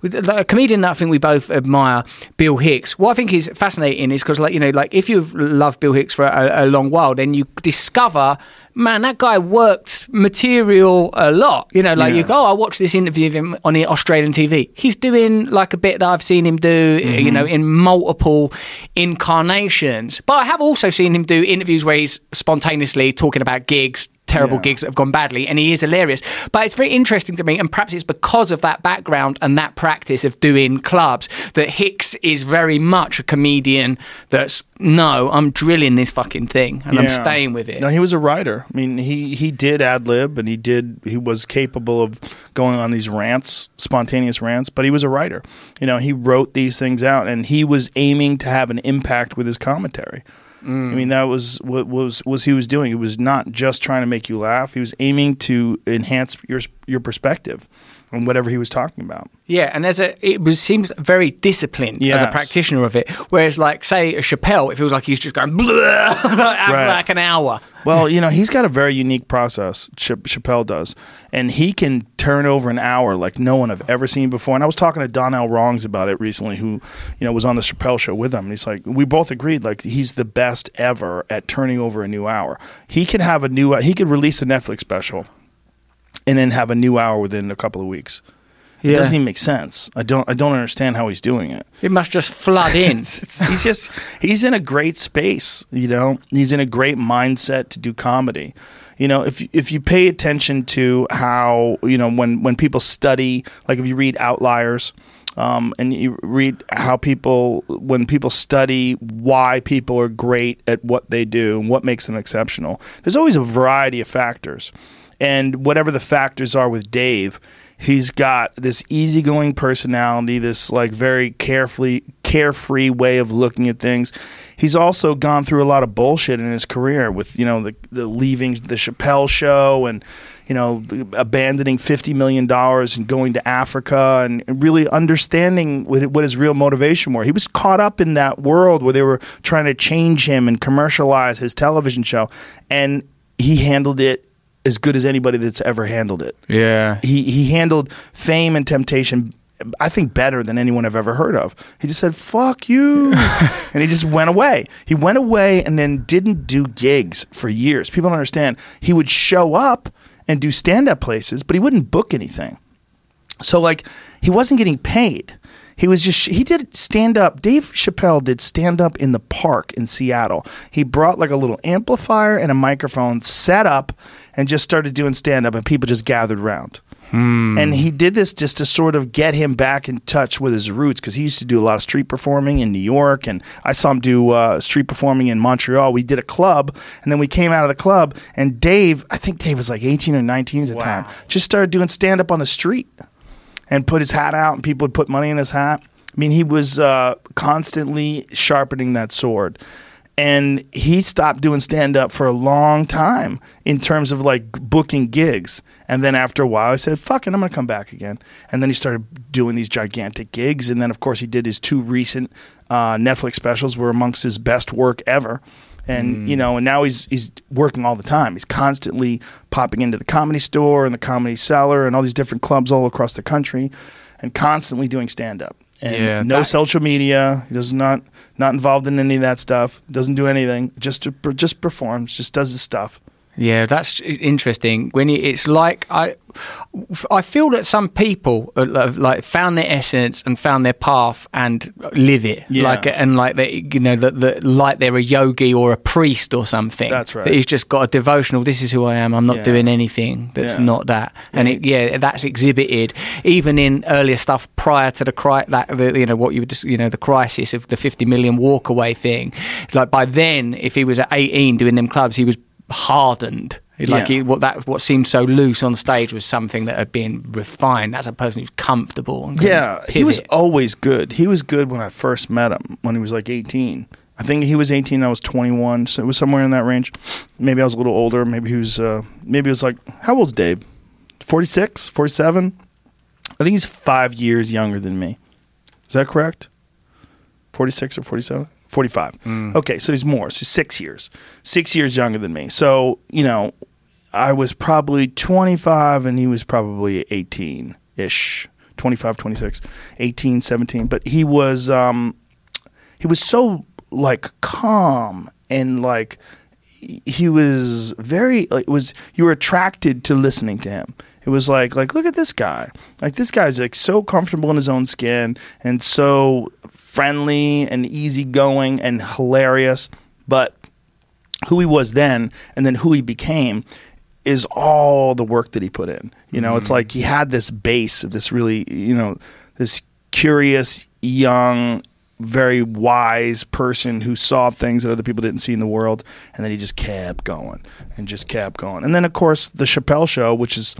With a comedian that I think we both admire, Bill Hicks. What I think is fascinating is because, like you know, like if you've loved Bill Hicks for a, a long while, then you discover. Man, that guy worked material a lot. You know, like Yeah. you go, oh, I watched this interview of him on the Australian TV. He's doing like a bit that I've seen him do, you know, mm-hmm. in multiple incarnations. But I have also seen him do interviews where he's spontaneously talking about gigs, terrible Yeah. gigs that have gone badly, and he is hilarious. But it's very interesting to me, and perhaps it's because of that background and that practice of doing clubs that Hicks is very much a comedian that's no, I'm drilling this fucking thing and I'm staying with it. No, he was a writer. I mean, he he did ad lib and he did he was capable of going on these rants, spontaneous rants. But he was a writer. You know, he wrote these things out and he was aiming to have an impact with his commentary. Mm. I mean, that was what was was he was doing. He was not just trying to make you laugh. He was aiming to enhance your your perspective on whatever he was talking about. Yeah, and as a it was seems very disciplined as a practitioner of it. Whereas, like, say a Chappelle, it feels like he's just going *laughs* blah, *laughs* after Right. like an hour. Well, you know, he's got a very unique process, Ch- Chappelle does. And he can turn over an hour like no one I've ever seen before. And I was talking to Donnell Rawlings about it recently, who, you know, was on the Chappelle show with him. And he's like, we both agreed, like, he's the best ever at turning over a new hour. He could have a new, he could release a Netflix special and then have a new hour within a couple of weeks. It doesn't even make sense. I don't, I don't understand how he's doing it. It must just flood in. *laughs* It's- it's- he's just he's in a great space you know he's in a great mindset to do comedy you know if if you pay attention to how you know when when people study like if you read outliers um, and you read how people when people study why people are great at what they do and what makes them exceptional there's always a variety of factors and whatever the factors are with Dave, he's got this easygoing personality, this like very carefully carefree way of looking at things. He's also gone through a lot of bullshit in his career with, you know, the the leaving the Chappelle show and you know, abandoning $50 million and going to Africa and really understanding what, what his real motivation were. He was caught up in that world where they were trying to change him and commercialize his television show. And he handled it as good as anybody that's ever handled it. yeah. He he handled fame and temptation I think better than anyone I've ever heard of. He just said "fuck you," *laughs* and he just went away. He went away and then didn't do gigs for years. People don't understand. He would show up and do stand-up places, but he wouldn't book anything. So like he wasn't getting paid. He was just he did stand up. Dave Chappelle did stand up in the park in Seattle. He brought like a little amplifier and a microphone, set up, and just started doing stand up, and people just gathered around. And he did this just to sort of get him back in touch with his roots because he used to do a lot of street performing in New York, and I saw him do uh, street performing in Montreal. We did a club, and then we came out of the club, and Dave, I think Dave was like 18 or 19 at the time, just started doing stand up on the street and put his hat out, and people would put money in his hat. I mean, he was uh, constantly sharpening that sword. And he stopped doing stand up for a long time in terms of like booking gigs. And then after a while, I said, fuck it, I'm going to come back again. And then he started doing these gigantic gigs. And then, of course, he did his two recent uh, Netflix specials, were amongst his best work ever. And you know, and now he's he's working all the time. He's constantly popping into the comedy store and the comedy cellar and all these different clubs all across the country, and constantly doing stand up. And Yeah, no that- social media. He does not not involved in any of that stuff. Doesn't do anything. Just just performs. Just does his stuff. Yeah, that's interesting. When it's like I, I feel that some people uh, have, like found their essence and found their path and live it. Yeah. Like and like they, you know, that that like they're a yogi or a priest or something. That's right. That he's just got a devotional. This is who I am. I'm not Yeah. doing anything that's Yeah. not that. And it, yeah, that's exhibited even in earlier stuff prior to the cri- that the, you know what you would just you know the crisis of the 50 million walkaway thing. Like by then, if he was at 18 doing them clubs, he was hardened. Like Yeah. he, what that what seemed so loose on stage was something that had been refined. That's a person who's comfortable. Yeah, he was always good. He was good when I first met him when he was like 18. I think he was 18. I was 21, so it was somewhere in that range. Maybe I was a little older. Maybe he was. Uh, maybe it was like how old's Dave? 46, 47. I think he's five years younger than me. Is that correct? 46 or 47? 45. Okay, so he's more. So he's six years. Six years younger than me. So, you know, I was probably 25 and he was probably 18 ish. 25, 26, 18, 17. But he was, um, he was so like calm and like he was very like was you were attracted to listening to him it was like like look at this guy like this guy's like so comfortable in his own skin and so friendly and easygoing and hilarious but who he was then and then who he became is all the work that he put in. You know, it's mm-hmm. like he had this base of this really, you know, this curious, young, very wise person who saw things that other people didn't see in the world, and then he just kept going and just kept going. And then, of course, the Chappelle Show, which is,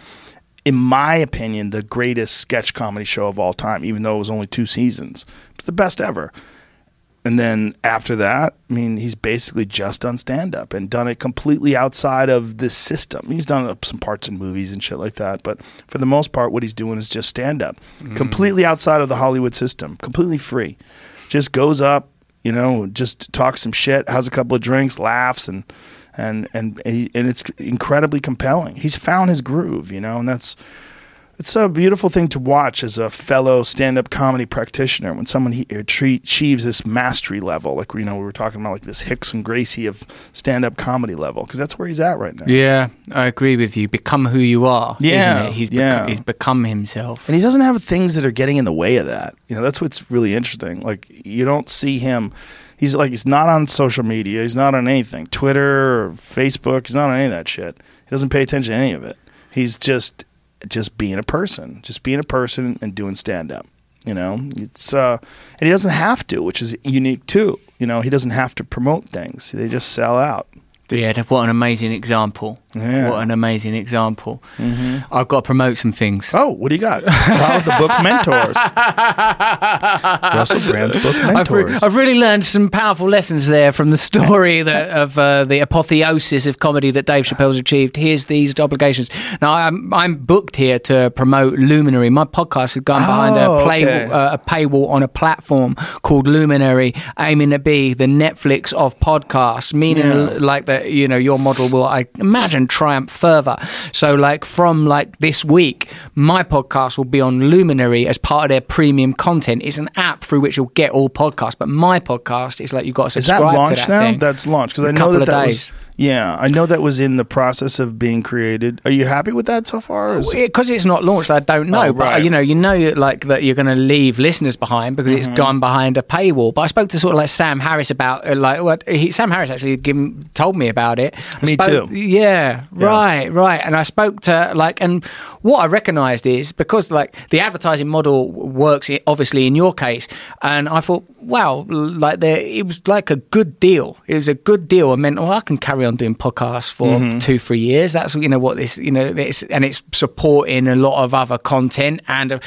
in my opinion, the greatest sketch comedy show of all time, even though it was only two seasons. It's the best ever. And then after that, I mean, he's basically just done stand up and done it completely outside of this system. He's done some parts in movies and shit like that, but for the most part, what he's doing is just stand up, mm. completely outside of the Hollywood system, completely free. Just goes up, you know, just talks some shit, has a couple of drinks, laughs, and and and and, he, and it's incredibly compelling. He's found his groove, you know, and that's it's a beautiful thing to watch as a fellow stand-up comedy practitioner when someone he, uh, atrie- achieves this mastery level, like you know we were talking about, like this Hicks and Gracie of stand-up comedy level, because that's where he's at right now. Yeah, I agree with you. Become who you are. Yeah, isn't it? He's yeah. become, he's become himself. and he doesn't have things that are getting in the way of that. You know, that's what's really interesting. Like you don't see him. He's like he's not on social media. He's not on anything, Twitter or Facebook. He's not on any of that shit. He doesn't pay attention to any of it. He's just just being a person, just being a person and doing stand up. You know, it's uh, and he doesn't have to, which is unique too. You know, he doesn't have to promote things; they just sell out. Yeah, what an amazing example. Yeah. What an amazing example. I've got to promote some things. Oh, what do you got? Follow the book mentors. *laughs* Russell Brand's book I've, re- mentors. I've really learned some powerful lessons there from the story *laughs* that, of uh, the apotheosis of comedy that Dave Chappelle's achieved. Here's these obligations. Now, I'm, I'm booked here to promote Luminary. My podcast has gone behind Oh, a, play, okay. uh, a paywall on a platform called Luminary, aiming to be the Netflix of podcasts, meaning Yeah. like that, you know, your model will, I imagine, triumph further. So, like, from like this week, my podcast will be on Luminary as part of their premium content. It's an app through which you'll get all podcasts, but my podcast is like you've got to Is that subscribe to launched that now? thing. That's launched because I know that that days. was. Yeah, I know that was in the process of being created. Are you happy with that so far? because it's not launched, I don't know. Oh, But you know, you know, like that you're going to leave listeners behind because Mm-hmm. it's gone behind a paywall. But I spoke to sort of like Sam Harris about uh, like what he, Sam Harris actually given, told me about it. I Me spoke- too. Yeah, right, right. And I spoke to like, and what I recognised is because like the advertising model works obviously in your case, and I thought, wow, like there, it was like a good deal. It was a good deal. I meant, well, I can carry on doing podcasts for Mm-hmm. two, three years. That's you know what this, you know, it's, and it's supporting a lot of other content and uh,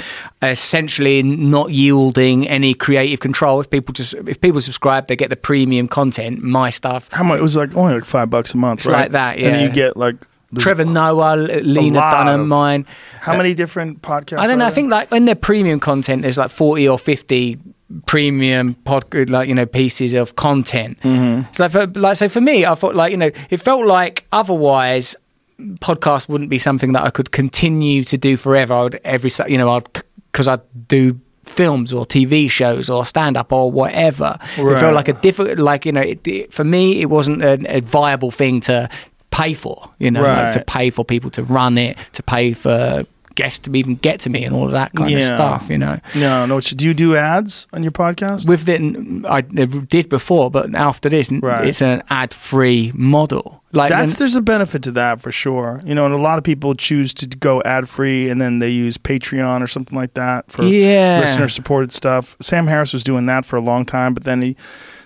essentially not yielding any creative control. If people just if people subscribe, they get the premium content, my stuff. How much? It was like only like five bucks a month, It's right? like that, And yeah. you get like Trevor Noah, Lena Dunham, mine. How many different podcasts? I don't know. I think like in their premium content, there's like forty or fifty premium pod, like you know pieces of content. Mm-hmm. So like, for, like so for me, I thought like you know it felt like otherwise podcast wouldn't be something that I could continue to do forever. I would every you know I'd because I'd do films or TV shows or stand up or whatever. It felt like a different like you know it, it, for me it wasn't a, a viable thing to pay for. You know like to pay for people to run it, to pay for guests to even get to me and all of that kind of stuff. You know. No, no. Do you do ads on your podcast? With the, I did before, but after this, Right. it's an ad-free model. Like That's when- there's a benefit to that for sure. You know, and a lot of people choose to go ad free and then they use Patreon or something like that for Yeah. listener supported stuff. Sam Harris was doing that for a long time, but then he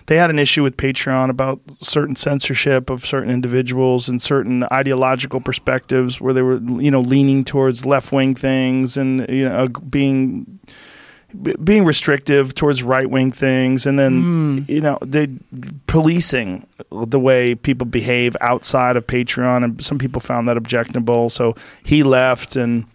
they had an issue with Patreon about certain censorship of certain individuals and certain ideological perspectives where they were you know leaning towards left wing things and you know being being restrictive towards right wing things, and then hmm. you know they policing the way people behave outside of Patreon, and some people found that objectionable. So he left, and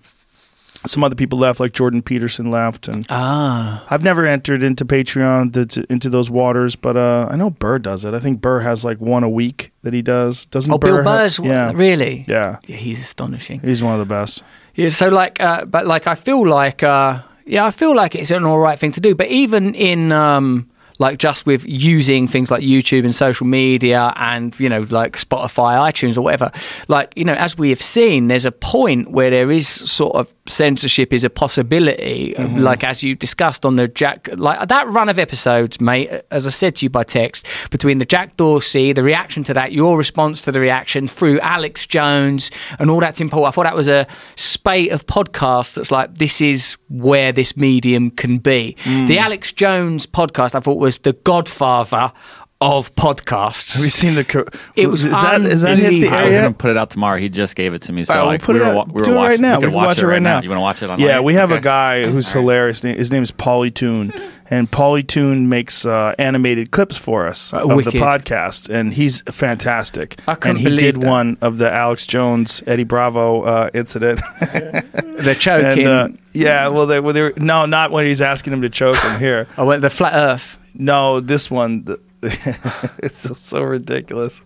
some other people left, like Jordan Peterson left, and ah, I've never entered into Patreon to, to- into those waters, but uh, I know Burr does it. I think Burr has like one a week that he does. Doesn't oh, Burr Bill Burr's yeah, really, yeah, yeah, he's astonishing. he's one of the best. Yeah, so like, uh, but like, I feel like, uh, yeah, I feel like it's an all right thing to do. But even in, um, like just with using things like YouTube and social media and you know like Spotify, iTunes or whatever. Like you know, as we have seen, there's a point where there is sort of censorship is a possibility. Mm-hmm. Like as you discussed on the Jack, like that run of episodes, mate. As I said to you by text, between the Jack Dorsey, the reaction to that, your response to the reaction through Alex Jones and all that Tim Pool. I thought that was a spate of podcasts that's like this is where this medium can be. Mm. The Alex Jones podcast, I thought was the godfather of podcasts. Have you seen the? Co- It was is that is that hit the unbelievable. I air was yet? gonna put it out tomorrow. He just gave it to me, so All right, we'll like, put we it were, out- wa- we were do it watching. right now. We can We can watch, it right now. You want to watch it? Online? Yeah, we have a guy who's hilarious. His name is Pauly Toon, and Pauly Toon makes uh, animated clips for us Uh, of the wicked. podcast, and he's fantastic. I couldn't and he believe did that. one of the Alex Jones Eddie Bravo uh, incident. *laughs* the choking. and uh, yeah, well, they, well, they were, no, not when he's asking him to choke him here. *laughs* I went the flat Earth. No, this one. The, *laughs* it's so, so ridiculous.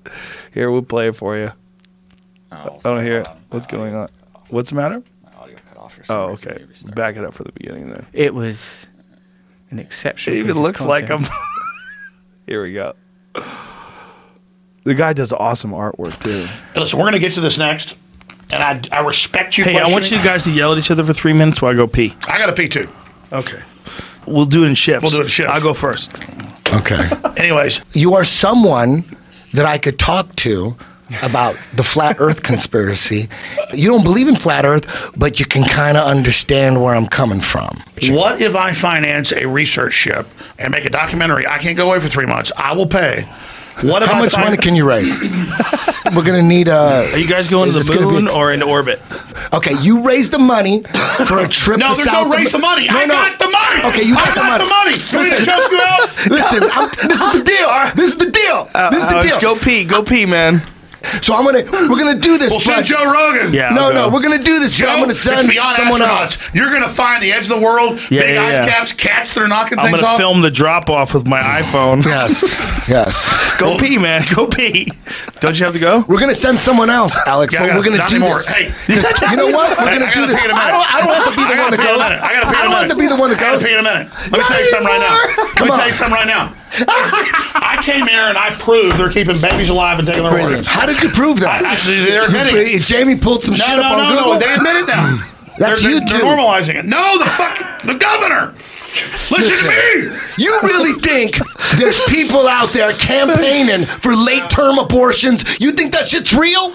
Here, we'll play it for you. Oh, I don't oh, sorry, hear it. What's going on? What's the matter? my audio cut off for some Oh, okay. Maybe. Back it up for the beginning then. It was an exceptional. It even of looks like him. content. *laughs* Here we go. The guy does awesome artwork too. Listen, we're going to get to this next, and I, I respect you. Hey, I want you guys to yell at each other for three minutes while I go pee. I got to pee too. Okay. We'll do it in shifts. We'll do it in shifts. I'll go first. Okay. *laughs* Anyways, you are someone that I could talk to about the flat earth conspiracy. You don't believe in flat earth, but you can kind of understand where I'm coming from. what if I finance a research ship and make a documentary? I can't go away for three months. I will pay. What if How much money can you raise? *laughs* We're going to need a. Are you guys going to the moon ex- or into orbit? Okay, you raise the money for a trip No, to there's South no raise the money. No, I no. got the money. Okay, you I got the got money. the money. You want me to Listen. choke you out? Listen, I'm, this is the deal. *laughs* This is the deal. Uh, this is the Alex, deal. go pee. Go pee, man. So I'm gonna, we're gonna do this. We'll send Joe Rogan. Yeah. No, no, we're gonna do this. but Joe, I'm gonna send beyond someone else. You're going to find the edge of the world, Yeah, big yeah, ice yeah. caps, cats that are knocking I'm things gonna film the drop off with my iPhone. Yes, yes. Go pee, man. Go pee. Don't you have to go? We're gonna send someone else, Alex. Yeah, but gotta- we're gonna not do anymore. this. Hey. 'Cause you know what? We're gonna I do this. pee in a I minute. don't. I don't have to be the one that pee in a goes. I gotta pee in I a don't have to be the one that I gotta goes. pee in a minute. Let me tell you something right now. Let Come me tell you something right now. I came here and I proved they're keeping babies alive and taking their organs. How did you prove that? I- I- they're admitting it. Jamie pulled some No, shit no, up on no, Google. no. They admit it now. That's they're, you they're two. normalizing it. No, the fuck, the governor. Listen to me. You really think there's people out there campaigning for late term abortions? You think that shit's real?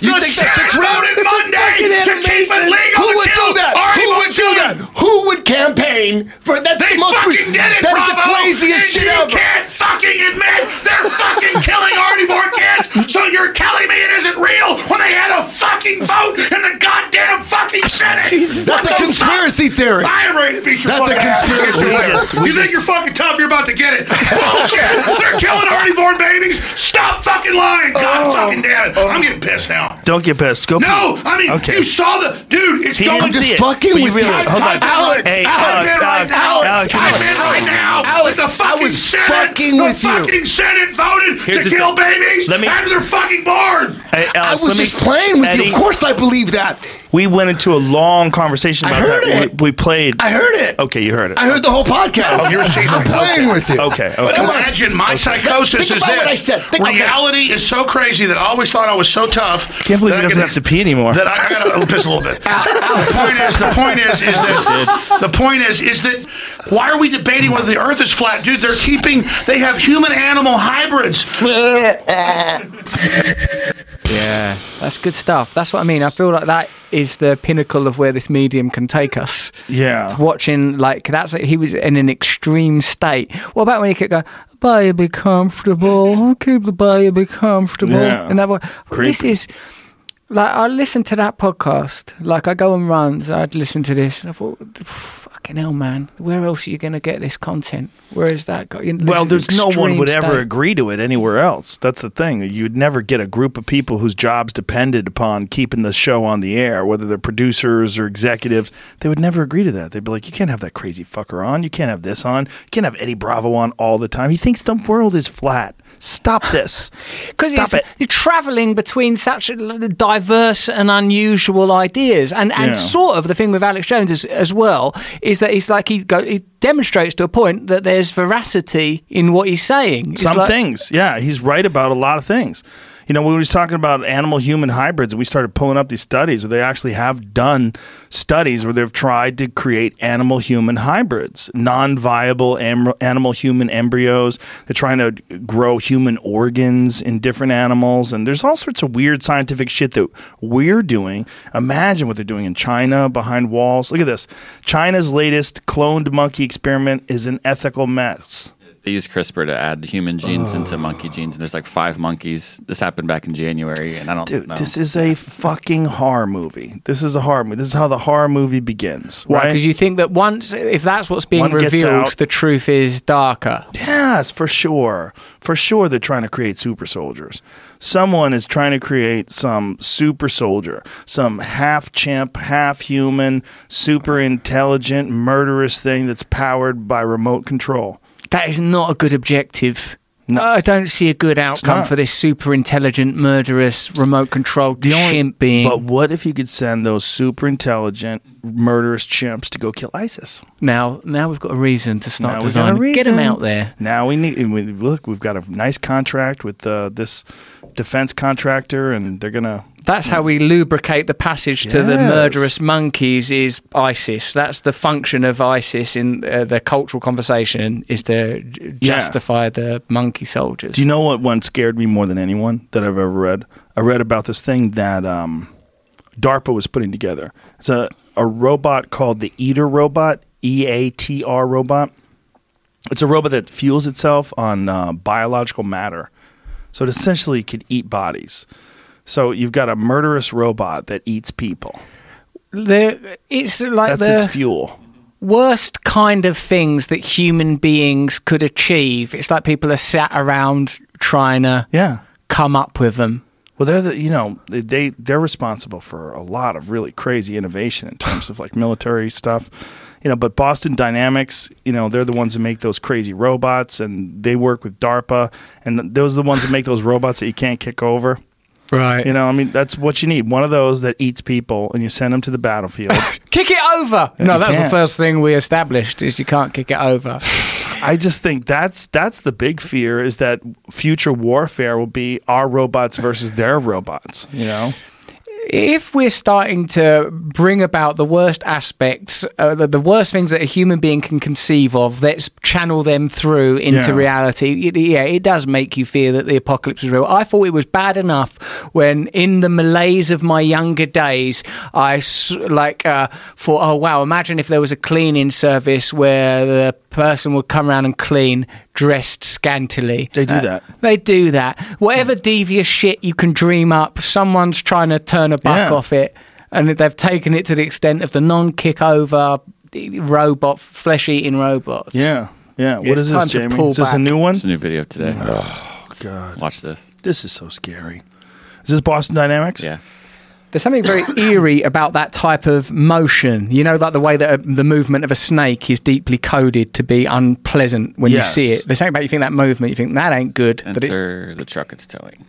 You the think that Senate shit's real? voted Monday to keep it legal Who would do that? Who would do that? Who would campaign for that's They the most fucking did it, That is the craziest and shit you ever. can't fucking admit they're fucking killing Artie Moore kids. So you're telling me it isn't real when they had a fucking vote in the goddamn fucking Senate? That's a conspiracy fuck? theory. I am ready to beat your That's a conspiracy You theory. think- You think you're fucking tough? You're about to get it. Bullshit. They're killing Artie born babies. Stop fucking lying. God fucking damn it. I'm getting pissed now. Don't get pissed. Go No, pee. I mean, Okay. you saw the dude. It's He going. didn't just see it. fucking But you with really. Hold on. Type in Hey, type Alex, in right Alex, now. Alex, Type Alex. in right now. Alex, the I fucking was Senate, fucking the with you. fucking Senate voted Here's to kill thing. babies Let me- after they're fucking born. Hey, I Alex, was let me, just playing with you. Of course, I believe that. We went into a long conversation I about heard that. it. We, we played. I heard it. Okay, you heard it. I heard the whole podcast. Oh, yours too. I'm playing with you. Okay, But okay. imagine my psychosis Think is about this. what I said. Think- okay. Reality is so crazy that I always thought I was so tough. Can't believe that he I doesn't could- have to pee anymore. That I, I gotta piss a little bit. the point is, the point is, is that the point is, is that why are we debating whether the Earth is flat, dude? They're keeping, they have human-animal hybrids. *laughs* Yeah, that's good stuff. That's what I mean. I feel like that is the pinnacle of where this medium can take us. yeah. Watching like that's he was in an extreme state. What about when he could go, "Baby, be comfortable, keep the baby comfortable," Yeah. and that way. This is like I listened to that podcast. Like I go on runs, I'd listen to this. And I thought, fucking hell, man, where else are you going to get this content? Where is that? Go- you Well, there's no one would ever agree to it anywhere else. That's the thing. You'd never get a group of people whose jobs depended upon keeping the show on the air, whether they're producers or executives. They would never agree to that. They'd be like, "You can't have that crazy fucker on. You can't have this on. You can't have Eddie Bravo on all the time. He thinks the world is flat. Stop *laughs* this. Because Stop it. you're traveling between such diverse and unusual ideas, and and Yeah. sort of the thing with Alex Jones is, as well is that he's like he go he demonstrates to a point that there's veracity in what he's saying. It's Some like- things, yeah, he's right about a lot of things. You know, we was talking about animal human hybrids, and we started pulling up these studies where they actually have done studies where they've tried to create animal human hybrids, non viable am- animal human embryos. They're trying to grow human organs in different animals. And there's all sorts of weird scientific shit that we're doing. Imagine what they're doing in China behind walls. Look at this China's latest cloned monkey experiment is an ethical mess. They use CRISPR to add human genes into oh. monkey genes, and there's like five monkeys. This happened back in January, and I don't Dude, know. this is a fucking horror movie. This is a horror movie. This is how the horror movie begins, Why? right? Because you think that once, if that's what's being One revealed, the truth is darker. yes, for sure. For sure, they're trying to create super soldiers. Someone is trying to create some super soldier, some half chimp, half human, super intelligent, murderous thing that's powered by remote control. That is not a good objective. No. I don't see a good outcome for this super intelligent, murderous, remote controlled only- chimp being. But what if you could send those super intelligent, murderous chimps to go kill ISIS? now, now we've got a reason to Now start a designing. Get them out there. Now we need. We, look, we've got a nice contract with uh, this defense contractor, and they're gonna. That's how we lubricate the passage to the murderous monkeys. Is ISIS? That's the function of ISIS in uh, the cultural conversation is to j- Yeah. justify the monkey soldiers. Do you know what one scared me more than anyone that I've ever read? I read about this thing that um, DARPA was putting together. It's a a robot called the Eater robot, E A T R robot. It's a robot that fuels itself on uh, biological matter, so it essentially could eat bodies. So you've got a murderous robot that eats people. The, it's like That's the its fuel. worst kind of things that human beings could achieve. It's like people are sat around trying to Yeah. come up with them. Well, they're the you know they- they they're responsible for a lot of really crazy innovation in terms of like military stuff, you know. But Boston Dynamics, you know, they're the ones that make those crazy robots, and they work with DARPA, and those are the ones that make those robots that you can't kick over. Right. You know, I mean, that's what you need. One of those that eats people, and you send them to the battlefield. *laughs* Kick it over. no, that's the first thing we established is you can't kick it over. *sighs* I just think that's that's the big fear is that future warfare will be our robots versus their robots. You know. If we're starting to bring about the worst aspects, uh, the, the worst things that a human being can conceive of, let's channel them through into Yeah. reality. It, yeah, it does make you fear that the apocalypse is real. I thought it was bad enough when, in the malaise of my younger days, I like uh, thought, oh wow, imagine if there was a cleaning service where the person would come around and clean dressed scantily. They do Uh, that. they do that. Whatever devious shit you can dream up, someone's trying to turn a buck Yeah. off it, and they've taken it to the extent of the non-kick over robot, flesh-eating robots. Yeah. Yeah. What It's is this, to Jamie? Is this a new one? It's a new video today. Oh God. Watch this. This is so scary. Is this Boston Dynamics? Yeah. There's something very *coughs* eerie about that type of motion. You know, like the way that a, the movement of a snake is deeply coded to be unpleasant when Yes. you see it. There's something about you think that movement, you think that ain't good, but it's Enter the truck it's towing.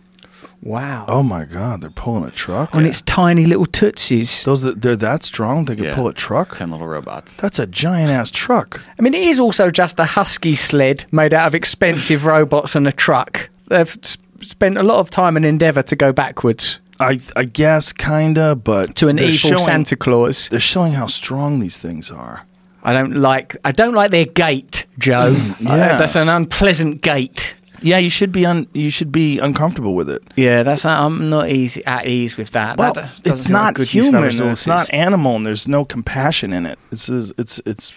wow. Oh my God, they're pulling a truck. On its tiny little tootsies. Those that they're that strong they can Yeah. pull a truck. Ten little robots. That's a giant ass truck. I mean, it is also just a husky sled made out of expensive *laughs* robots and a truck. They've spent a lot of time and endeavour to go backwards I I guess kinda, but to an evil showing- Santa Claus. They're showing how strong these things are. I don't like. I don't like their gait, Joe. Yeah. Uh, that's an unpleasant gait. Yeah, you should be un, you should be uncomfortable with it. Yeah, that's. I'm not easy at ease with that. Well, That it's not human. It's not animal, and there's no compassion in it. It's it's it's, it's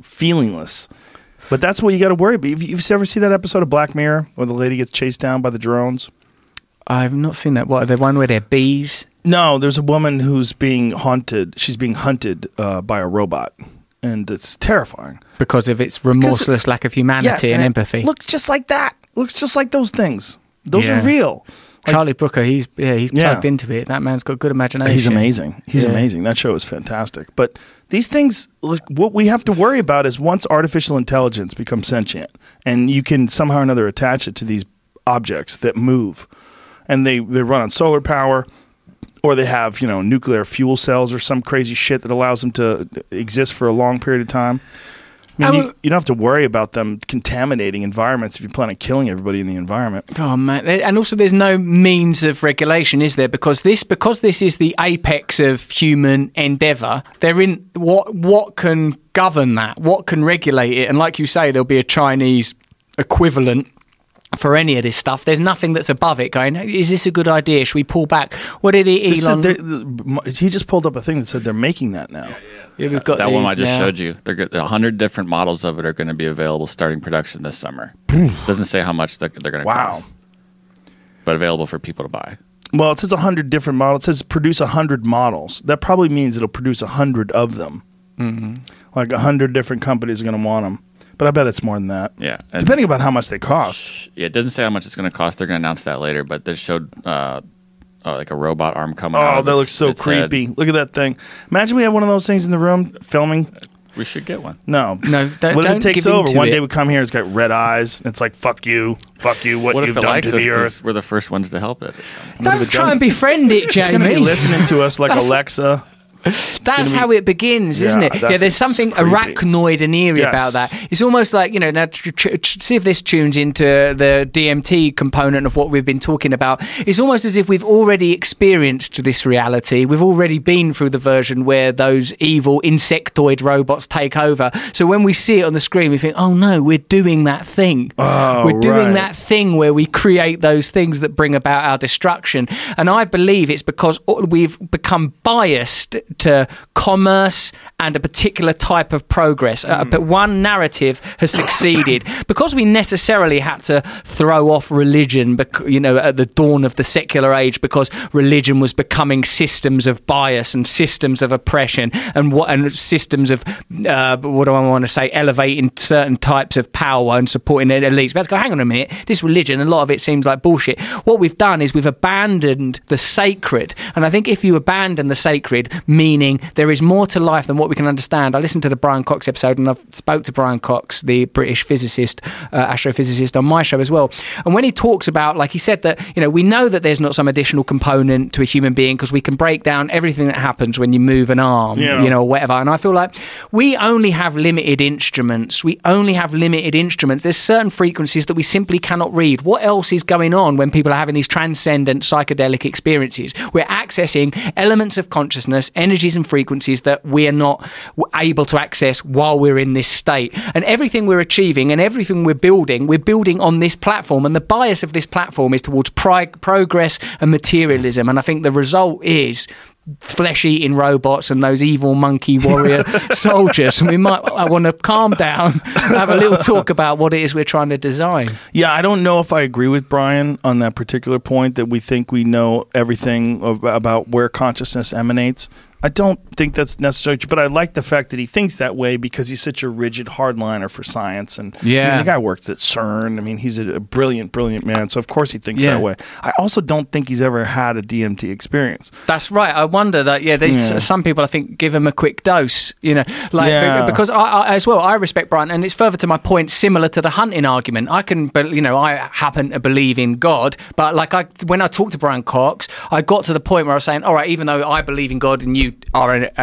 feelingless. But that's what you got to worry about. You've, you've ever seen that episode of Black Mirror where the lady gets chased down by the drones? I've not seen that. What the one where they're bees? No, there's a woman who's being haunted. She's being hunted uh, by a robot, and it's terrifying. Because of its remorseless lack of humanity and it empathy. Looks just like that. Looks just like those things. Those Yeah. are real. Like, Charlie Brooker, he's yeah, he's Yeah. plugged into it. That man's got good imagination. he's amazing. He's Yeah. amazing. That show is fantastic. But these things, look, what we have to worry about is once artificial intelligence becomes sentient, and you can somehow or another attach it to these objects that move, and they they run on solar power, or they have you know nuclear fuel cells or some crazy shit that allows them to exist for a long period of time. I mean, I you, you don't have to worry about them contaminating environments if you plan on killing everybody in the environment. Oh man! And also, there's no means of regulation, is there? Because this, because this is the apex of human endeavour. They're in what? What can govern that? What can regulate it? And like you say, there'll be a Chinese equivalent for any of this stuff. There's nothing that's above it. Going, is this a good idea? Should we pull back? What did he, Elon? they're- he just pulled up a thing that said they're making that now. Yeah, we've got that one I just now. showed you. They're a hundred different models of it are going to be available starting production this summer. Doesn't say how much they're, they're going to Wow. cost, but available for people to buy. Well, it says 100 different models. It says produce 100 models. That probably means it'll produce 100 of them. Mm-hmm. Like 100 different companies are going to want them. But I bet it's more than that. Yeah, and- Depending about how much they cost. Yeah, it doesn't say how much it's going to cost. They're going to announce that later, but they showed uh, uh, like a robot arm coming out. Oh, of that its- looks so its head. creepy. Look at that thing. Imagine we have one of those things in the room filming. We should get one. No. No, *laughs* don't- what if don't it takes give over? into One it. day we come here, it's got red eyes. And it's like, fuck you. Fuck you. What, What you've if it done likes to us? the 'cause earth. We're the first ones to help it. Or something. What if Don't try does? and befriend it, It's going to Jamie. be listening to us like Alexa. That's be- how it begins, isn't it? Yeah, there's something creepy. arachnoid and eerie Yes. about that. It's almost like, you know, now tr- tr- tr- see if this tunes into the DMT component of what we've been talking about. It's almost as if we've already experienced this reality. We've already been through the version where those evil insectoid robots take over. So when we see it on the screen, we think, oh no, we're doing that thing. Oh, we're doing right. that thing where we create those things that bring about our destruction. And I believe it's because we've become biased to commerce and a particular type of progress. Uh, but one narrative has succeeded *laughs* because we necessarily had to throw off religion, bec- you know, at the dawn of the secular age, because religion was becoming systems of bias and systems of oppression and what and systems of uh, what do I want to say, elevating certain types of power and supporting elites. We to go, hang on a minute, this religion, a lot of it seems like bullshit. What we've done is we've abandoned the sacred, and I think if you abandon the sacred, meaning there is more to life than what we can understand. I listened to the Brian Cox episode, and I've spoke to Brian Cox, the British physicist, uh, astrophysicist, on my show as well. And when he talks about, like he said, that you know we know that there's not some additional component to a human being because we can break down everything that happens when you move an arm, Yeah. you know, or whatever. And I feel like we only have limited instruments. We only have limited instruments. There's certain frequencies that we simply cannot read. What else is going on when people are having these transcendent psychedelic experiences? We're accessing elements of consciousness, energies and frequencies that we are not able to access while we're in this state. And everything we're achieving and everything we're building, we're building on this platform. And the bias of this platform is towards pri- progress and materialism. And I think the result is flesh eating robots and those evil monkey warrior *laughs* soldiers. And we might I want to calm down, have a little talk about what it is we're trying to design. Yeah, I don't know if I agree with Brian on that particular point that we think we know everything of, about where consciousness emanates. I don't think that's necessarily true, but I like the fact that he thinks that way because he's such a rigid hardliner for science. And I mean, Yeah. the guy works at CERN. I mean, he's a, brilliant, brilliant man. So of course he thinks Yeah. that way. I also don't think he's ever had a DMT experience. That's right. I wonder that. Yeah, there's Yeah. some people. I think give them a quick dose. You know, like Yeah. because I, I as well. I respect Brian, and it's further to my point, similar to the hunting argument. I can, but you know, I happen to believe in God, but like I, when I talked to Brian Cox, I got to the point where I was saying, all right, even though I believe in God and you are an, a, a,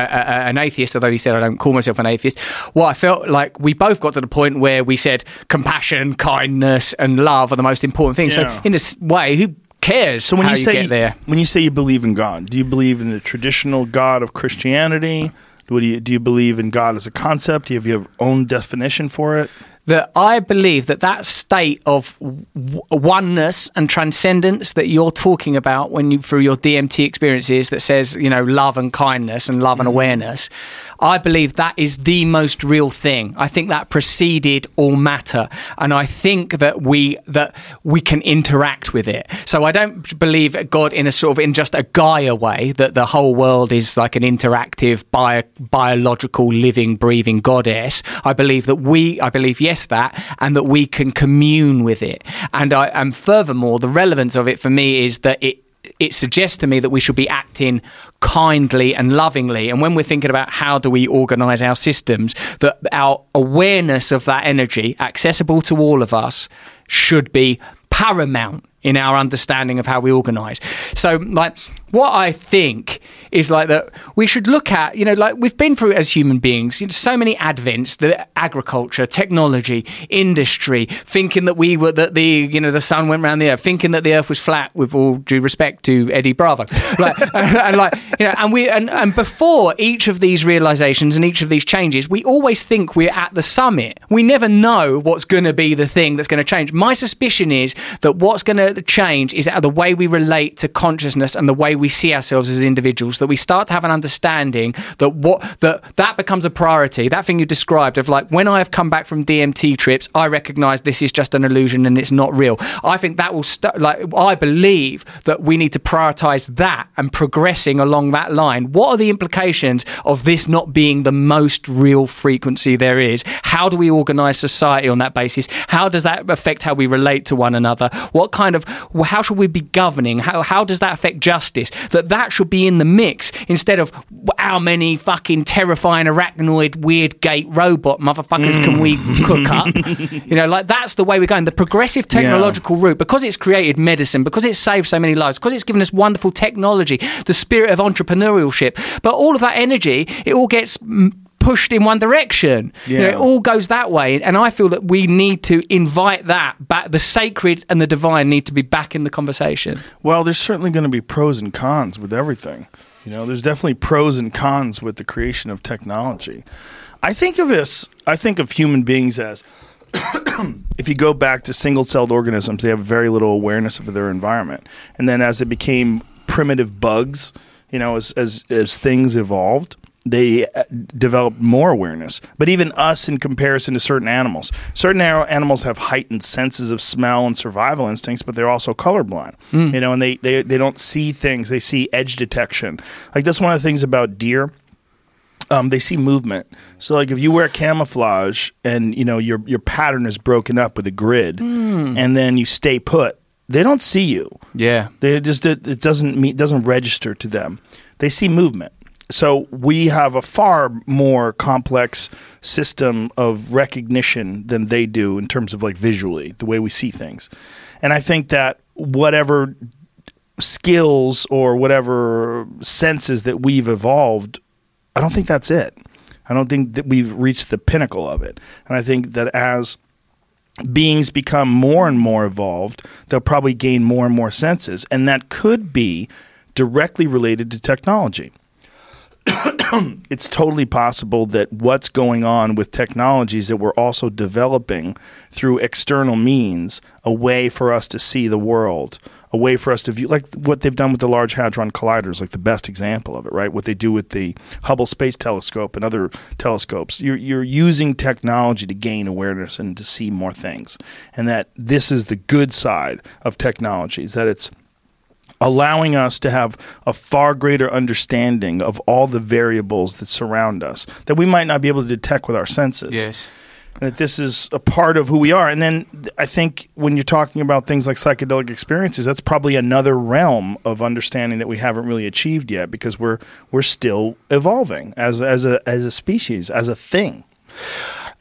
an atheist, although he said I don't call myself an atheist. Well, I felt like we both got to the point where we said compassion, kindness, and love are the most important things. Yeah. So in a s- way, who cares So when you you say get there? when you say you believe in God, do you believe in the traditional God of Christianity? What do you do? You believe in God as a concept? Do you have your own definition for it? That I believe that that state of w- oneness and transcendence that you're talking about when you through your DMT experiences that says you know love and kindness and love and mm-hmm. awareness I believe that is the most real thing. I think that preceded all matter and I think that we that we can interact with it. So I don't believe God in a sort of in just a Gaia way that the whole world is like an interactive bio, biological living breathing goddess. I believe that we I believe yes that and that we can commune with it. And I and furthermore the relevance of it for me is that it it suggests to me that we should be acting kindly and lovingly. And when we're thinking about how do we organize our systems that our awareness of that energy accessible to all of us should be paramount in our understanding of how we organize. So, like, what I think is like that we should look at, you know, like we've been through as human beings, you know, so many advents, the agriculture, technology, industry, thinking that we were that the you know the sun went around the earth, thinking that the earth was flat. With all due respect to Eddie Bravo, *laughs* like, *laughs* and, and like you know, and we and, and before each of these realizations and each of these changes, we always think we're at the summit. We never know what's going to be the thing that's going to change. My suspicion is that what's going to change is the way we relate to consciousness and the way we see ourselves as individuals. That we start to have an understanding that what that that becomes a priority. That thing you described of like when I have come back from DMT trips, I recognise this is just an illusion and it's not real. I think that will st- like I believe that we need to prioritise that and progressing along that line. What are the implications of this not being the most real frequency there is? How do we organise society on that basis? How does that affect how we relate to one another? What kind of how should we be governing? How how does that affect justice? That that should be in the mix instead of how many fucking terrifying arachnoid weird gait robot motherfuckers can we cook up? *laughs* you know, like that's the way we're going. The progressive technological route because it's created medicine, because it's saved so many lives, because it's given us wonderful technology, the spirit of entrepreneurship. But all of that energy, it all gets mm, pushed in one direction. You know, it all goes that way. And I feel that we need to invite that back. The sacred and the divine need to be back in the conversation. Well, there's certainly going to be pros and cons with everything. You know, there's definitely pros and cons with the creation of technology. I think of this. I think of human beings as, *coughs* if you go back to single-celled organisms, they have very little awareness of their environment, and then as it became primitive bugs, you know, as as as things evolved, they uh, developed more awareness. But even us, in comparison to certain animals, certain animals have heightened senses of smell and survival instincts, but they're also colorblind. You know, and they, they they don't see things; they see edge detection. Like that's one of the things about deer. Um, they see movement. So, like, if you wear camouflage and you know your your pattern is broken up with a grid, and then you stay put, they don't see you. Yeah. They just it, it doesn't meet doesn't register to them. They see movement. So we have a far more complex system of recognition than they do in terms of like visually the way we see things. And I think that whatever skills or whatever senses that we've evolved, I don't think that's it. I don't think that we've reached the pinnacle of it. And I think that as beings become more and more evolved, they'll probably gain more and more senses. And that could be directly related to technology. *coughs* it's totally possible that what's going on with technologies that we're also developing through external means, a way for us to see the world, a way for us to view, like what they've done with the Large Hadron Colliders, like the best example of it, right? What they do with the Hubble Space Telescope and other telescopes. You're, you're using technology to gain awareness and to see more things. And that this is the good side of technologies, that it's allowing us to have a far greater understanding of all the variables that surround us that we might not be able to detect with our senses. That this is a part of who we are. And then I think when you're talking about things like psychedelic experiences, that's probably another realm of understanding that we haven't really achieved yet because we're we're still evolving as as a as a species, as a thing.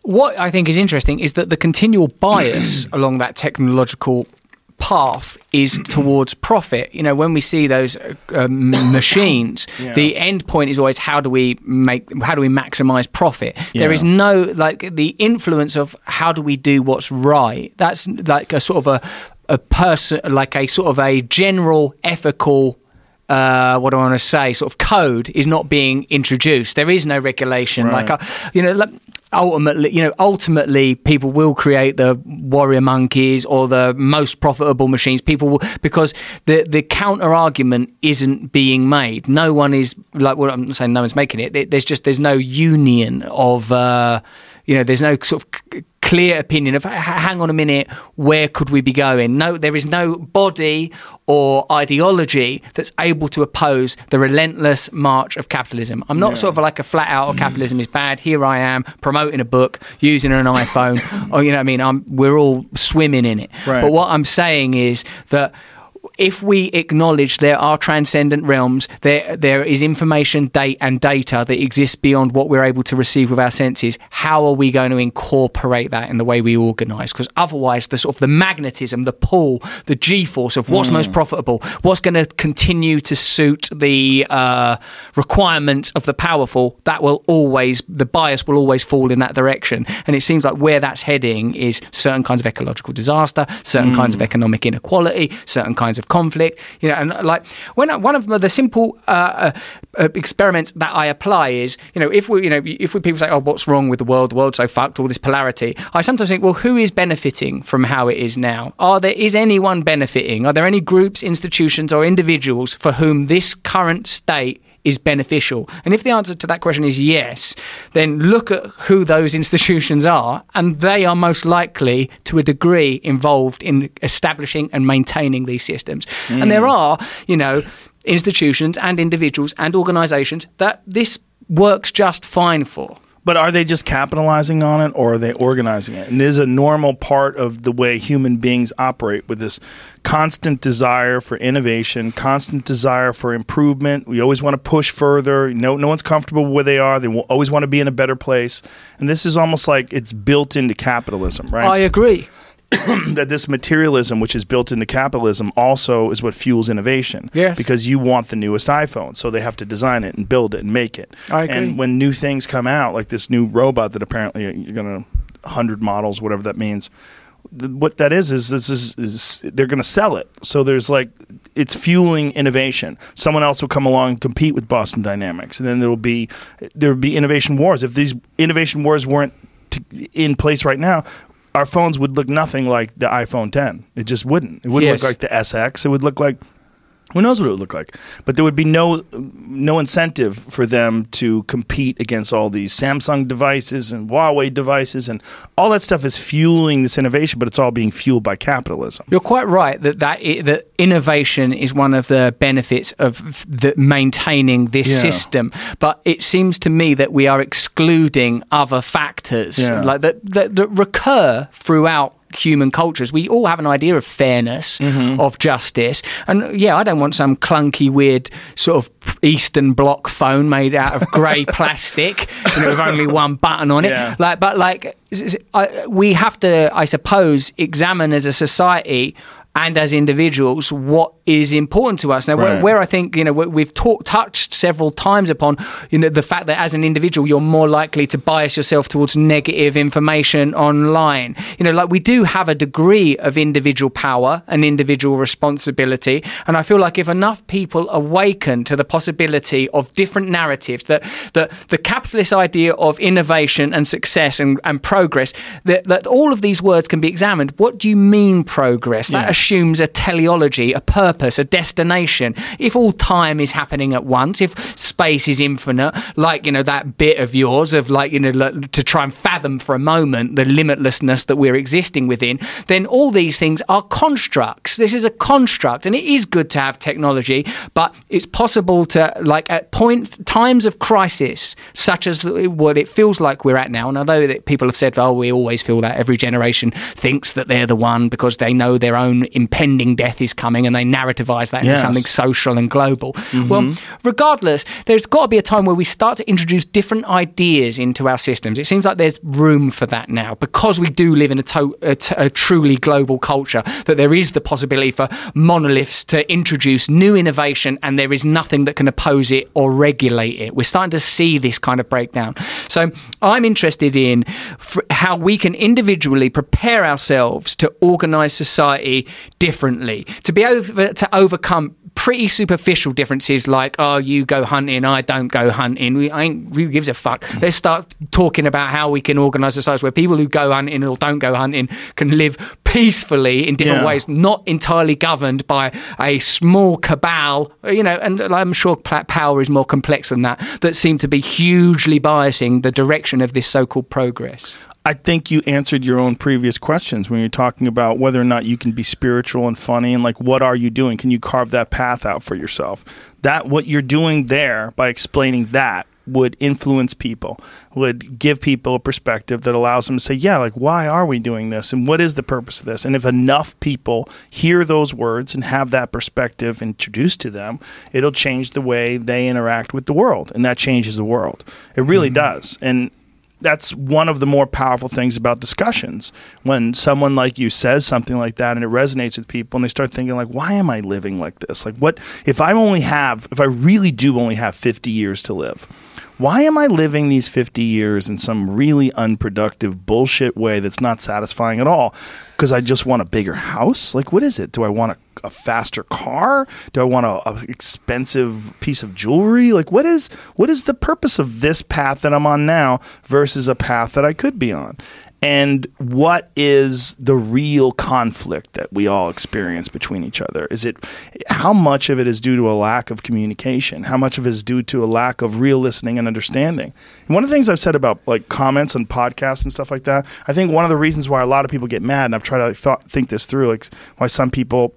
What I think is interesting is that the continual bias *clears throat* along that technological path is *clears throat* towards profit. You know, when we see those uh, um, *coughs* machines, Yeah. the end point is always how do we make how do we maximize profit? There Yeah. is no like the influence of how do we do what's right. That's like a sort of a a person like a sort of a general ethical uh, what do I want to say? Sort of code is not being introduced. There is no regulation. Right. Like, uh, you know, like, ultimately, you know, ultimately, people will create the warrior monkeys or the most profitable machines. People will because the the counter argument isn't being made. No one is like. Well, I'm saying no one's making it. There's just there's no union of. Uh, you know, there's no sort of c- clear opinion of hang on a minute, where could we be going? No, there is no body or ideology that's able to oppose the relentless march of capitalism. I'm not sort of like a flat out, oh, capitalism is bad. Here I am promoting a book, using an iPhone, *laughs* or oh, you know, what I mean, I'm we're all swimming in it. Right. But what I'm saying is that if we acknowledge there are transcendent realms, there there is information, date, and data that exists beyond what we're able to receive with our senses. How are we going to incorporate that in the way we organise? Because otherwise, the sort of the magnetism, the pull, the G-force of what's most profitable, what's going to continue to suit the uh, requirements of the powerful, that will always the bias will always fall in that direction. And it seems like where that's heading is certain kinds of ecological disaster, certain kinds of economic inequality, certain kinds of conflict. You know, and uh, like when I- one of the simple uh, uh, uh, experiments that I apply is, you know, if we, you know, if we people say, oh, what's wrong with the world? The world's so fucked. All this polarity. I sometimes think, well, who is benefiting from how it is now? Are there is anyone benefiting? Are there any groups, institutions, or individuals for whom this current state is beneficial? And if the answer to that question is yes, then look at who those institutions are, and they are most likely, to a degree, involved in establishing and maintaining these systems. And hmm. there are, you know, institutions and individuals and organizations that this works just fine for. But are they just capitalizing on it or are they organizing it? And is a normal part of the way human beings operate with this constant desire for innovation, constant desire for improvement. We always want to push further. No, no one's comfortable where they are. They will always want to be in a better place. And this is almost like it's built into capitalism, right? I agree. *coughs* that this materialism, which is built into capitalism, also is what fuels innovation. Yes. Because you want the newest iPhone, so they have to design it and build it and make it. I agree. And when new things come out, like this new robot that apparently you're going to hundred models, whatever that means. th- What that is is this is, is they're going to sell it. So there's like it's fueling innovation. Someone else will come along and compete with Boston Dynamics, and then there will be there will be innovation wars. If these innovation wars weren't in place right now, our phones would look nothing like the iPhone 10. It just wouldn't. It wouldn't Yes. look like the SX. It would look like who knows what it would look like. But there would be no no incentive for them to compete against all these Samsung devices and Huawei devices and all that stuff is fueling this innovation, but it's all being fueled by capitalism. You're quite right that that, i- that innovation is one of the benefits of the maintaining this Yeah. system. But it seems to me that we are excluding other factors Yeah. like that, that that recur throughout human cultures. We all have an idea of fairness, Mm-hmm. of justice, and yeah, I don't want some clunky, weird sort of Eastern Bloc phone made out of grey *laughs* plastic, you know, with only one button on it. Yeah. Like, but like, I, we have to, I suppose, examine as a society and as individuals what is important to us. Now, where, Right. where I think you know we- we've talked touched several times upon you know the fact that as an individual you're more likely to bias yourself towards negative information online. You know, like we do have a degree of individual power and individual responsibility, and I feel like if enough people awaken to the possibility of different narratives, that that the capitalist idea of innovation and success and, and progress, that, that all of these words can be examined. What do you mean progress? That Yeah. assumes a teleology, a purpose, a destination. If all time is happening at once, if space is infinite, like you know that bit of yours of like you know to try and fathom for a moment the limitlessness that we're existing within, then all these things are constructs. This is a construct, and it is good to have technology, but it's possible to like at points times of crisis, such as what it feels like we're at now. And that people have said, "Oh, we always feel that every generation thinks that they're the one because they know their own impending death is coming, and they narrativize that into Yes. something social and global." Mm-hmm. Well, regardless, there's got to be a time where we start to introduce different ideas into our systems. It seems like there's room for that now because we do live in a, to- a, t- a truly global culture. That there is the possibility for monoliths to introduce new innovation, and there is nothing that can oppose it or regulate it. We're starting to see this kind of breakdown. So I'm interested in f- how we can individually prepare ourselves to organise society differently, to be able to overcome pretty superficial differences like oh you go hunting i don't go hunting. We I ain't who gives a fuck? Let's start talking about how we can organize a society where people who go hunting or don't go hunting can live peacefully in different Yeah. ways not entirely governed by a small cabal you know and i'm sure power is more complex than that that seem to be hugely biasing the direction of this so-called progress I think you answered your own previous questions when you're talking about whether or not you can be spiritual and funny and like what are you doing? Can you carve that path out for yourself? That what you're doing there by explaining that would influence people, would give people a perspective that allows them to say, yeah, like, why are we doing this? And what is the purpose of this? And if enough people hear those words and have that perspective introduced to them, it'll change the way they interact with the world. And that changes the world. It really mm-hmm. does. And that's one of the more powerful things about discussions. When someone like you says something like that and it resonates with people and they start thinking like why am i living like this? Like what if i only have if i really do only have 50 years to live why am i living these 50 years in some really unproductive bullshit way that's not satisfying at all because i just want a bigger house like what is it do i want a a faster car? Do I want a, a expensive piece of jewelry? Like what is what is the purpose of this path that I'm on now versus a path that I could be on? And what is the real conflict that we all experience between each other? Is it how much of it is due to a lack of communication? How much of it is due to a lack of real listening and understanding? And one of the things I've said about like comments and podcasts and stuff like that, I think one of the reasons why a lot of people get mad, and I've tried to like, thought, think this through, like why some people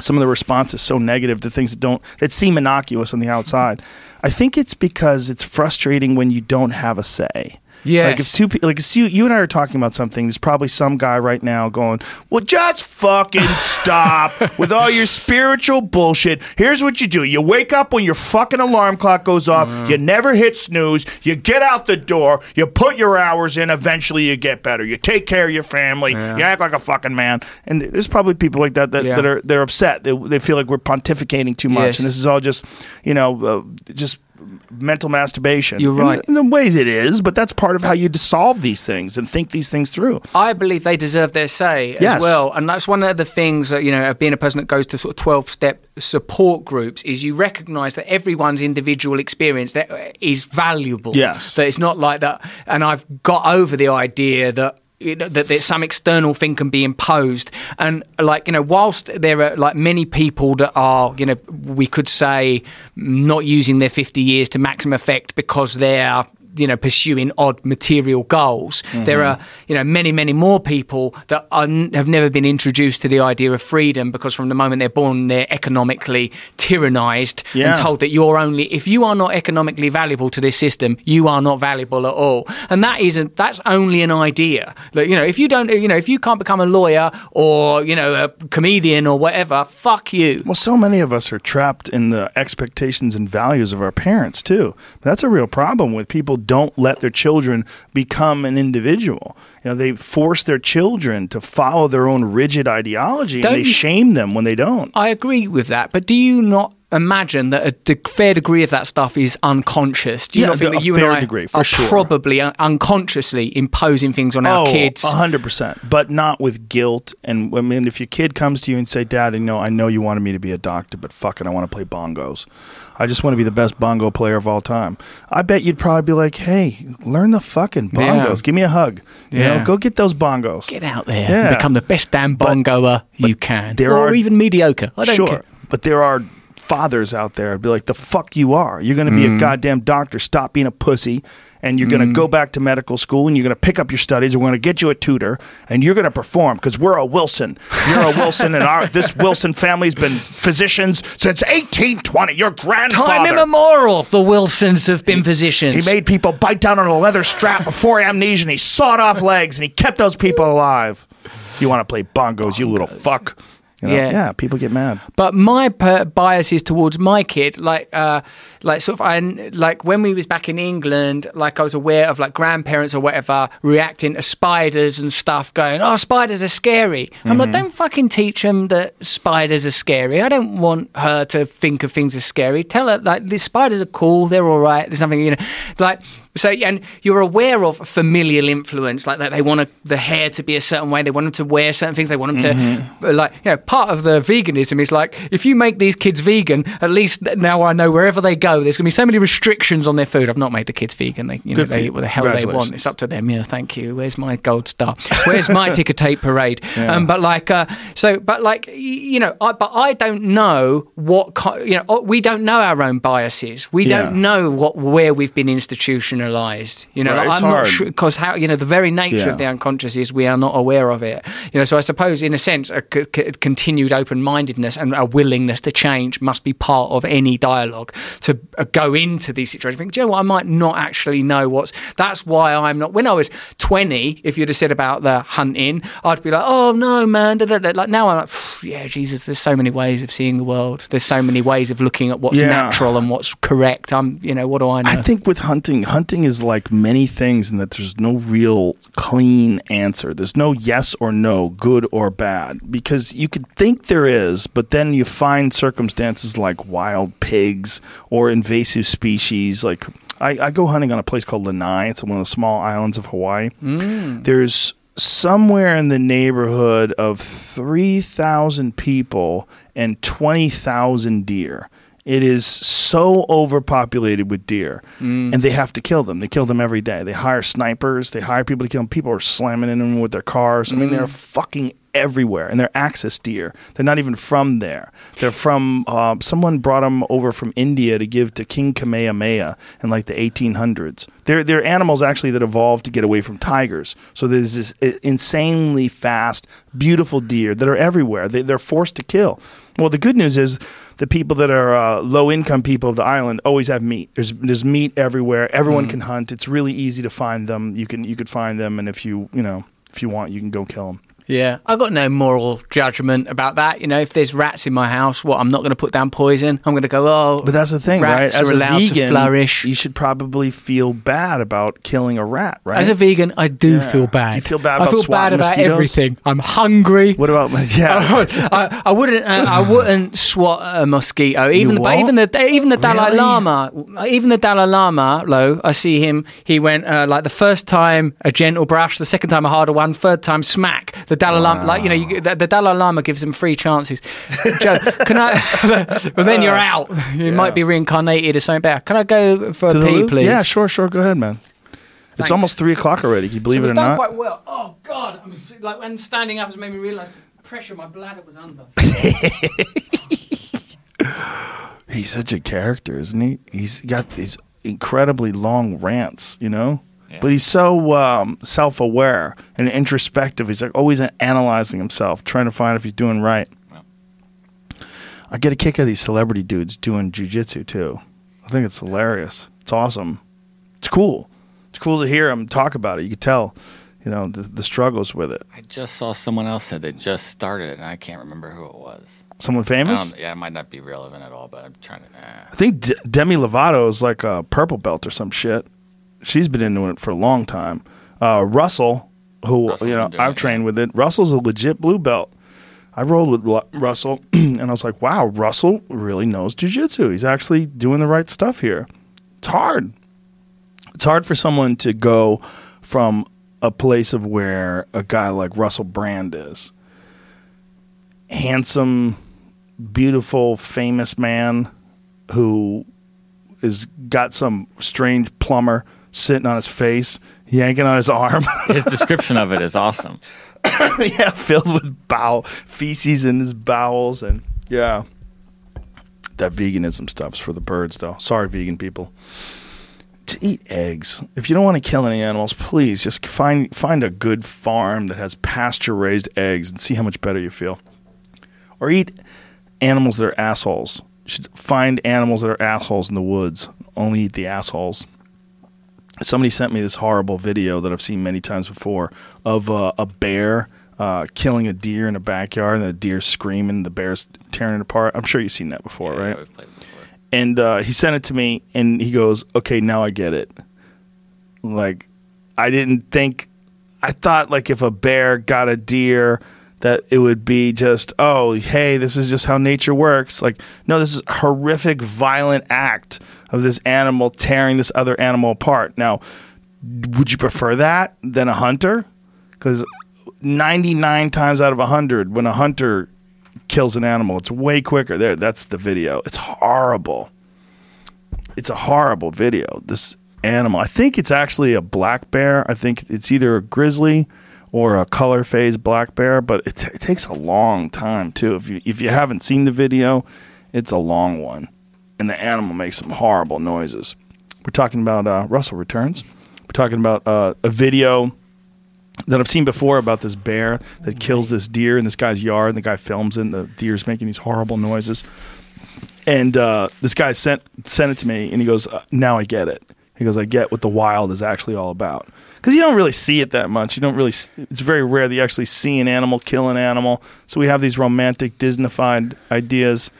some of the response is so negative to things that don't that seem innocuous on the outside. I think it's because it's frustrating when you don't have a say. Yes. Like if two people, like if you, you and I are talking about something, there's probably some guy right now going, "Well, just fucking stop *laughs* with all your spiritual bullshit." Here's what you do: you wake up when your fucking alarm clock goes off. You never hit snooze. You get out the door. You put your hours in. Eventually, you get better. You take care of your family. You act like a fucking man. And there's probably people like that that, Yeah. that are they're upset. They, they feel like we're pontificating too much, Yes. and this is all just you know uh, just mental masturbation. You're right. In, the ways it is, but that's part of how you solve these things and think these things through. I believe they deserve their say Yes. as well, and that's one of the things that you know of being a person that goes to sort of twelve step support groups is you recognise that everyone's individual experience that is valuable. Yes. that it's not like that. And I've got over the idea that. You know, That there's some external thing can be imposed, and like you know, whilst there are like many people that are you know, we could say not using their 50 years to maximum effect because they're you know pursuing odd material goals. There Mm-hmm. are you know many many more people that are, have never been introduced to the idea of freedom because from the moment they're born they're economically tyrannized Yeah. and told that you're only if you are not economically valuable to this system you are not valuable at all. And that isn't that's only an idea. Like, you know if you don't you know if you can't become a lawyer or you know a comedian or whatever fuck you. Well, so many of us are trapped in the expectations and values of our parents too. That's a real problem with people don't let their children become an individual. You know, they force their children to follow their own rigid ideology Don't and they shame them when they don't. I agree with that, but do you not imagine that a de- fair degree of that stuff is unconscious? Do you Yeah, not think that you and I degree, for are sure. probably un- unconsciously imposing things on our oh, kids? hundred percent, but not with guilt. And I mean, if your kid comes to you and say, "Dad, you know, I know you wanted me to be a doctor, but fucking, I want to play bongos. I just want to be the best bongo player of all time." I bet you'd probably be like, "Hey, learn the fucking Yeah. bongos. Give me a hug. You Yeah. know, go get those bongos. Get out there Yeah. and become the best damn bongoer you can, there or are- even mediocre. I don't sure, care. but there are fathers out there who'd be like, "The fuck you are? You're going to be Mm. a goddamn doctor. Stop being a pussy." And you're going to mm. go back to medical school and you're going to pick up your studies. And we're going to get you a tutor and you're going to perform because we're a Wilson. You're a Wilson, and our this Wilson family's been physicians since 1820. Your grandfather. Time immemorial, the Wilsons have been physicians. He made people bite down on a leather strap before anesthesia, and he sawed off legs, and he kept those people alive. You want to play bongos, you little fuck? You know? Yeah. yeah, people get mad. But my per- bias is towards my kid, like, uh, like sort of, I like when we was back in England, like I was aware of like grandparents or whatever reacting to spiders and stuff, going, "Oh, spiders are scary." I'm like, don't fucking teach them that spiders are scary. I don't want her to think of things as scary. Tell her like the spiders are cool, they're all right. There's nothing, you know, like. So and you're aware of familial influence, like that they want to, the hair to be a certain way, they want them to wear certain things, they want them to like you know. Part of the veganism is like if you make these kids vegan, at least now I know wherever they go, there's going to be so many restrictions on their food. I've not made the kids vegan; they you know Good they eat what the hell they want. It's up to them. Yeah, thank you. Where's my gold star? Where's my *laughs* ticker tape parade? Um, but like, uh, so, but like, you know, I, but I don't know what you know. We don't know our own biases. We Yeah. don't know what where we've been rationalized. You know, Right, like, I'm hard. not sure because how you know the very nature Yeah. of the unconscious is we are not aware of it. You know, so I suppose in a sense a c- c- continued open mindedness and a willingness to change must be part of any dialogue to uh, go into these situations. Think, Do you know what? I might not actually know what's. That's why I'm not. When I was 20, if you'd have said about the hunting, I'd be like, oh no, man. Da, da, da. Like now I'm like, yeah, Jesus. There's so many ways of seeing the world. There's so many ways of looking at what's Yeah. natural and what's correct. I'm, you know, what do I know? I think with hunting, hunting is like many things in that there's no real clean answer. There's no yes or no, good or bad, because you could think there is, but then you find circumstances like wild pigs or invasive species. Like I, I go hunting on a place called Lanai. It's one of the small islands of Hawaii. Mm. There's somewhere in the neighborhood of 3,000 people and 20,000 deer. It is so overpopulated with deer, mm. and they have to kill them. They kill them every day. They hire snipers. They hire people to kill them. People are slamming into them with their cars. I mean, they're mm. fucking everywhere, and they're axis deer. They're not even from there. They're from uh, someone brought them over from India to give to King Kamehameha in like the 1800s. They're they're animals actually that evolved to get away from tigers. So there's this insanely fast, beautiful deer that are everywhere. They, they're forced to kill. Well, the good news is the people that are uh, low income people of the island always have meat. There's there's meat everywhere. Everyone can hunt. It's really easy to find them. You can you could find them, and if you you know if you want, you can go kill them. Yeah, I've got no moral judgment about that. You know, if there's rats in my house, what I'm not going to put down poison. I'm going to go, oh, But that's the thing, rats right? As are a allowed to vegan, flourish. you should probably feel bad about killing a rat, right? As a vegan, I do Yeah. feel bad. You feel bad I feel bad about mosquitoes? everything. I'm hungry. what about yeah? *laughs* I, I wouldn't. Uh, I wouldn't swat a mosquito. Even the, even the even the Dalai Really? Lama, even the Dalai Lama, lo, I see him. He went uh, like the first time a gentle brush, the second time a harder one, third time smack. The Dalai Lama, like you know, you, the, the Dalai Lama gives them free chances. Joe, can I? *laughs* but then you're uh, out. You might be reincarnated or something better. Can I go for To a pee, please? Yeah, sure, sure. Go ahead, man. Thanks. It's almost three o'clock already. Can you believe So it or done not? quite well. Oh God! I'm like when standing up has made me realise the pressure my bladder was under. *laughs* He's such a character, isn't he? He's got these incredibly long rants, you know. Yeah. But he's so um, self-aware and introspective. He's like always analyzing himself, trying to find if he's doing right. Yeah. I get a kick out of these celebrity dudes doing jujitsu too. I think it's hilarious. It's awesome. It's cool. It's cool to hear him talk about it. You can tell, you know, the, the struggles with it. I just saw someone else said they just started it, and I can't remember who it was. Someone famous? yeah, it might not be relevant at all, but I'm trying to. Uh, I think D- Demi Lovato is like a purple belt or some shit. She's been into it for a long time. Uh, Russell, who Russell's you know I've it, trained yeah. with it. Russell's a legit blue belt. I rolled with Russell, *clears throat* and I was like, "Wow, Russell really knows jujitsu. He's actually doing the right stuff here." It's hard. It's hard for someone to go from a place of where a guy like Russell Brand is, handsome, beautiful, famous man who is got some strange plumber sitting on his face, yanking on his arm. *laughs* his description of it is awesome. *coughs* yeah, filled with bowel feces in his bowels, and yeah, that veganism stuff's for the birds, though. Sorry, vegan people. To eat eggs. If you don't want to kill any animals, please just find find a good farm that has pasture raised eggs and see how much better you feel. Or eat animals that are assholes. You should find animals that are assholes in the woods. Only eat the assholes somebody sent me this horrible video that I've seen many times before of uh, a bear uh, killing a deer in a backyard and the deer screaming, the bear's tearing it apart. I'm sure you've seen that before, Yeah, right? before. And uh, he sent it to me, and he goes, "Okay, now I get it." Like, I didn't think. I thought like if a bear got a deer, that it would be just, oh, hey, this is just how nature works. Like, no, this is a horrific, violent act of this animal tearing this other animal apart. Now, would you prefer that than a hunter? Because 99 times out of 100, when a hunter kills an animal, it's way quicker. There, that's the video. It's horrible. It's a horrible video. This animal, I think it's actually a black bear. I think it's either a grizzly or a color phase black bear, but it, it takes a long time too. If you if you haven't seen the video, it's a long one, and the animal makes some horrible noises. We're talking about uh, Russell Returns. We're talking about uh, a video that I've seen before about this bear that kills this deer in this guy's yard, and the guy films it, and the deer's making these horrible noises. And uh, this guy sent sent it to me, and he goes, uh, "Now I get it." He goes, "I get what the wild is actually all about." Because you don't really see it that much. You don't really. It's very rare that you actually see an animal kill an animal. So we have these romantic, Disneyfied ideas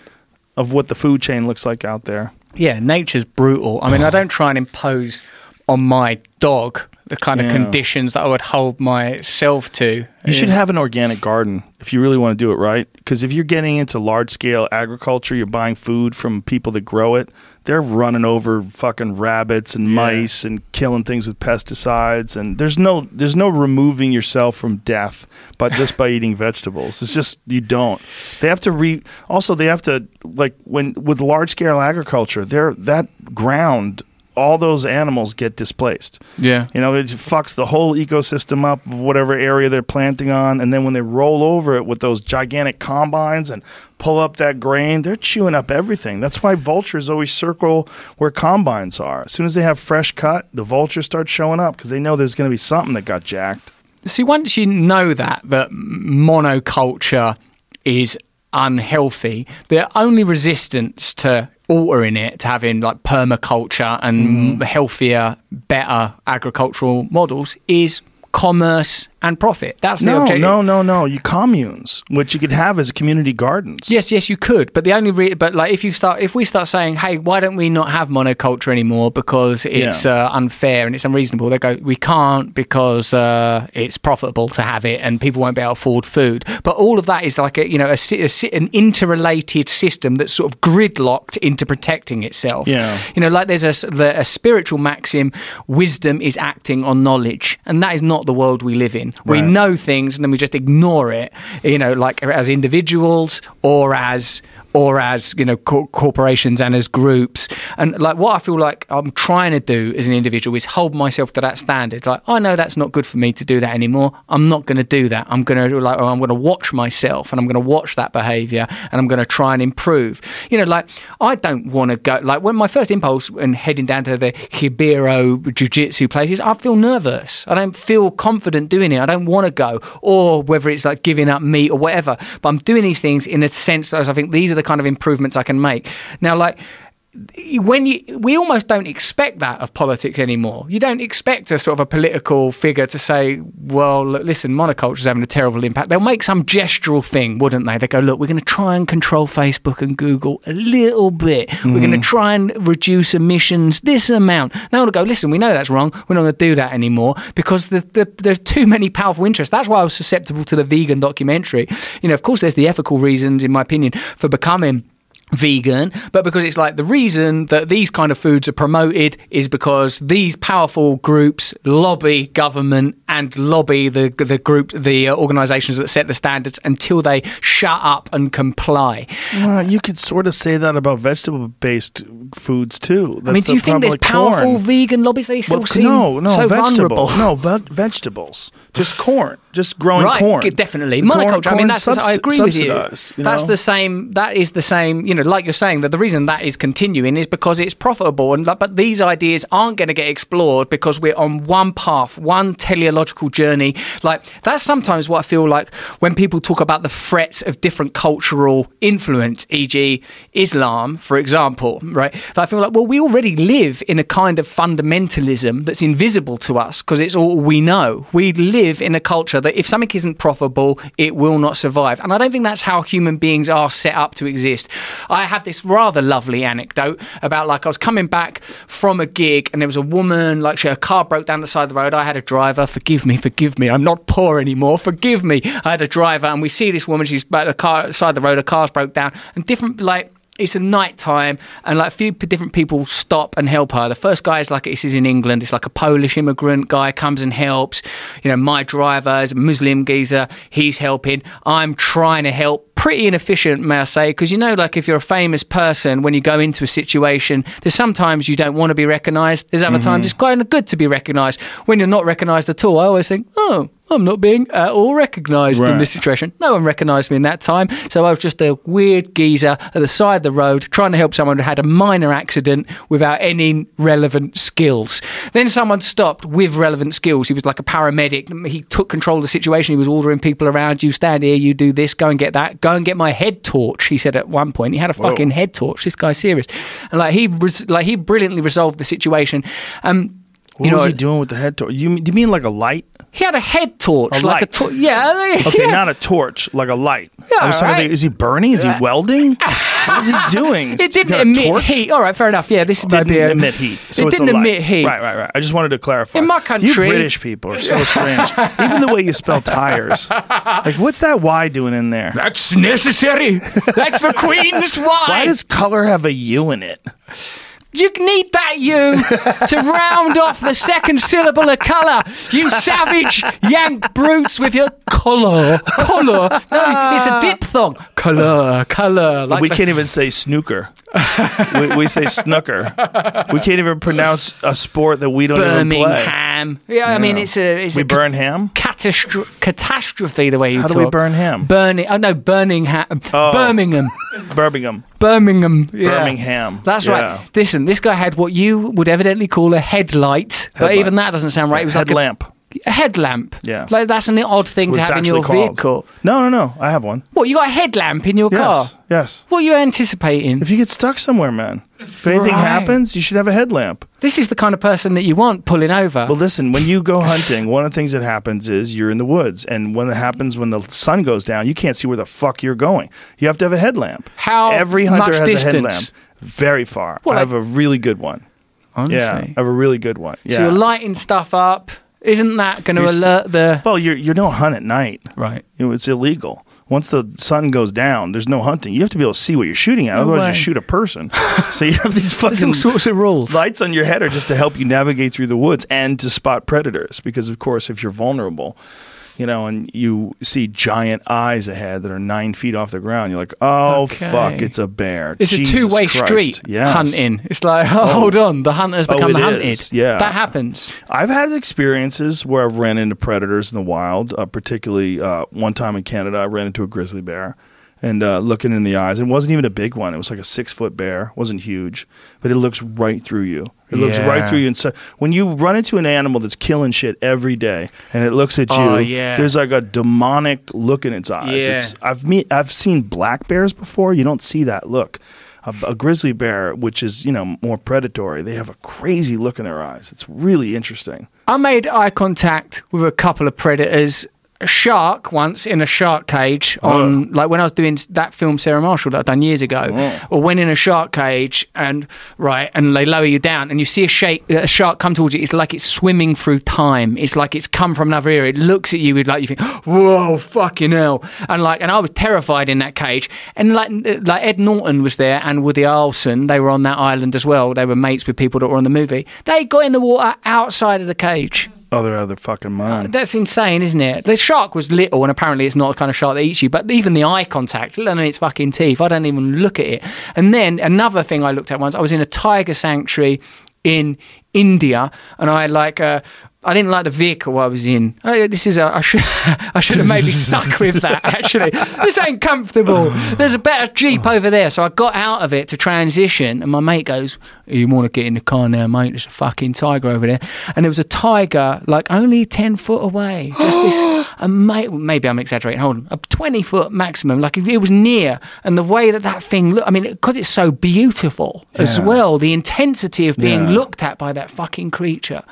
of what the food chain looks like out there. Yeah, nature's brutal. I mean, I don't try and impose on my dog the kind of Yeah. conditions that I would hold myself to. You should have an organic garden if you really want to do it right. Because if you're getting into large scale agriculture, you're buying food from people that grow it. They're running over fucking rabbits and mice and killing things with pesticides. And there's no there's no removing yourself from death, but just by *laughs* eating vegetables. It's just you don't. They have to re. Also, they have to like when with large scale agriculture, they're that ground. All those animals get displaced. Yeah. You know, it fucks the whole ecosystem up of whatever area they're planting on. And then when they roll over it with those gigantic combines and pull up that grain, they're chewing up everything. That's why vultures always circle where combines are. As soon as they have fresh cut, the vultures start showing up because they know there's going to be something that got jacked. See, once you know that that monoculture is unhealthy, the only resistance to altering it, to having like permaculture and mm-hmm. healthier, better agricultural models, is commerce and profit. That's the No, objective. no, no, no. You communes, which you could have as community gardens. Yes, yes, you could, but the only re- but like if you start if we start saying, hey, why don't we not have monoculture anymore because it's Yeah. uh, unfair and it's unreasonable? They go, we can't because uh, it's profitable to have it and people won't be able to afford food. But all of that is like a you know a, a an interrelated system that's sort of gridlocked into protecting itself. Yeah. You know, like there's a, the, a spiritual maxim: wisdom is acting on knowledge, and that is not the world we live in. We know things and then we just ignore it. You know, like as individuals or as or as you know co- corporations and as groups. And like what i feel like i'm trying to do as an individual is hold myself to that standard. Like i know that's not good for me to do that anymore. I'm not going to do that. I'm going to like i'm going to watch myself and i'm going to watch that behavior and i'm going to try and improve. You know like i don't want to go like when my first impulse when heading down to the Ribeiro jiu-jitsu places i feel nervous. I don't feel confident doing it. I don't want to go. Or whether it's like giving up meat or whatever. But i'm doing these things in a sense as i think these are the kind of improvements i can make. Now like when you we almost don't expect that of politics anymore. You don't expect a sort of a political figure to say, "Well, look, listen, monoculture's having a terrible impact." They'll make some gestural thing, wouldn't they? They go, "Look, we're going to try and control Facebook and Google a little bit. We're going to mm. try and reduce emissions this amount." Now to go, "Listen, we know that's wrong. We're not going to do that anymore because the, the, there's too many powerful interests." That's why I was susceptible to the vegan documentary. You know, of course, there's the ethical reasons, in my opinion, for becoming vegan, but because it's like the reason that these kind of foods are promoted is because these powerful groups lobby government and lobby the the group the uh, organizations that set the standards until they shut up and comply. You could sort of say that about vegetable based foods too. I mean, do you think there's powerful vegan lobbies? They still Well, seem no, no, so vegetables. vulnerable. No, ve- vegetables. Just corn. Just growing right, corn. definitely The corn- monoculture. I mean, corn that's the, I agree with you. you That's the same. That is the same. You know, like you're saying that the reason that is continuing is because it's profitable, and but these ideas aren't going to get explored because we're on one path, one teleological journey. Like that's sometimes what I feel like when people talk about the threats of different cultural influence, e.g., Islam, for example. Right? That I feel like well, we already live in a kind of fundamentalism that's invisible to us because it's all we know. We live in a culture that if something isn't profitable, it will not survive. And I don't think that's how human beings are set up to exist. I have this rather lovely anecdote about like I was coming back from a gig and there was a woman, like she, her car broke down the side of the road. I had a driver, forgive me, forgive me. I'm not poor anymore, forgive me. I had a driver and we see this woman, she's at the car side of the road, her car's broke down and different like it's a night time and like a few different people stop and help her. The first guy is like this is in England. It's like a Polish immigrant guy comes and helps. You know, my driver is a Muslim geezer. He's helping. I'm trying to help. Pretty inefficient, may I say, because you know, like if you're a famous person, when you go into a situation, there's sometimes you don't want to be recognised. There's other mm-hmm. times it's quite good to be recognised. When you're not recognised at all, I always think, oh, I'm not being at all recognised in this situation. No one recognised me in that time, so I was just a weird geezer at the side of the road trying to help someone who had a minor accident without any relevant skills. Then someone stopped with relevant skills. He was like a paramedic. He took control of the situation. He was ordering people around. You stand here. You do this. Go and get that. Go and get my head torch. He said at one point. He had a fucking head torch. This guy's serious, and like he res- like he brilliantly resolved the situation. Um, What you was know, he doing with the head torch? You, do you mean like a light? he had a head torch, A like light. a torch. Yeah. Okay, yeah. not a torch, like a light. Yeah, I was alright. think, is he burning? Is he welding? *laughs* what is he doing? It didn't emit torch? heat. All right, fair enough. Yeah, this might Didn't be a, emit heat. So it didn't emit heat. Right, right, right. I just wanted to clarify. In my country, you British people are so *laughs* strange. Even the way you spell tires. Like, what's that Y doing in there? That's necessary. That's the Queen's *laughs* Y. Why does color have a U in it? You need that you to round off the second syllable of colour. You savage yank brutes with your colour. Colour. No, it's a diphthong. Colour, colour. Like we the- can't even say snooker. we, we say snooker. We can't even pronounce a sport that we don't even play. Birmingham. Yeah, I mean, it's a. It's We a burn ham. catastro- catastrophe the way you How talk. do we burn ham? Burning. Oh no, Birmingham. Oh. Birmingham. Birmingham. Birmingham. yeah. Birmingham. That's Yeah. right. Listen, this guy had what you would evidently call a headlight, but even that doesn't sound right. It was like a, Headlamp. A headlamp. Yeah. like that's an odd thing to it's have in your actually called. vehicle. No, no, no. I have one. What you got a headlamp in your car? Yes. Yes. What are you anticipating? If you get stuck somewhere, man, if anything Right. happens, you should have a headlamp. This is the kind of person that you want pulling over. Well, listen, when you go hunting, one of the things that happens is you're in the woods. And when it happens when the sun goes down, you can't see where the fuck you're going. You have to have a headlamp. How Every hunter much has distance? a headlamp. Very far. I have a really good one. Honestly. Yeah. I have a really good one. Yeah. So you're lighting stuff up. Isn't that going to You're s- alert the well, you're, you don't hunt at night. right? You know, it's illegal. Once the sun goes down, there's no hunting. You have to be able to see what you're shooting at. Otherwise, way. you shoot a person. *laughs* so you have these There's all fucking sorts of rules. lights on your head are just to help you navigate through the woods and to spot predators. Because of course, if you're vulnerable, you know, and you see giant eyes ahead that are nine feet off the ground, you're like, oh Okay. fuck, it's a bear. It's Jesus a two-way Christ. street Yes. hunting. It's like, *laughs* oh, hold on, the hunter's Oh, become it the hunted. is. Yeah. that happens. I've had experiences where I've ran into predators in the wild. Uh, particularly uh, one time in Canada, I ran into a grizzly bear, and uh, looking in the eyes, it wasn't even a big one. It was like a six foot bear. It wasn't huge, but it looks right through you. It looks right through you. And so when you run into an animal that's killing shit every day, and it looks at you, Oh, yeah. there's like a demonic look in its eyes. Yeah. It's, I've me- I've seen black bears before. You don't see that look. A, a grizzly bear, which is you know more predatory, they have a crazy look in their eyes. It's really interesting. I made eye contact with a couple of predators. A shark once in a shark cage oh. on like when I was doing that film Sarah Marshall that I'd done years ago, or went in a shark cage and right and they lower you down and you see a, shape, a shark come towards you. It's like it's swimming through time. It's like it's come from another era. It looks at you with like you think, *gasps* whoa, fucking hell, and like and I was terrified in that cage. And like like Ed Norton was there and Woody Harrelson. They were on that island as well. They were mates with people that were on the movie. They got in the water outside of the cage. Oh, they're out of their fucking mind. That's insane, isn't it? The shark was little, and apparently it's not the kind of shark that eats you. But even the eye contact, let alone its fucking teeth, I don't even look at it. And then another thing I looked at once, I was in a tiger sanctuary in India, and I like. Uh, I didn't like the vehicle I was in. Oh, this is a. I should. *laughs* I should have maybe *laughs* stuck with that. Actually, this ain't comfortable. There's a better jeep over there, so I got out of it to transition. And my mate goes, "You want to get in the car now, mate? There's a fucking tiger over there." And there was a tiger like only ten foot away. Just this. *gasps* Ama- maybe I'm exaggerating. Hold on, a twenty foot maximum. Like it was near, and the way that that thing looked. I mean, because it's so beautiful as well. The intensity of being Yeah. looked at by that fucking creature.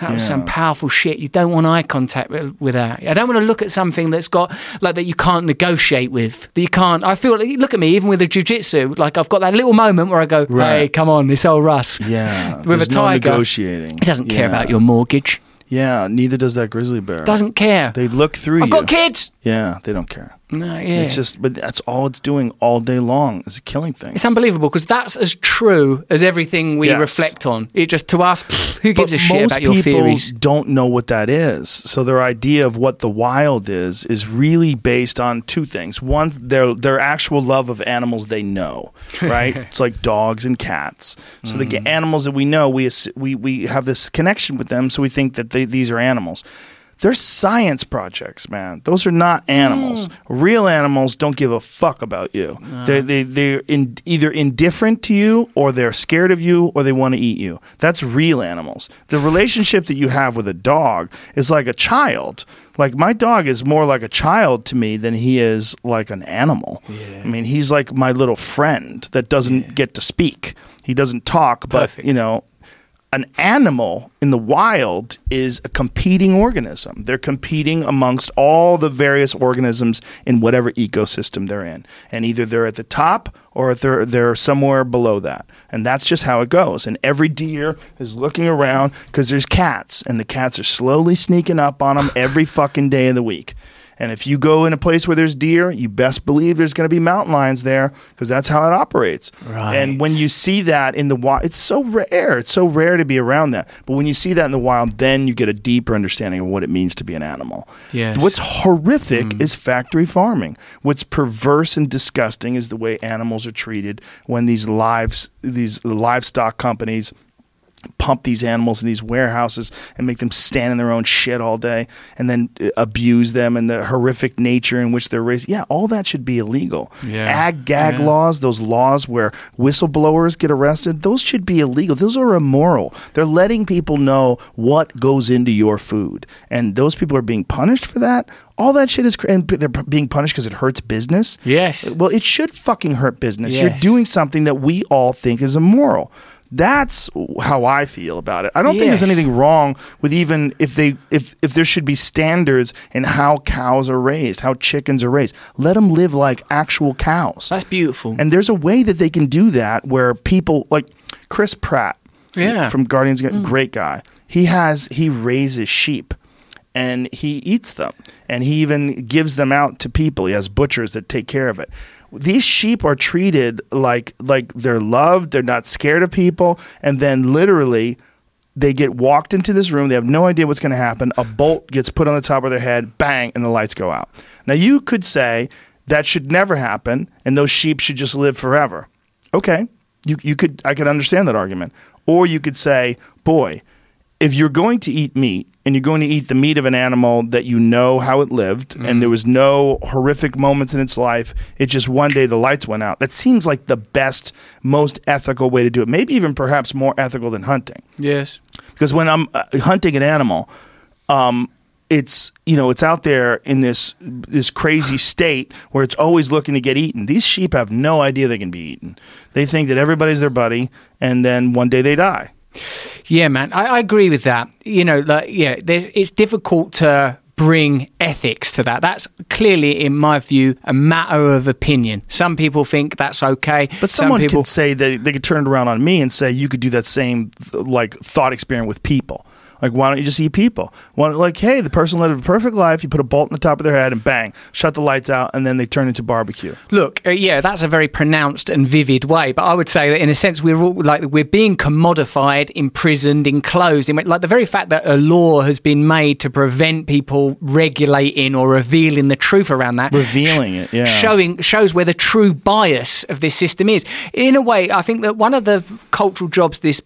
That was some powerful shit. You don't want eye contact with, that. I don't want to look at something that's got like that you can't negotiate with. That you can't. I feel like look at me, even with the jujitsu. Like I've got that little moment where I go, "Hey, come on, this old Russ." Yeah, With a there's no tiger, negotiating. He doesn't care Yeah. about your mortgage. Yeah, neither does that grizzly bear. Doesn't care. They look through I've you. got kids. Yeah, they don't care. No, yeah. It's just, but that's all it's doing all day long is killing things. It's unbelievable because that's as true as everything we Yes. reflect on. It just to us, pfft, who gives But a shit most about your people theories? don't know what that is. So their idea of what the wild is is really based on two things. One, their their actual love of animals they know, *laughs* right? it's like dogs and cats. So the Mm. ga- animals that we know, we we we have this connection with them, so we think that they, these are animals. They're science projects, man. Those are not animals. Mm. Real animals don't give a fuck about you. Uh-huh. They they they're in, either indifferent to you, or they're scared of you, or they want to eat you. That's real animals. The relationship that you have with a dog is like a child. Like my dog is more like a child to me than he is like an animal. Yeah. I mean, he's like my little friend that doesn't get to speak. He doesn't talk, but Perfect. you know, an animal in the wild is a competing organism. They're competing amongst all the various organisms in whatever ecosystem they're in. And either they're at the top or they're they're somewhere below that. And that's just how it goes. And every deer is looking around cuz there's cats and the cats are slowly sneaking up on them every fucking day of the week. And if you go in a place where there's deer, you best believe there's going to be mountain lions there because that's how it operates. Right. And when you see that in the wild, it's so rare. It's so rare to be around that. But when you see that in the wild, then you get a deeper understanding of what it means to be an animal. Yes. What's horrific mm. is factory farming. What's perverse and disgusting is the way animals are treated when these lives, these livestock companies pump these animals in these warehouses and make them stand in their own shit all day and then uh, abuse them and the horrific nature in which they're raised. Yeah, all that should be illegal. Yeah. Ag gag laws, those laws where whistleblowers get arrested, those should be illegal. Those are immoral. They're letting people know what goes into your food. And those people are being punished for that. All that shit is, and they're being punished because it hurts business. Yes. Well, it should fucking hurt business. You're doing something that we all think is immoral. That's how I feel about it. I don't think there's Yes. anything wrong with even if they if if there should be standards in how cows are raised, how chickens are raised. Let them live like actual cows. That's beautiful. And there's a way that they can do that where people like Chris Pratt Yeah. from Guardians mm. great guy. He has he raises sheep and he eats them and he even gives them out to people. He has butchers that take care of it. These sheep are treated like like they're loved, they're not scared of people and then literally they get walked into this room. They have no idea what's going to happen. A bolt gets put on the top of their head, bang, and the lights go out. Now, you could say that should never happen and those sheep should just live forever. Okay. You, you could I could understand that argument. Or you could say, boy, if you're going to eat meat and you're going to eat the meat of an animal that you know how it lived and there was no horrific moments in its life, it just one day the lights went out. That seems like the best, most ethical way to do it. Maybe even perhaps more ethical than hunting yes. because when I'm uh, hunting an animal, um, it's you know it's out there in this this crazy state where it's always looking to get eaten. These sheep have no idea they can be eaten. They think that everybody's their buddy, and then one day they die. Yeah, man, I, I agree with that. You know, like, yeah, there's, it's difficult to bring ethics to that. That's clearly, in my view, a matter of opinion. Some people think that's okay, But some someone people could say they could turn it around on me and say you could do that same like thought experiment with people. Like, why don't you just eat people? Why, like, hey, the person lived a perfect life. You put a bolt in the top of their head and bang, shut the lights out, and then they turn into barbecue. Look, uh, yeah, that's a very pronounced and vivid way. But I would say that in a sense, we're all like we're being commodified, imprisoned, enclosed. In, like the very fact that a law has been made to prevent people regulating or revealing the truth around that, Revealing it, yeah. showing shows where the true bias of this system is. In a way, I think that one of the cultural jobs this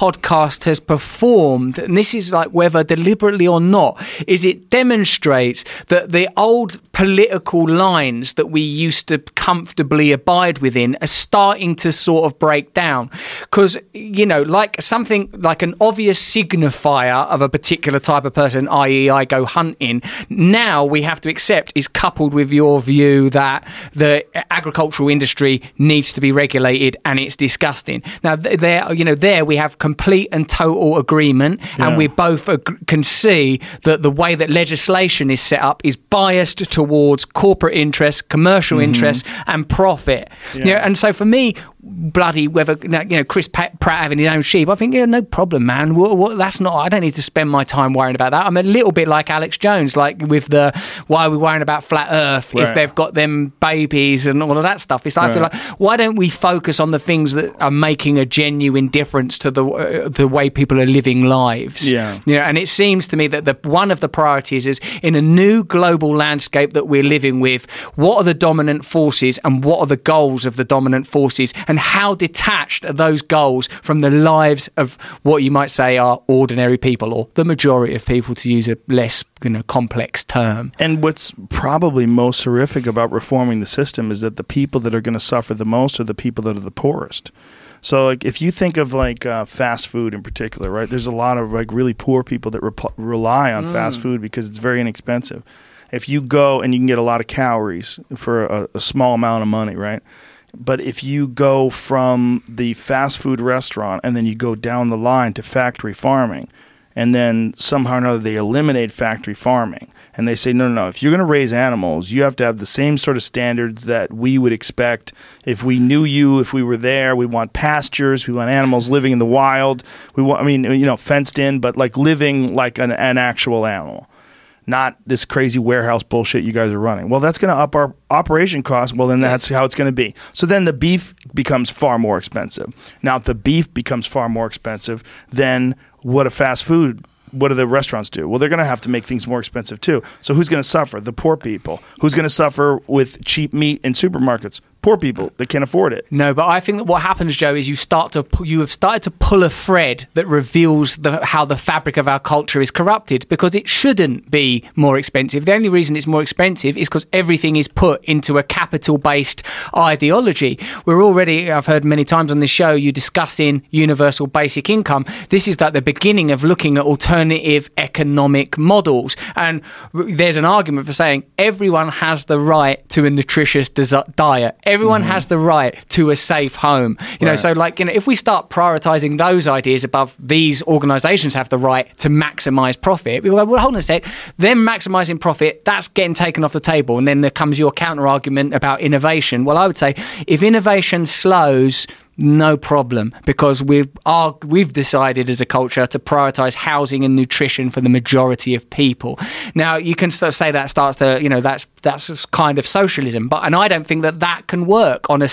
podcast has performed, and this is like whether deliberately or not, is it demonstrates that the old political lines that we used to comfortably abide within are starting to sort of break down. Because, you know, like something like an obvious signifier of a particular type of person, i.e., I go hunting, now we have to accept is coupled with your view that the agricultural industry needs to be regulated and it's disgusting. Now, there, you know, there we have complete and total agreement, Yeah. and we both ag- can see that the way that legislation is set up is biased towards corporate interests, commercial mm-hmm. interests, and profit. You know, and so for me, bloody whether you know Chris Pratt having his own sheep, I think yeah, no problem, man. What, what, that's not. I don't need to spend my time worrying about that. I'm a little bit like Alex Jones, like with the why are we worrying about flat Earth if they've got them babies and all of that stuff. It's like, Right. like why don't we focus on the things that are making a genuine difference to the uh, the way people are living lives? Yeah. You know, and it seems to me that the one of the priorities is in a new global landscape that we're living with. What are the dominant forces, and what are the goals of the dominant forces? And how detached are those goals from the lives of what you might say are ordinary people or the majority of people, to use a less you know, complex term? And what's probably most horrific about reforming the system is that the people that are going to suffer the most are the people that are the poorest. So, like, if you think of like uh, fast food in particular, right? There's a lot of like really poor people that rep- rely on fast food because it's very inexpensive. If you go and you can get a lot of calories for a, a small amount of money, right? But if you go from the fast food restaurant and then you go down the line to factory farming, and then somehow or another they eliminate factory farming and they say no no no if you're going to raise animals you have to have the same sort of standards that we would expect. If we knew you if we were there we want pastures we want animals living in the wild we want i mean you know fenced in but like living like an, an actual animal not this crazy warehouse bullshit you guys are running. Well, that's going to up our operation costs. Well, then that's how it's going to be. So then the beef becomes far more expensive. Now, if the beef becomes far more expensive, then what a fast food what do the restaurants do? Well, they're going to have to make things more expensive too. So who's going to suffer? The poor people. Who's going to suffer with cheap meat in supermarkets? Poor people that can't afford it. No, but I think that what happens, Joe, is you start to pu- you have started to pull a thread that reveals the, how the fabric of our culture is corrupted because it shouldn't be more expensive. The only reason it's more expensive is because everything is put into a capital-based ideology. We're already, I've heard many times on this show, you discussing universal basic income. This is like the beginning of looking at alternative economic models, and there's an argument for saying everyone has the right to a nutritious diet. Everyone mm-hmm. has the right to a safe home. You know, so like you know, if we start prioritizing those ideas above these organisations have the right to maximise profit, we go, well, hold on a sec. Them maximising profit, that's getting taken off the table, and then there comes your counter argument about innovation. Well, I would say if innovation slows. No problem, because we've are, we've decided as a culture to prioritise housing and nutrition for the majority of people. Now you can sort of say that starts to you know that's that's kind of socialism, but and I don't think that that can work on a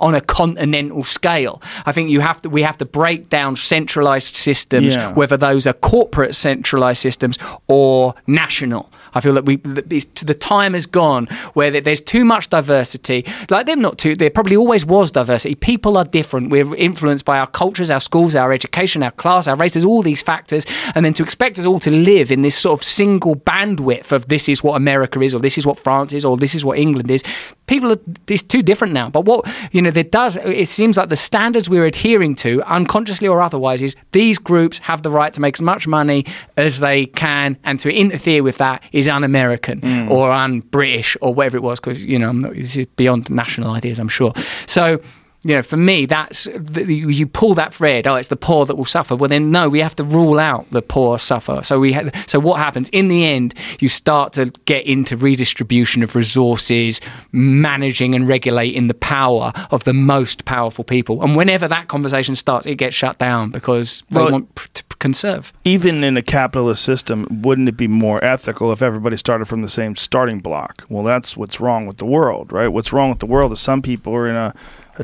on a continental scale. I think you have to we have to break down centralised systems, Yeah. whether those are corporate centralised systems or national. I feel that we that the time has gone where there's too much diversity. Like they're not too. There probably always was diversity. People are different. We're influenced by our cultures, our schools, our education, our class, our race. There's all these factors, and then to expect us all to live in this sort of single bandwidth of this is what America is, or this is what France is, or this is what England is. People are it's too different now. But what you know, there does. It seems like the standards we're adhering to, unconsciously or otherwise, is these groups have the right to make as much money as they can, and to interfere with that is un-American mm. or un-British or whatever it was. Because you know, I'm not, this is beyond national ideas, I'm sure. So. You know, for me, that's the, you pull that thread. Oh, it's the poor that will suffer. Well, then no, we have to rule out the poor suffer. So we ha- so what happens in the end? You start to get into redistribution of resources, managing and regulating the power of the most powerful people. And whenever that conversation starts, it gets shut down because they Well, want pr- to conserve. even in a capitalist system, wouldn't it be more ethical if everybody started from the same starting block? Well, that's what's wrong with the world, right? What's wrong with the world is some people are in a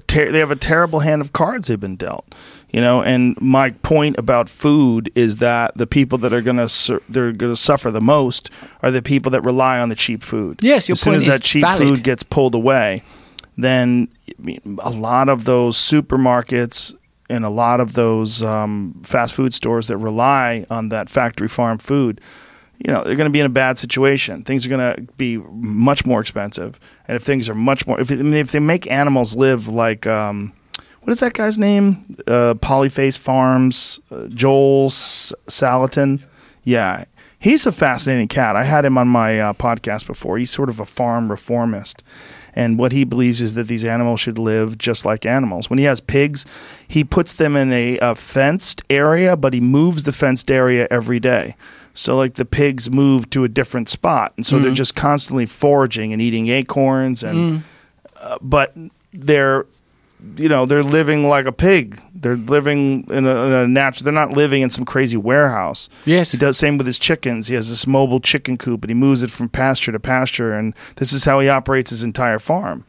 ter- they have a terrible hand of cards they've been dealt, you know. And my point about food is that the people that are gonna su- they're gonna suffer the most are the people that rely on the cheap food. Yes, your as soon point as is that cheap valid. food gets pulled away, then a lot of those supermarkets and a lot of those um, fast food stores that rely on that factory farm food, you know, they're going to be in a bad situation. Things are going to be much more expensive, and if things are much more, if, I mean, if they make animals live like, um, what is that guy's name? Uh, Polyface Farms, uh, Joel S- Salatin. Yeah, he's a fascinating cat. I had him on my uh, podcast before. He's sort of a farm reformist. And what he believes is that these animals should live just like animals. When he has pigs, he puts them in a, a fenced area, but he moves the fenced area every day. So, like the pigs move to a different spot, and so they're mm-hmm. just constantly foraging and eating acorns, and mm. uh, but they're you know they're living like a pig. They're living in a, in a natural. They're not living in some crazy warehouse. Yes. he does same with his chickens. He has this mobile chicken coop, and he moves it from pasture to pasture, and this is how he operates his entire farm.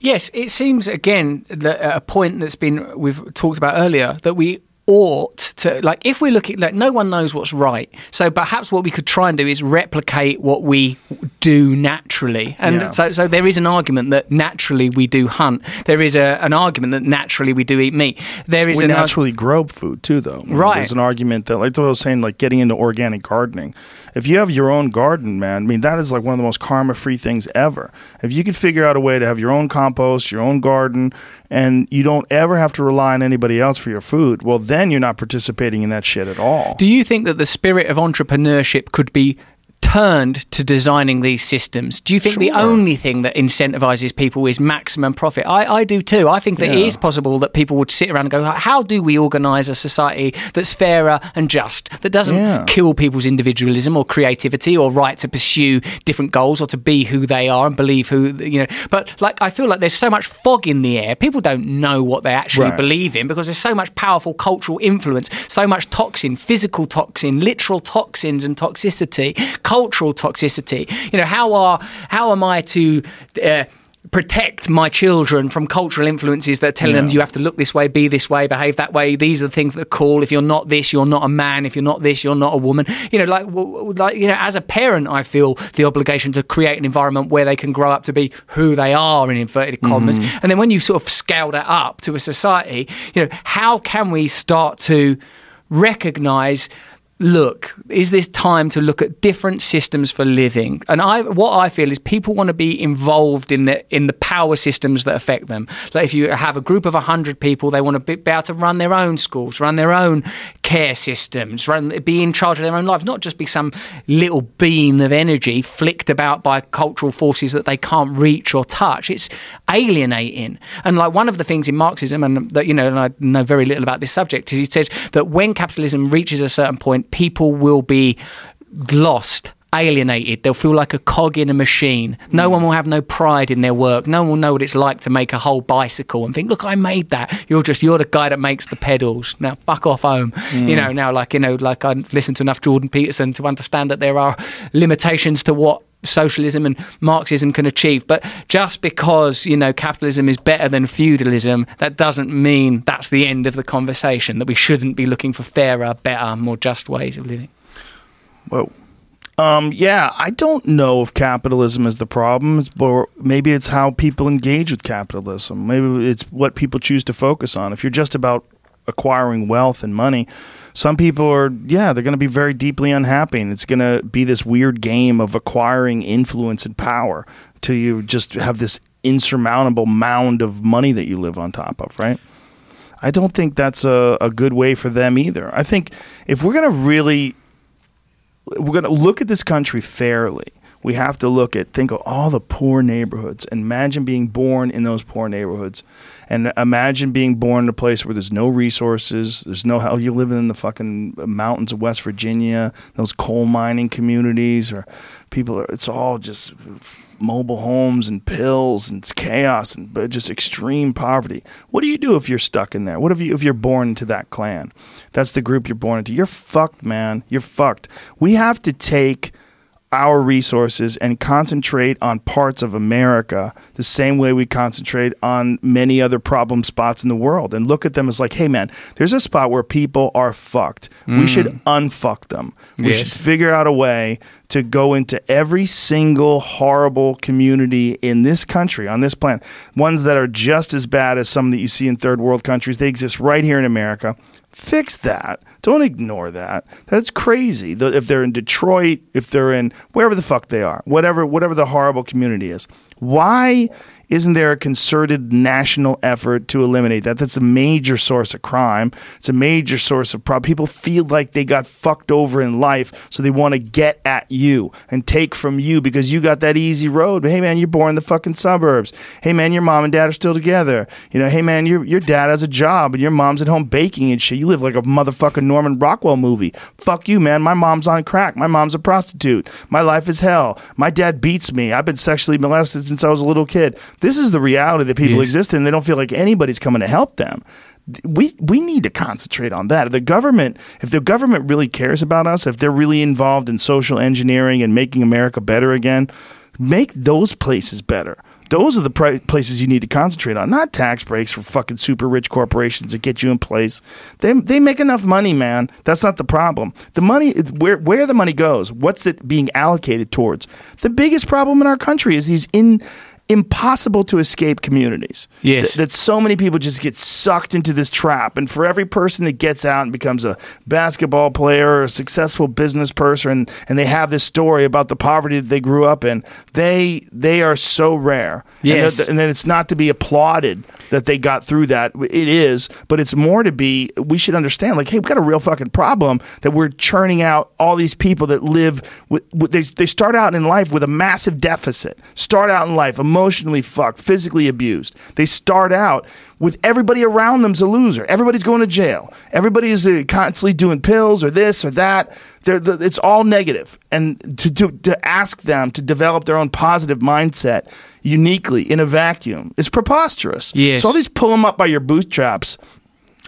Yes, it seems again that uh, a point that's been we've talked about earlier that we ought to like if we're looking like no one knows what's right. So perhaps what we could try and do is replicate what we do naturally. And Yeah. so so there is an argument that naturally we do hunt. There is a, an argument that naturally we do eat meat. There is we arg- naturally grow food too, though. Right. There's an argument that, like I was saying, like getting into organic gardening. If you have your own garden, man, I mean, that is like one of the most karma-free things ever. If you could figure out a way to have your own compost, your own garden, and you don't ever have to rely on anybody else for your food, well, then you're not participating in that shit at all. Do you think that the spirit of entrepreneurship could be turned to designing these systems? Do you think the only thing that incentivizes people is maximum profit? I, I do too. I think that it Yeah. is possible that people would sit around and go, how do we organize a society that's fairer and just, that doesn't Yeah. kill people's individualism or creativity or right to pursue different goals or to be who they are and believe who, you know. But like, I feel like there's so much fog in the air. People don't know what they actually Right. believe in because there's so much powerful cultural influence, so much toxin, physical toxin, literal toxins and toxicity, cultural toxicity. You know, how are how am I to uh, protect my children from cultural influences that are telling them you have to look this way, be this way, behave that way. These are the things that are cool. If you're not this, you're not a man. If you're not this, you're not a woman. You know, like like you know, as a parent, I feel the obligation to create an environment where they can grow up to be who they are in inverted commas. And then when you sort of scale that up to a society, you know, how can we start to recognize look is this time to look at different systems for living? And i what i feel is people want to be involved in the in the power systems that affect them. Like if you have a group of 100 people they want to be, be able to run their own schools run their own care systems run be in charge of their own lives not just be some little beam of energy flicked about by cultural forces that they can't reach or touch. It's alienating. And like one of the things in marxism and that you know and i know very little about this subject is he says that when capitalism reaches a certain point people will be lost alienated. They'll feel like a cog in a machine. No mm. one will have no pride in their work. No one will know what it's like to make a whole bicycle and think look i made that. You're just you're the guy that makes the pedals. Now fuck off home. You mm. know now like you know like i listened to enough jordan peterson to understand that there are limitations to what socialism and Marxism can achieve. But just because, you know, capitalism is better than feudalism, that doesn't mean that's the end of the conversation, that we shouldn't be looking for fairer, better, more just ways of living. Well, Um, yeah, I don't know if capitalism is the problem, or maybe it's how people engage with capitalism. Maybe it's what people choose to focus on. If you're just about acquiring wealth and money, some people are, yeah, they're going to be very deeply unhappy, and it's going to be this weird game of acquiring influence and power till you just have this insurmountable mound of money that you live on top of, right? I don't think that's a, a good way for them either. I think if we're going to really we're going to look at this country fairly. We have to look at think of all the poor neighborhoods. and Imagine being born in those poor neighborhoods, and imagine being born in a place where there's no resources. There's no hell. You're living in the fucking mountains of West Virginia, those coal mining communities, or people. Are, it's all just mobile homes and pills and chaos and just extreme poverty. What do you do if you're stuck in there? What if you if you're born into that clan? That's the group you're born into. You're fucked, man. You're fucked. We have to take our resources and concentrate on parts of America the same way we concentrate on many other problem spots in the world and look at them as like, hey man, there's a spot where people are fucked. We mm. should unfuck them. We Yes. should figure out a way to go into every single horrible community in this country, on this planet, ones that are just as bad as some that you see in third world countries. They exist right here in America. Fix that. Don't ignore that. That's crazy. If they're in Detroit, if they're in wherever the fuck they are, whatever whatever the horrible community is, why isn't there a concerted national effort to eliminate that? That's a major source of crime. It's a major source of problem. People feel like they got fucked over in life, so they want to get at you and take from you because you got that easy road. But Hey man, you're born in the fucking suburbs. Hey man, your mom and dad are still together. You know, hey man, your your dad has a job and your mom's at home baking and shit. You live like a motherfucking Norman Rockwell movie. Fuck you, man. My mom's on crack. My mom's a prostitute. My life is hell. My dad beats me. I've been sexually molested since I was a little kid. This is the reality that people Yes. exist in. They don't feel like anybody's coming to help them. We we need to concentrate on that. The government, if the government really cares about us, if they're really involved in social engineering and making America better again, make those places better. Those are the pri- places you need to concentrate on, not tax breaks for fucking super rich corporations that get you in place. They they make enough money, man. That's not the problem. The money where where the money goes, what's it being allocated towards? The biggest problem in our country is these in impossible to escape communities. Yes. Th- that so many people just get sucked into this trap. And for every person that gets out and becomes a basketball player or a successful business person, and they have this story about the poverty that they grew up in, they they are so rare. Yes. And, then it's not to be applauded that they got through that. It is, but it's more to be. We should understand, like, hey, we've got a real fucking problem that we're churning out all these people that live with. with they they start out in life with a massive deficit. Start out in life emotionally fucked, physically abused. They start out with everybody around them's a loser. Everybody's going to jail. Everybody's uh, constantly doing pills or this or that. The, it's all negative. And to, to, to ask them to develop their own positive mindset uniquely in a vacuum is preposterous. Yes. So all these pull them up by your bootstraps.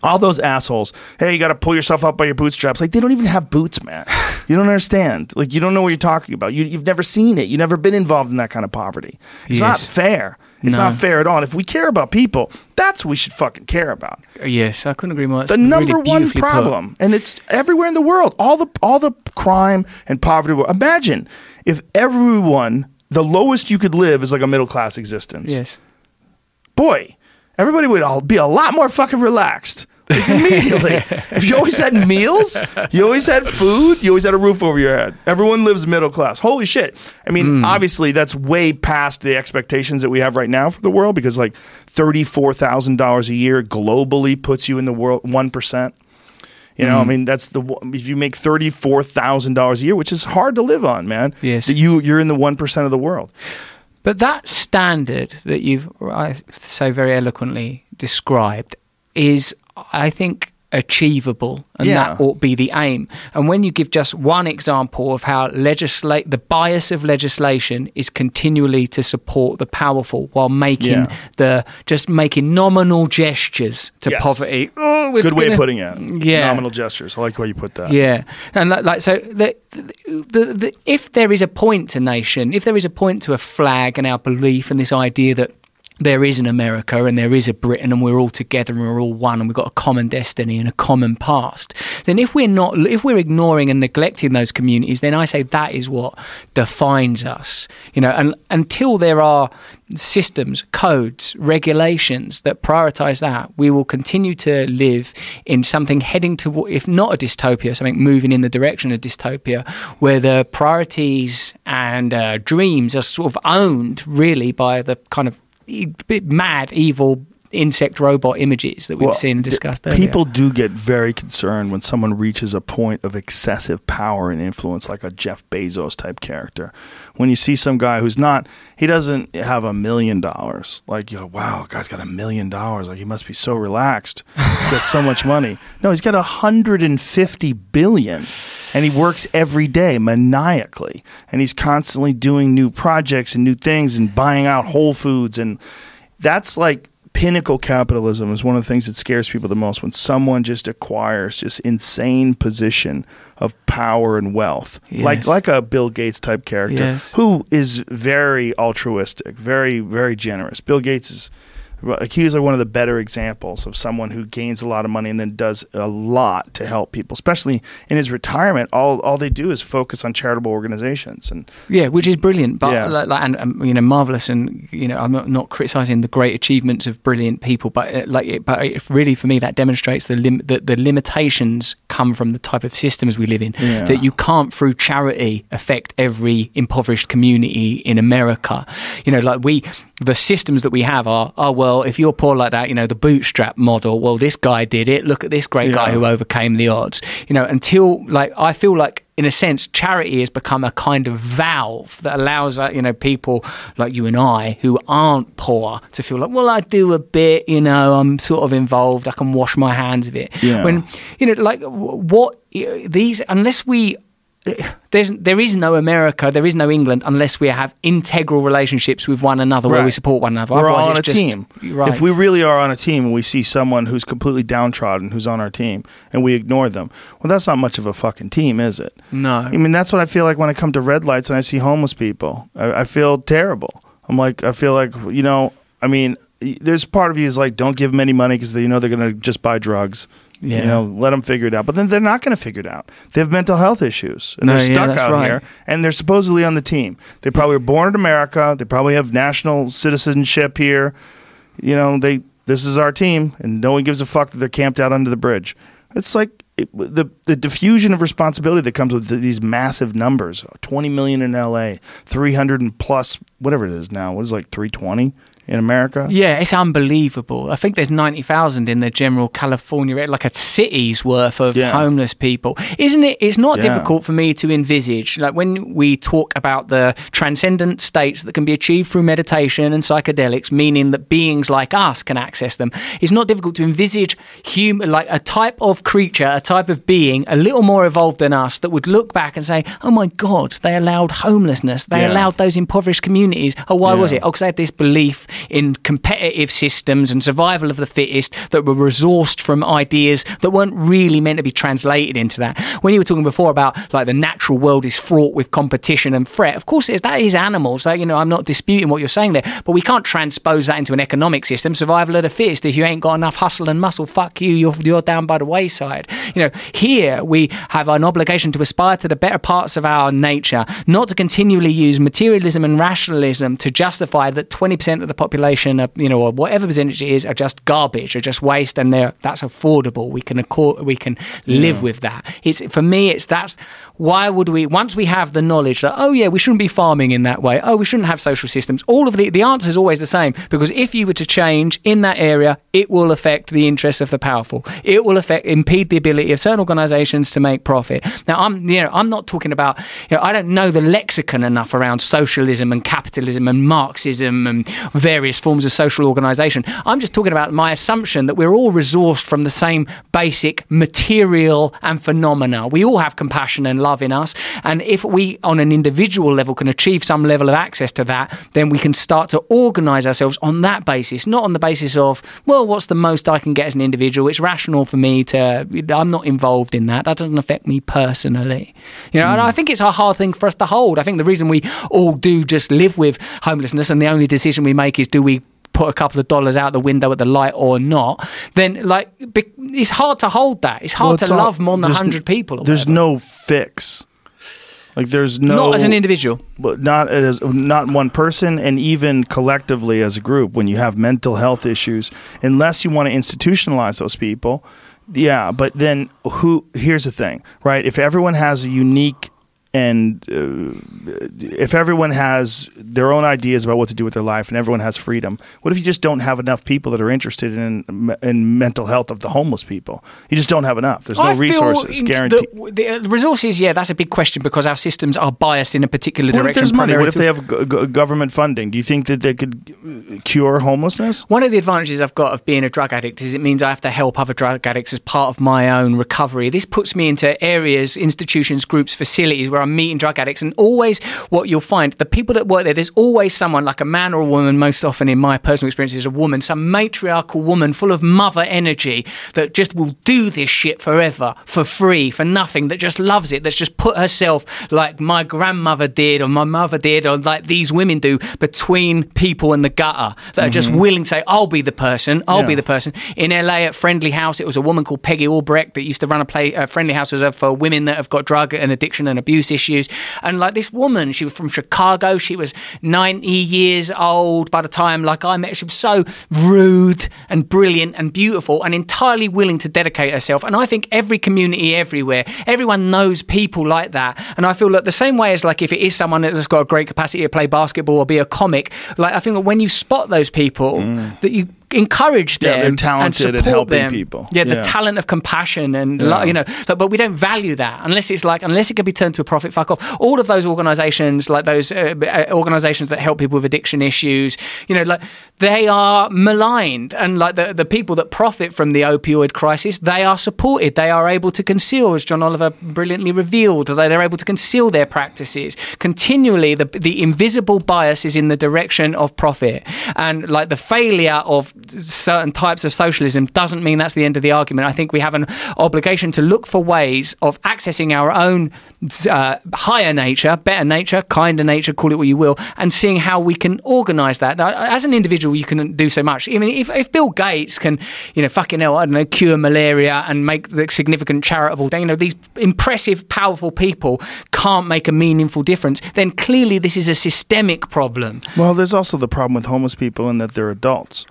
All those assholes. Hey, you got to pull yourself up by your bootstraps. Like they don't even have boots, man. You don't understand. Like you don't know what you're talking about. You, you've never seen it. You've never been involved in that kind of poverty. It's not fair. It's No. not fair at all. And if we care about people, that's what we should fucking care about. Yes, I couldn't agree more. That's The really number one beautifully put. problem, and it's everywhere in the world. All the all the crime and poverty. Imagine if everyone, the lowest you could live is like a middle class existence. Yes. Boy, everybody would all be a lot more fucking relaxed. Like immediately. *laughs* if you always had meals, you always had food, you always had a roof over your head. Everyone lives middle class. Holy shit. I mean, hmm. obviously that's way past the expectations that we have right now for the world because like $34,000 a year globally puts you in the world 1%. You know, I hmm. mean, that's the if you make thirty four thousand dollars a year, which is hard to live on, man. Yes. you you're in the one percent of the world. But that standard that you've so very eloquently described is, I think, achievable, and Yeah. that ought be the aim. And when you give just one example of how legislate the bias of legislation is continually to support the powerful while making Yeah. the just making nominal gestures to Yes. poverty. Oh, Good way of putting it. Yeah. nominal gestures. I like the way you put that. Yeah, and like, like so, the, the, the, if there is a point to nation, if there is a point to a flag and our belief and this idea that there is an America and there is a Britain and we're all together and we're all one and we've got a common destiny and a common past, then if we're not, if we're ignoring and neglecting those communities, then I say that is what defines us. You know, and until there are systems, codes, regulations that prioritize that, we will continue to live in something heading to, if not a dystopia, something moving in the direction of dystopia, where the priorities and uh, dreams are sort of owned really by the kind of bit mad, evil insect robot images that we've Well, seen and th- discussed earlier. People do get very concerned when someone reaches a point of excessive power and influence, like a Jeff Bezos type character. When you see some guy who's not, he doesn't have a million dollars. Like, you go, wow, guy's got a million dollars. Like, he must be so relaxed. He's got so much money. *laughs* No, he's got a hundred and fifty billion, and he works every day maniacally, and he's constantly doing new projects and new things and buying out Whole Foods and that's like pinnacle capitalism is one of the things that scares people the most when someone just acquires just insane position of power and wealth. Like like a bill gates type character Yes. who is very altruistic very very generous. Bill gates is like he's like one of the better examples of someone who gains a lot of money and then does a lot to help people especially in his retirement all all they do is focus on charitable organizations and Yeah, which is brilliant, but Yeah. like, and um, you know, marvelous, and you know, I'm not, not criticizing the great achievements of brilliant people, but uh, like, it, but it, really for me, that demonstrates the, lim- the the limitations come from the type of systems we live in. Yeah. That you can't through charity affect every impoverished community in America. You know, like we, the systems that we have are, oh well, if you're poor like that, you know, the bootstrap model. Well, this guy did it. Look at this great guy who overcame the odds. You know, until like I feel like in a sense, charity has become a kind of valve that allows uh, you know people like you and I who aren't poor to feel like, well, I do a bit, you know, I'm sort of involved, I can wash my hands of it. Yeah. When you know, like what these, unless we. There's, there is no America, there is no England unless we have integral relationships with one another where we support one another. We're Otherwise, on a just- team. Right. If we really are on a team and we see someone who's completely downtrodden who's on our team and we ignore them, well, that's not much of a fucking team, is it? No. I mean, that's what I feel like when I come to red lights and I see homeless people. I, I feel terrible. I'm like, I feel like you know, I mean, there's part of you is like, don't give them any money because you know they're gonna just buy drugs. Yeah. You know, let them figure it out. But then they're not going to figure it out. They have mental health issues, and No, they're yeah, stuck out right. here, and they're supposedly on the team. They probably were born in America. They probably have national citizenship here. You know, they this is our team, and no one gives a fuck that they're camped out under the bridge. It's like it, the the diffusion of responsibility that comes with these massive numbers: twenty million in L.A., three hundred and plus, whatever it is now. What is it, like three twenty in America? Yeah, it's unbelievable. I think there's 90,000 in the general California like a city's worth of Yeah. homeless people. Isn't it? It's not Yeah. difficult for me to envisage. Like when we talk about the transcendent states that can be achieved through meditation and psychedelics, meaning that beings like us can access them, it's not difficult to envisage human, like a type of creature, a type of being, a little more evolved than us that would look back and say, oh my God, they allowed homelessness. They Yeah. allowed those impoverished communities. Oh, why was it? Oh, because they had this belief in competitive systems and survival of the fittest that were resourced from ideas that weren't really meant to be translated into that. When you were talking before about like the natural world is fraught with competition and threat, of course it is, that is animals. You know, I'm not disputing what you're saying there, but we can't transpose that into an economic system. Survival of the fittest. If you ain't got enough hustle and muscle, fuck you. You're you're down by the wayside. You know, here we have an obligation to aspire to the better parts of our nature, not to continually use materialism and rationalism to justify that 20% of the population, are, uh, you know, or whatever percentage it is, are just garbage, are just waste, and they're, that's affordable. We can accord, we can live with that. It's for me, it's that's why would we once we have the knowledge that oh yeah, we shouldn't be farming in that way. Oh, we shouldn't have social systems. All of the the answer is always the same because if you were to change in that area, it will affect the interests of the powerful. It will affect impede the ability of certain organisations to make profit. Now, I'm you know I'm not talking about you know I don't know the lexicon enough around socialism and capitalism and Marxism and various forms of social organisation. I'm just talking about my assumption that we're all resourced from the same basic material and phenomena. We all have compassion and love in us, and if we on an individual level can achieve some level of access to that, then we can start to organise ourselves on that basis, not on the basis of well, what's the most I can get as an individual? It's rational for me to. I'm not involved in that. That doesn't affect me personally. You know, and hmm. I think it's a hard thing for us to hold. I think the reason we all do just live with homelessness, and the only decision we make is do we put a couple of dollars out the window at the light or not, then like be- it's hard to hold that. It's hard Well, to all- love more than hundred people. or There's whatever. no fix. Like there's no not as an individual. but not as not one person and even collectively as a group when you have mental health issues unless you want to institutionalize those people yeah but then who here's the thing right if everyone has a unique and uh, if everyone has their own ideas about what to do with their life and everyone has freedom what if you just don't have enough people that are interested in in mental health of the homeless people you just don't have enough there's no I resources guaranteed The, the uh, resources, yeah, that's a big question because our systems are biased in a particular What if direction. there's money? What if they have g- government funding? Do you think that they could uh, cure homelessness? One of the advantages I've got of being a drug addict is it means I have to help other drug addicts as part of my own recovery. This puts me into areas, institutions, groups, facilities where I'm meeting drug addicts, and always what you'll find the people that work there, there's always someone like a man or a woman. Most often, in my personal experience, is a woman, some matriarchal woman full of mother energy that just will do this shit forever for free, for nothing, that just loves it, that's just put herself like my grandmother did or my mother did or like these women do between people and the gutter that are just willing to say, I'll be the person, I'll be the person. In LA at Friendly House, it was a woman called Peggy Albrecht that used to run a play. Uh, Friendly House was uh, for women that have got drug and addiction and abuse issues. And like this woman, she was from Chicago. She was 90 years old by the time like I met. her. She was so rude and brilliant and beautiful and entirely willing to dedicate herself. And I think every community everywhere, everyone knows people like that. And I feel like the same way as like if it is someone that's got a great capacity to play basketball or be a comic, like I think that when you spot those people, mm. that you encourage them Yeah, they're and talented at support helping them. people. Yeah, the Yeah. talent of compassion and lo- you know, but, but we don't value that unless it's like unless it can be turned to a profit. Fuck off. All of those organisations, like those uh, uh, organisations that help people with addiction issues, you know, like they are maligned, and like the the people that profit from the opioid crisis, they are supported. They are able to conceal, as John Oliver brilliantly revealed, that they're able to conceal their practices continually. The the invisible bias is in the direction of profit, and like the failure of certain types of socialism doesn't mean that's the end of the argument. I think we have an obligation to look for ways of accessing our own uh, higher nature, better nature, kinder nature, call it what you will, and seeing how we can organise that. Now, as an individual, you can do so much. I mean, if, if Bill Gates can, you know, fucking hell, I don't know, cure malaria and make the significant charitable thing, you know, these impressive, powerful people can't make a meaningful difference, then clearly this is a systemic problem. Well, there's also the problem with homeless people in that they're adults.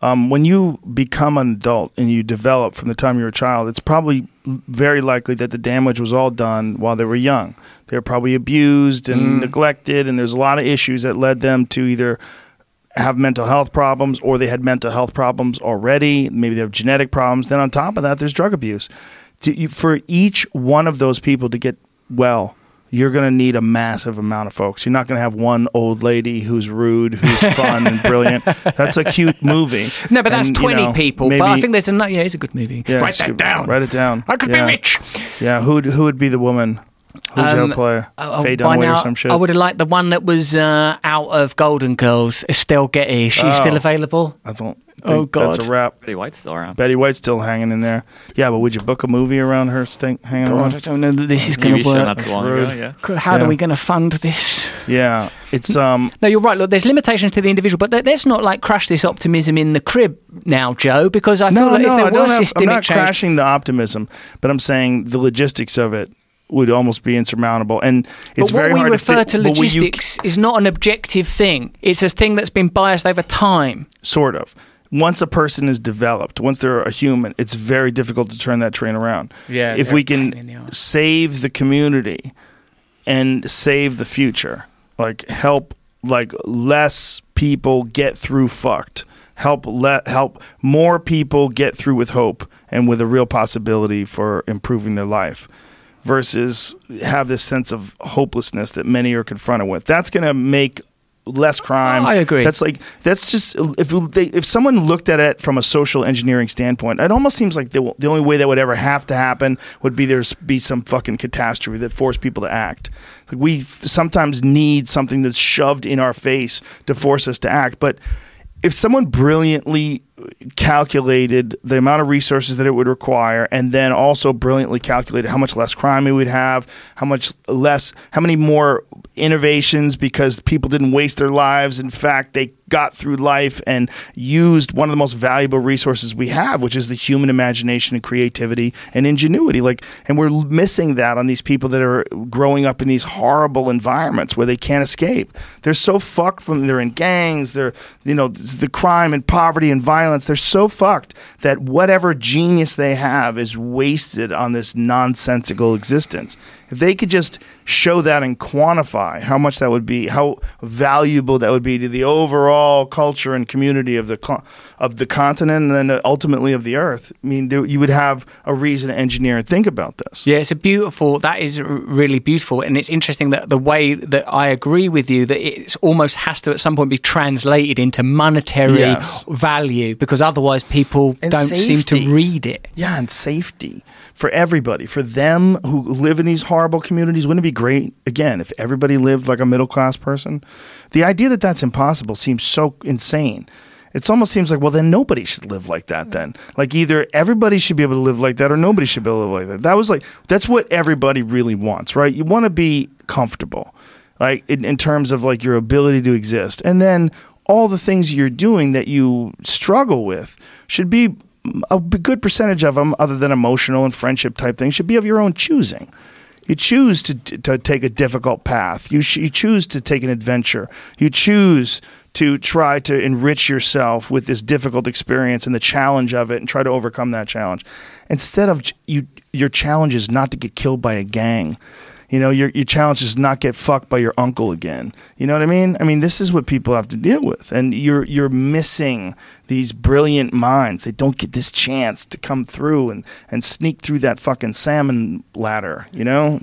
Um, when you become an adult and you develop from the time you're a child, it's probably very likely that the damage was all done while they were young. They were probably abused and neglected, and there's a lot of issues that led them to either have mental health problems or they had mental health problems already. Maybe they have genetic problems. Then on top of that, there's drug abuse. To, you, for each one of those people to get well, you're going to need a massive amount of folks. You're not going to have one old lady who's rude, who's *laughs* fun and brilliant. That's a cute movie. No, but that's And, you 20 know, people. maybe- but I think there's a another. Yeah, it's a good movie. yeah, Write that good. down. Write it down. I could yeah. be rich. Yeah, who who would be the woman? Who'd Um, you play? Oh, Faye Dunaway now, or some shit? I would have liked the one that was uh, out of Golden Girls, Estelle Getty. She's Oh. still available. I don't. Think Oh, that's a wrap. Betty White's still around. Betty White's still hanging in there. Yeah, but would you book a movie around her stink hanging God, I around? don't know that this is going to show work. not too long ago. Yeah. How Yeah. are we going to fund this? Yeah, it's um. *laughs* No, you're right. Look, there's limitations to the individual, but let- let's not like crash this optimism in the crib now, Joe, because I feel No, that no, if I there were don't have, I'm not change, crashing the optimism, but I'm saying the logistics of it would almost be insurmountable, and it's but what very we hard refer to, to, fit, but when you- logistics is not an objective thing. It's a thing that's been biased over time. sort of. Once a person is developed, once they're a human, it's very difficult to turn that train around. Yeah, if we a pain in can save the community and save the future, like help like less people get through fucked, help let help more people get through with hope and with a real possibility for improving their life versus have this sense of hopelessness that many are confronted with. That's going to make less crime. Oh, I agree. That's like that's just if they, if someone looked at it from a social engineering standpoint, it almost seems like the, the only way that would ever have to happen would be there's be some fucking catastrophe that forced people to act. Like we sometimes need something that's shoved in our face to force us to act, but if someone brilliantly calculated the amount of resources that it would require and then also brilliantly calculated how much less crime we would have how much less how many more innovations because people didn't waste their lives. In fact they got through life and used one of the most valuable resources we have which is the human imagination and creativity and ingenuity. Like and we're missing that on these people that are growing up in these horrible environments where they can't escape. They're so fucked from they're in gangs they're you know the crime and poverty and violence they're so fucked that whatever genius they have is wasted on this nonsensical existence if they could just show that and quantify how much that would be how valuable that would be to the overall culture and community of the of the continent and then ultimately of the earth i mean there, you would have a reason to engineer and think about this Yeah, it's a beautiful. That is really beautiful, and it's interesting that the way that I agree with you that it almost has to at some point be translated into monetary Yes. value because otherwise people And don't seem to read it. Yeah, and safety for everybody. For them who live in these horrible communities, wouldn't it be great, again, if everybody lived like a middle class person? The idea that that's impossible seems so insane. It almost seems like, well, then nobody should live like that hmm. then. Like either everybody should be able to live like that or nobody should be able to live like that. That was like, that's what everybody really wants, right? You want to be comfortable, like in, in terms of like your ability to exist. And then all the things you're doing that you struggle with should be a good percentage of them, other than emotional and friendship type things, should be of your own choosing. You choose to, to take a difficult path. You, you choose to take an adventure. You choose to try to enrich yourself with this difficult experience and the challenge of it and try to overcome that challenge. Instead of you, your challenge is not to get killed by a gang. You know, your your challenge is not get fucked by your uncle again. You know what I mean? I mean, this is what people have to deal with, and you're you're missing these brilliant minds. They don't get this chance to come through and and sneak through that fucking salmon ladder. You know,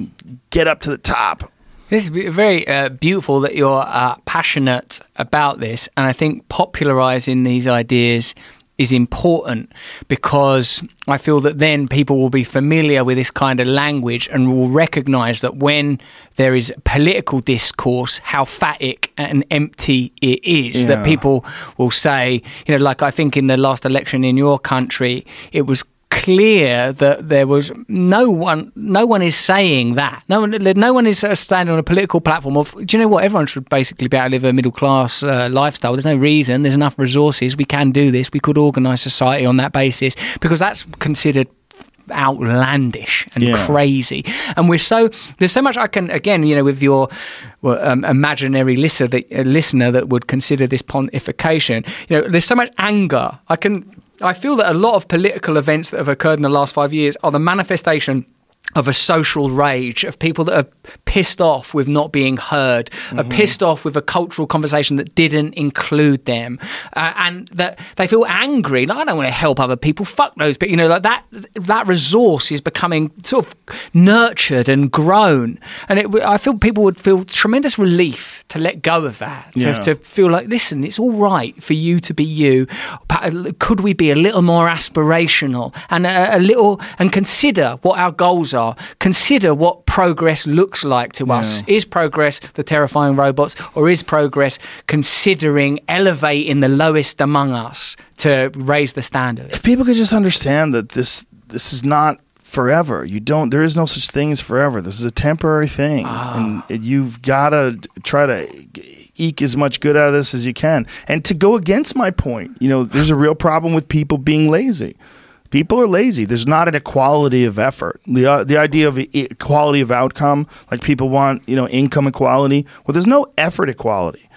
get up to the top. This is very uh, beautiful that you're uh, passionate about this, and I think popularizing these ideas is important because I feel that then people will be familiar with this kind of language and will recognize that when there is political discourse, how phatic and empty it is. Yeah. That people will say, you know, like I think in the last election in your country, it was clear that there was no one no one is saying that. No one no one is uh, standing on a political platform of do you know what? Everyone should basically be able to live a middle class uh, lifestyle. There's no reason. There's enough resources. We can do this. We could organize society on that basis because that's considered outlandish and Yeah. crazy. And we're so there's so much i can again you know with your um, imaginary listener that, uh, listener that would consider this pontification. You know there's so much anger. I can i feel that a lot of political events that have occurred in the last five years are the manifestation of a social rage, of people that are pissed off with not being heard, are mm-hmm. pissed off with a cultural conversation that didn't include them, uh, and that they feel angry. Like, I don't want to help other people. Fuck those. But you know, like that that resource is becoming sort of nurtured and grown, and it, I feel people would feel tremendous relief to let go of that, to, Yeah. to feel like, listen, it's all right for you to be you. But uh, Could we be a little more aspirational and a, a little and consider what our goals are? Consider what progress looks like to us. Is progress the terrifying robots, or is progress considering elevating the lowest among us to raise the standard? if people could just understand that this this is not forever you don't there is no such thing as forever. This is a temporary thing ah. and you've got to try to eke as much good out of this as you can. And to go against my point you know there's a real problem with people being lazy people are lazy. There's not an equality of effort. The uh, the idea of equality of outcome like people want you know income equality well there's no effort equality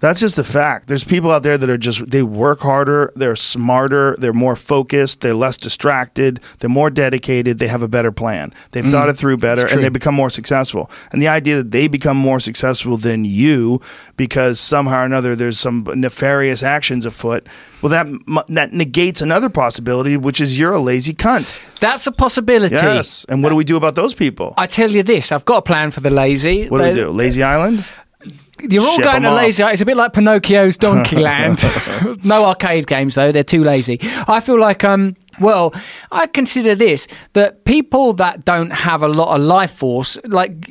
that's just a fact. There's people out there that are just they work harder, they're smarter, they're more focused, they're less distracted, they're more dedicated, they have a better plan. They've mm. thought it through better and they become more successful. And the idea that they become more successful than you because somehow or another there's some nefarious actions afoot, well that that negates another possibility which is you're a lazy cunt. That's a possibility. Yes. And what do we do about those people? I tell you this, I've got a plan for the lazy. What do we do? Lazy Island? You're all Ship going to lazy. It's a bit like Pinocchio's *laughs* Donkey Land. *laughs* no arcade games though; they're too lazy. I feel like, um, well, I consider this that people that don't have a lot of life force, like.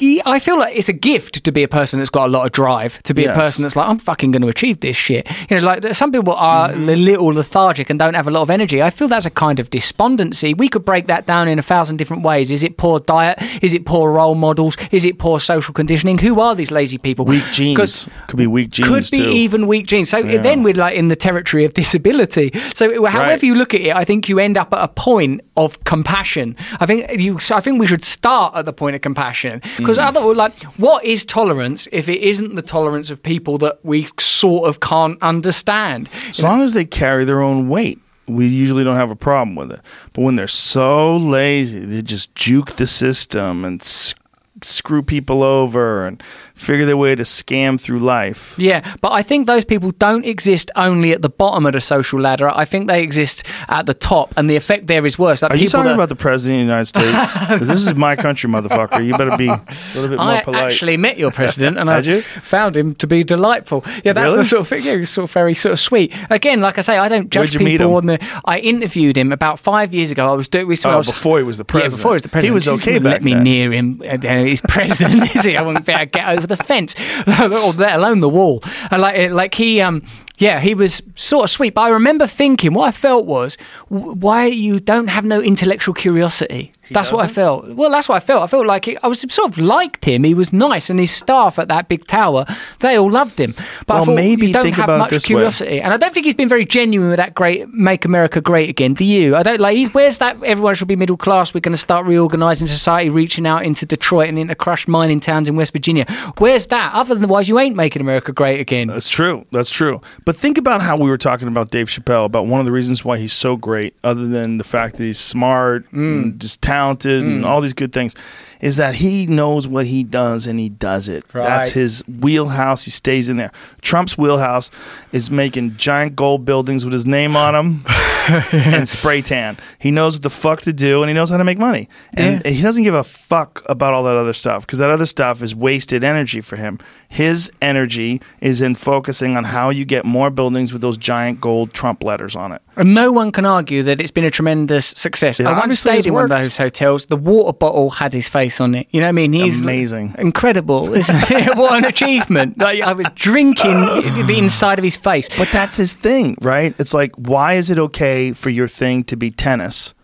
I feel like it's a gift to be a person that's got a lot of drive, to be Yes. a person that's like, I'm fucking going to achieve this shit. You know, like some people are mm-hmm. a little lethargic and don't have a lot of energy. I feel that's a kind of despondency. We could break that down in a thousand different ways. Is it poor diet? Is it poor role models? Is it poor social conditioning? Who are these lazy people? Weak genes. Could be weak genes could be too. even weak genes. So then we're like in the territory of disability. So however Right. you look at it, I think you end up at a point of compassion. I think you. I think we should start at the point of compassion because Mm. other like what is tolerance if it isn't the tolerance of people that we sort of can't understand? As long as they carry their own weight, we usually don't have a problem with it. But when they're so lazy, they just juke the system and screw people over and figure their way to scam through life. Yeah, but I think those people don't exist only at the bottom of the social ladder. I think they exist at the top, and the effect there is worse. Like Are you talking that- about the president of the United States? *laughs* this is my country, motherfucker. You better be a little bit more I polite. actually met your president, and *laughs* I you? found him to be delightful. Yeah, that's Really? the sort of thing. Yeah, he's sort of very sort of sweet. Again, like I say, I don't judge people on the. I interviewed him about five years ago. I was doing. Saw. I Oh, was, before he was the Yeah, president. before he was the president. He was okay back Let me then. near him. Uh, he's *laughs* president, is he? I wouldn't be able to get over the fence, or *laughs* let alone the wall. And like, like he, um, yeah, he was sort of sweet. But I remember thinking, what I felt was, why you don't have no intellectual curiosity. That's what I felt. Well, that's what I felt. I felt like he, I was sort of liked him. He was nice, and his staff at that big tower, they all loved him. But I thought maybe you don't think have much this way. curiosity, and I don't think he's been very genuine with that great "Make America Great Again." Do you? I don't like. He's, where's that? Everyone should be middle class. We're going to start reorganising society, reaching out into Detroit and into crushed mining towns in West Virginia. Where's that? Other than Otherwise, you ain't making America great again. That's true. That's true. But think about how we were talking about Dave Chappelle, about one of the reasons why he's so great, other than the fact that he's smart Mm. and just talented and mm. all these good things, is that he knows what he does and he does it. That's his wheelhouse. He stays in there. Trump's wheelhouse is making giant gold buildings with his name on them. *laughs* and spray tan. He knows what the fuck to do, and he knows how to make money. And Yeah. he doesn't give a fuck about all that other stuff because that other stuff is wasted energy for him. His energy is in focusing on how you get more buildings with those giant gold Trump letters on it. And no one can argue that it's been a tremendous success. It I once stayed in one of those hotels. The water bottle had his face on it. You know what I mean? He's Amazing. incredible. *laughs* *laughs* what an achievement! Like I was drinking the inside of his face. But that's his thing, right? It's like, why is it okay for your thing to be tennis?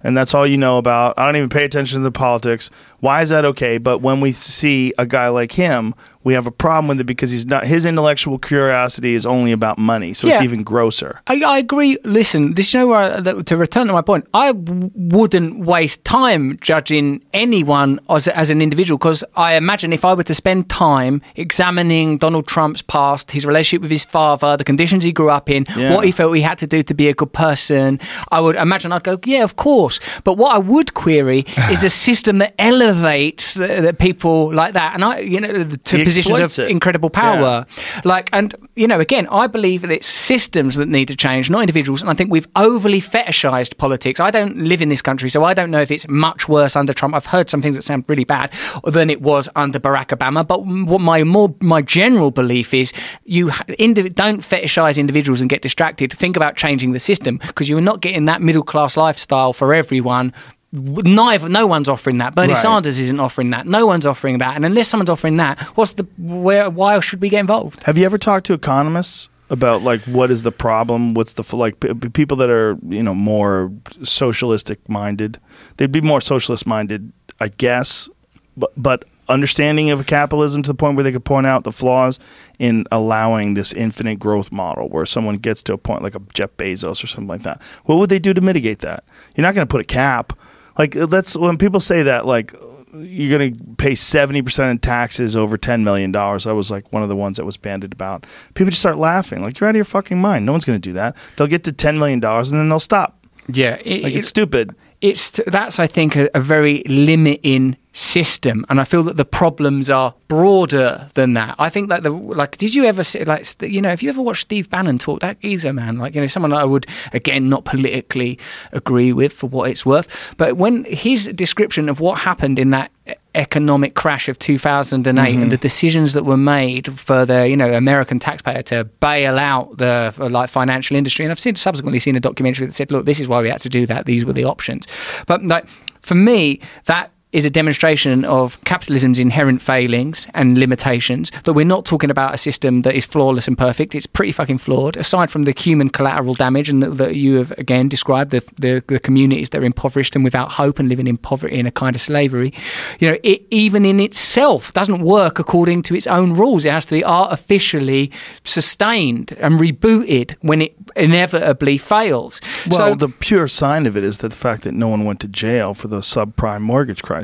And that's all you know about. I don't even pay attention to the politics. Why is that okay? But when we see a guy like him, we have a problem with it because he's not. His intellectual curiosity is only about money, so it's even grosser. I, I agree. Listen, this you know where I, that, to return to my point. I w- wouldn't waste time judging anyone as, as an individual because I imagine if I were to spend time examining Donald Trump's past, his relationship with his father, the conditions he grew up in, Yeah. what he felt he had to do to be a good person, I would imagine I'd go, yeah, of course. But what I would query *laughs* is a system that elevates uh, the people like that, and I, you know, to He positions of it. incredible power. Like, and you know, again, I believe that it's systems that need to change, not individuals. And I think we've overly fetishized politics. I don't live in this country, so I don't know if it's much worse under Trump. I've heard some things that sound really bad than it was under Barack Obama. But what my more my general belief is, you indiv- don't fetishize individuals and get distracted. Think about changing the system because you're not getting that middle class lifestyle for everyone. Neither, no one's offering that. Bernie Right. Sanders isn't offering that. No one's offering that. And unless someone's offering that, what's the where? Why should we get involved? Have you ever talked to economists about like what is the problem? What's the like p- people that are you know more socialistic minded? They'd be more socialist minded, I guess, but but understanding of capitalism to the point where they could point out the flaws in allowing this infinite growth model where someone gets to a point like a Jeff Bezos or something like that. What would they do to mitigate that? You're not going to put a cap. Like uh, that's when people say that like you're going to pay 70% in taxes over $10 million. I was like one of the ones that was banded about. People just start laughing. Like, you're out of your fucking mind. No one's going to do that. They'll get to $10 million and then they'll stop. Yeah, it, Like, it's stupid. it's that's I think a, a very limiting system, and I feel that the problems are broader than that. I think that the like, did you ever see like you know, if you ever watched Steve Bannon talk, that geezer man, like you know, someone that I would again not politically agree with for what it's worth, but when his description of what happened in that economic crash of 2008 and the decisions that were made for the you know American taxpayer to bail out the uh, like financial industry and I've seen subsequently seen a documentary that said look this is why we had to do that. These were the options. But like for me that is a demonstration of capitalism's inherent failings and limitations. That we're not talking about a system that is flawless and perfect. It's pretty fucking flawed. Aside from the human collateral damage and that, you have again described, the, the the communities that are impoverished and without hope and living in poverty in a kind of slavery, you know, it even in itself doesn't work according to its own rules. It has to be artificially sustained and rebooted when it inevitably fails. Well, so the pure sign of it is the fact that no one went to jail for the subprime mortgage crisis.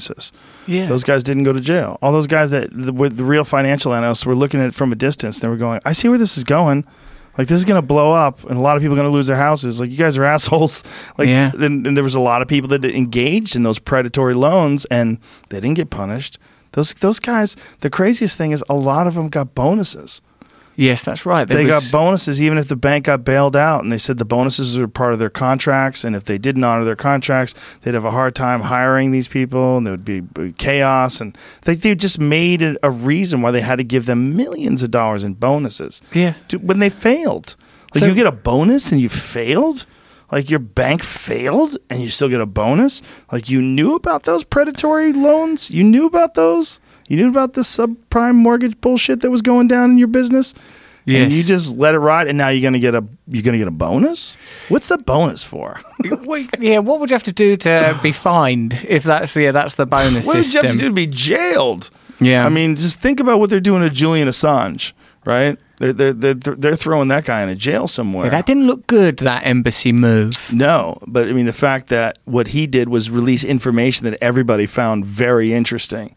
Yeah. Those guys didn't go to jail. All those guys that the, with the real financial analysts were looking at it from a distance. They were going, I see where this is going. Like this is going to blow up, and a lot of people are going to lose their houses. Like you guys are *laughs* assholes. Like, Yeah. and, and there was a lot of people that engaged in those predatory loans, and they didn't get punished. Those those guys. The craziest thing is a lot of them got bonuses. Yes, that's right. There They was- got bonuses even if the bank got bailed out, and they said the bonuses were part of their contracts. And if they didn't honor their contracts, they'd have a hard time hiring these people, and there would be chaos. And they, they just made it a reason why they had to give them millions of dollars in bonuses. Yeah. to, when they failed, like So- you get a bonus and you failed. Like your bank failed and you still get a bonus. Like you knew about those predatory loans. You knew about those. You knew about the subprime mortgage bullshit that was going down in your business. Yes. And you just let it ride, and now you're gonna get a you're gonna get a bonus. What's the bonus for? *laughs* Yeah, what would you have to do to be *sighs* fined if that's yeah that's the bonus what would you have to do to be jailed? Yeah. I mean, just think about what they're doing to Julian Assange, right? They're they're they're, they're throwing that guy in a jail somewhere. Yeah, that didn't look good. That embassy move. No, but I mean the fact that what he did was release information that everybody found very interesting,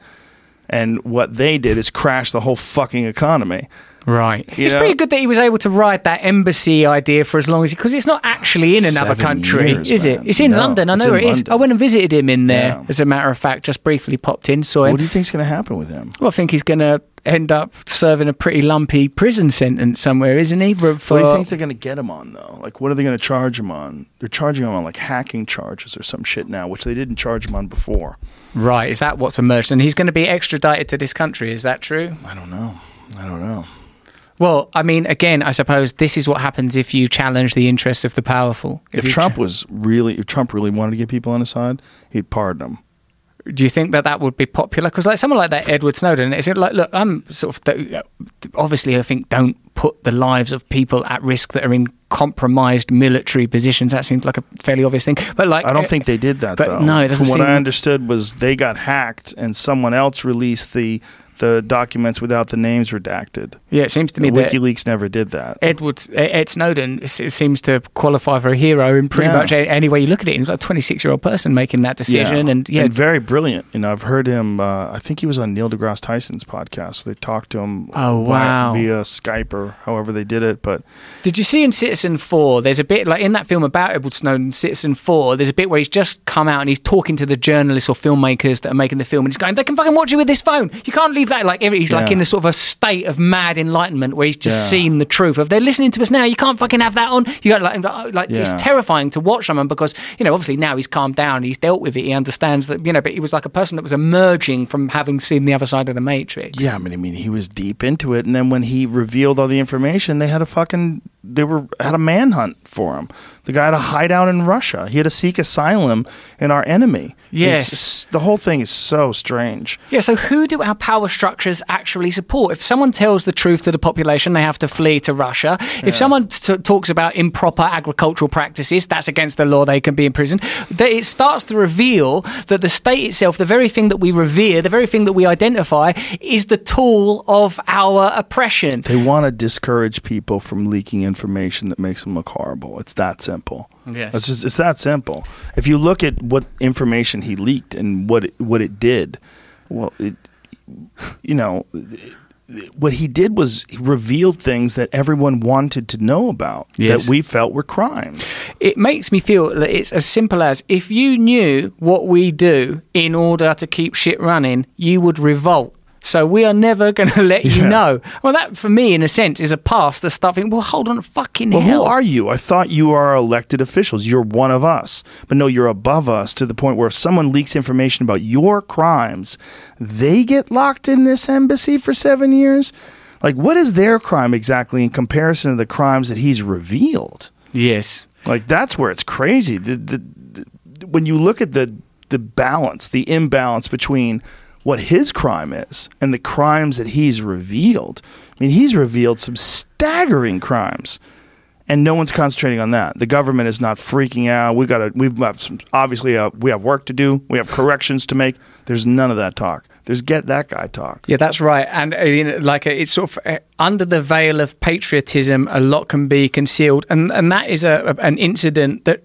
and what they did is crash the whole fucking economy. Right. You it's know- pretty good that he was able to ride that embassy idea for as long as he, because it's not actually in another Seven country, years, is it? It's in No, London. I know where in it is. London. I went and visited him in there. Yeah. As a matter of fact, just briefly popped in, saw him. What do you think's going to happen with him? Well, I think he's going to end up serving a pretty lumpy prison sentence somewhere, isn't he? For, What do you think they're going to get him on though? Like, what are they going to charge him on? They're charging him on like hacking charges or some shit now, which they didn't charge him on before. Right, is that what's emerged? And he's going to be extradited to this country. Is that true? I don't know. I don't know. Well, I mean, again, I suppose this is what happens if you challenge the interests of the powerful. If, you Trump cha- was really, if Trump really wanted to get people on his side, he'd pardon them. do you think that that would be popular? Because like someone like that, Edward Snowden, is it like, look, I'm sort of th- obviously, I think don't put the lives of people at risk that are in compromised military positions. That seems like a fairly obvious thing. But like, I don't uh, think they did that but though. no, it From what seem- I understood was they got hacked and someone else released the the documents without the names redacted. Yeah, it seems to me that WikiLeaks never did that. Edward Ed Snowden seems to qualify for a hero in pretty Yeah. much any way you look at it. He's like a 26 year old person making that decision, and yeah, very brilliant. You know, I've heard him. Uh, I think he was on Neil deGrasse Tyson's podcast. They talked to him. Oh, via, wow. via Skype or however they did it. But Did you see in Citizenfour, there's a bit like in that film about Edward Snowden, Citizenfour, there's a bit where he's just come out and he's talking to the journalists or filmmakers that are making the film and he's going, they can fucking watch you with this phone. You can't leave that. Like, every- he's like Yeah. in a sort of a state of mad enlightenment where he's just Yeah. seen the truth of they're listening to us now. You can't fucking have that on. You got like, like Yeah. it's terrifying to watch someone because, you know, obviously now he's calmed down, he's dealt with it, he understands that, you know, but he was like a person that was emerging from having seen the other side of the Matrix. yeah, I mean, I mean, he was deep into it. And then when he revealed all the information, they had a fucking they were had a manhunt for him. The guy had a hideout in Russia. He had to seek asylum in our enemy. Yes. It's- the whole thing is so strange. Yeah, so who do our power structures actually support? If someone tells the truth to the population, they have to flee to Russia. If someone t- talks about improper agricultural practices, that's against the law, they can be imprisoned. That it starts to reveal that the state itself, the very thing that we revere, the very thing that we identify, is the tool of our oppression. They want to discourage people from leaking information that makes them look horrible. It's that simple. Yes. It's just it's that simple. If you look at what information he leaked and what it, what it did, well, it you know what he did was he revealed things that everyone wanted to know about Yes. that we felt were crimes. it makes me feel that it's as simple as if you knew what we do in order to keep shit running, you would revolt. So we are never *laughs* going to let you Yeah. know. Well, that for me, in a sense, is a pass start thinking, well, hold on, fucking Well, hell. who are you? I thought you are elected officials. You're one of us. But no, you're above us to the point where if someone leaks information about your crimes, they get locked in this embassy for seven years? Like, what is their crime exactly in comparison to the crimes that he's revealed? yes. Like, that's where it's crazy. The, the, the, when you look at the, the balance, the imbalance between what his crime is and the crimes that he's revealed, I mean, he's revealed some staggering crimes and no one's concentrating on that. The government is not freaking out. We got. We've got some, obviously uh, we have work to do. We have corrections to make. There's none of that talk. There's get that guy talk. Yeah, that's right. And uh, like uh, it's sort of uh, under the veil of patriotism, a lot can be concealed, and and that is a, a- an incident that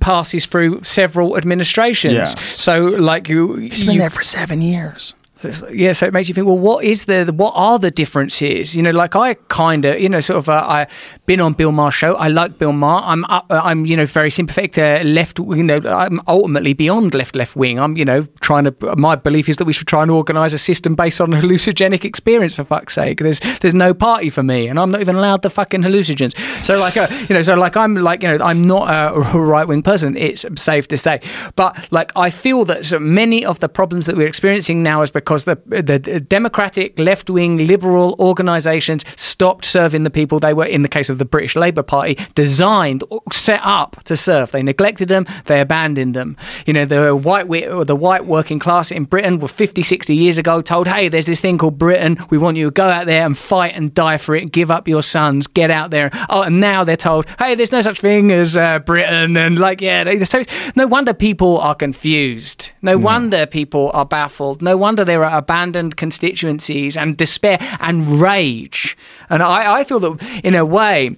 passes through several administrations. Yes. So, like you, He's been you there for seven years. So yeah, so it makes you think. Well, what is the what are the differences? You know, like I kind of, you know, sort of. Uh, I been on Bill Maher's show. I like Bill Maher. I'm up, uh, I'm you know very sympathetic to left. You know, I'm ultimately beyond left left wing. I'm you know trying to. My belief is that we should try and organise a system based on *laughs* hallucinogenic experience. For fuck's sake, there's there's no party for me, and I'm not even allowed the fucking hallucinogens. So like uh, you know, so like I'm like you know I'm not a *laughs* right wing person. It's safe to say, but like I feel that so many of the problems that we're experiencing now is because the the democratic left wing liberal organisations stopped serving the people they were in the case of the British Labour Party designed set up to serve. They neglected them. They abandoned them. You know the white or the white working class in Britain were 50, 60 years ago told, "Hey, there's this thing called Britain. We want you to go out there and fight and die for it. Give up your sons. Get out there." Oh, and now they're told, "Hey, there's no such thing as uh, Britain." And like, yeah, they, so no wonder people are confused. No wonder people are baffled. No wonder there are abandoned constituencies and despair and rage. And I, I feel that in a way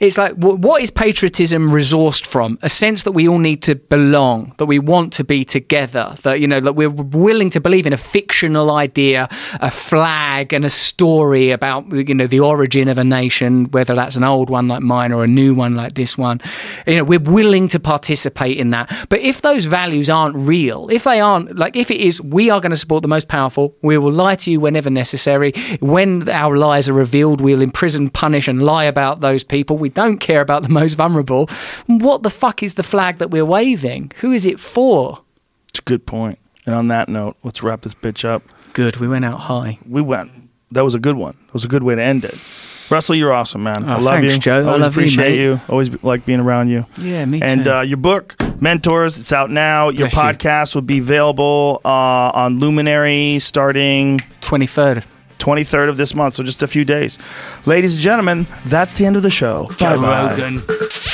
it's like wh- what is patriotism resourced from? A sense that we all need to belong, that we want to be together, that you know, that we're willing to believe in a fictional idea, a flag, and a story about you know the origin of a nation, whether that's an old one like mine or a new one like this one. You know, we're willing to participate in that. But if those values aren't real, if they aren't like, if it is, we are going to support the most powerful. We will lie to you whenever necessary. When our lies are revealed, we'll imprison, punish, and lie about those people. We don't care about the most vulnerable. What the fuck is the flag that we're waving? Who is it for? It's a good point. And on that note, let's wrap this bitch up. Good. We went out high. We went. That was a good one. It was a good way to end it. Russell, you're awesome, man. I Oh, love thanks, you. Joe. I Always love you, appreciate mate. you. Always like being around you. Yeah, me And too. uh, your book, Mentors, it's out now. Your Bless you. podcast will be available uh, on Luminary starting 23rd. 23rd of this month, so just a few days. Ladies and gentlemen, that's the end of the show. Bye bye.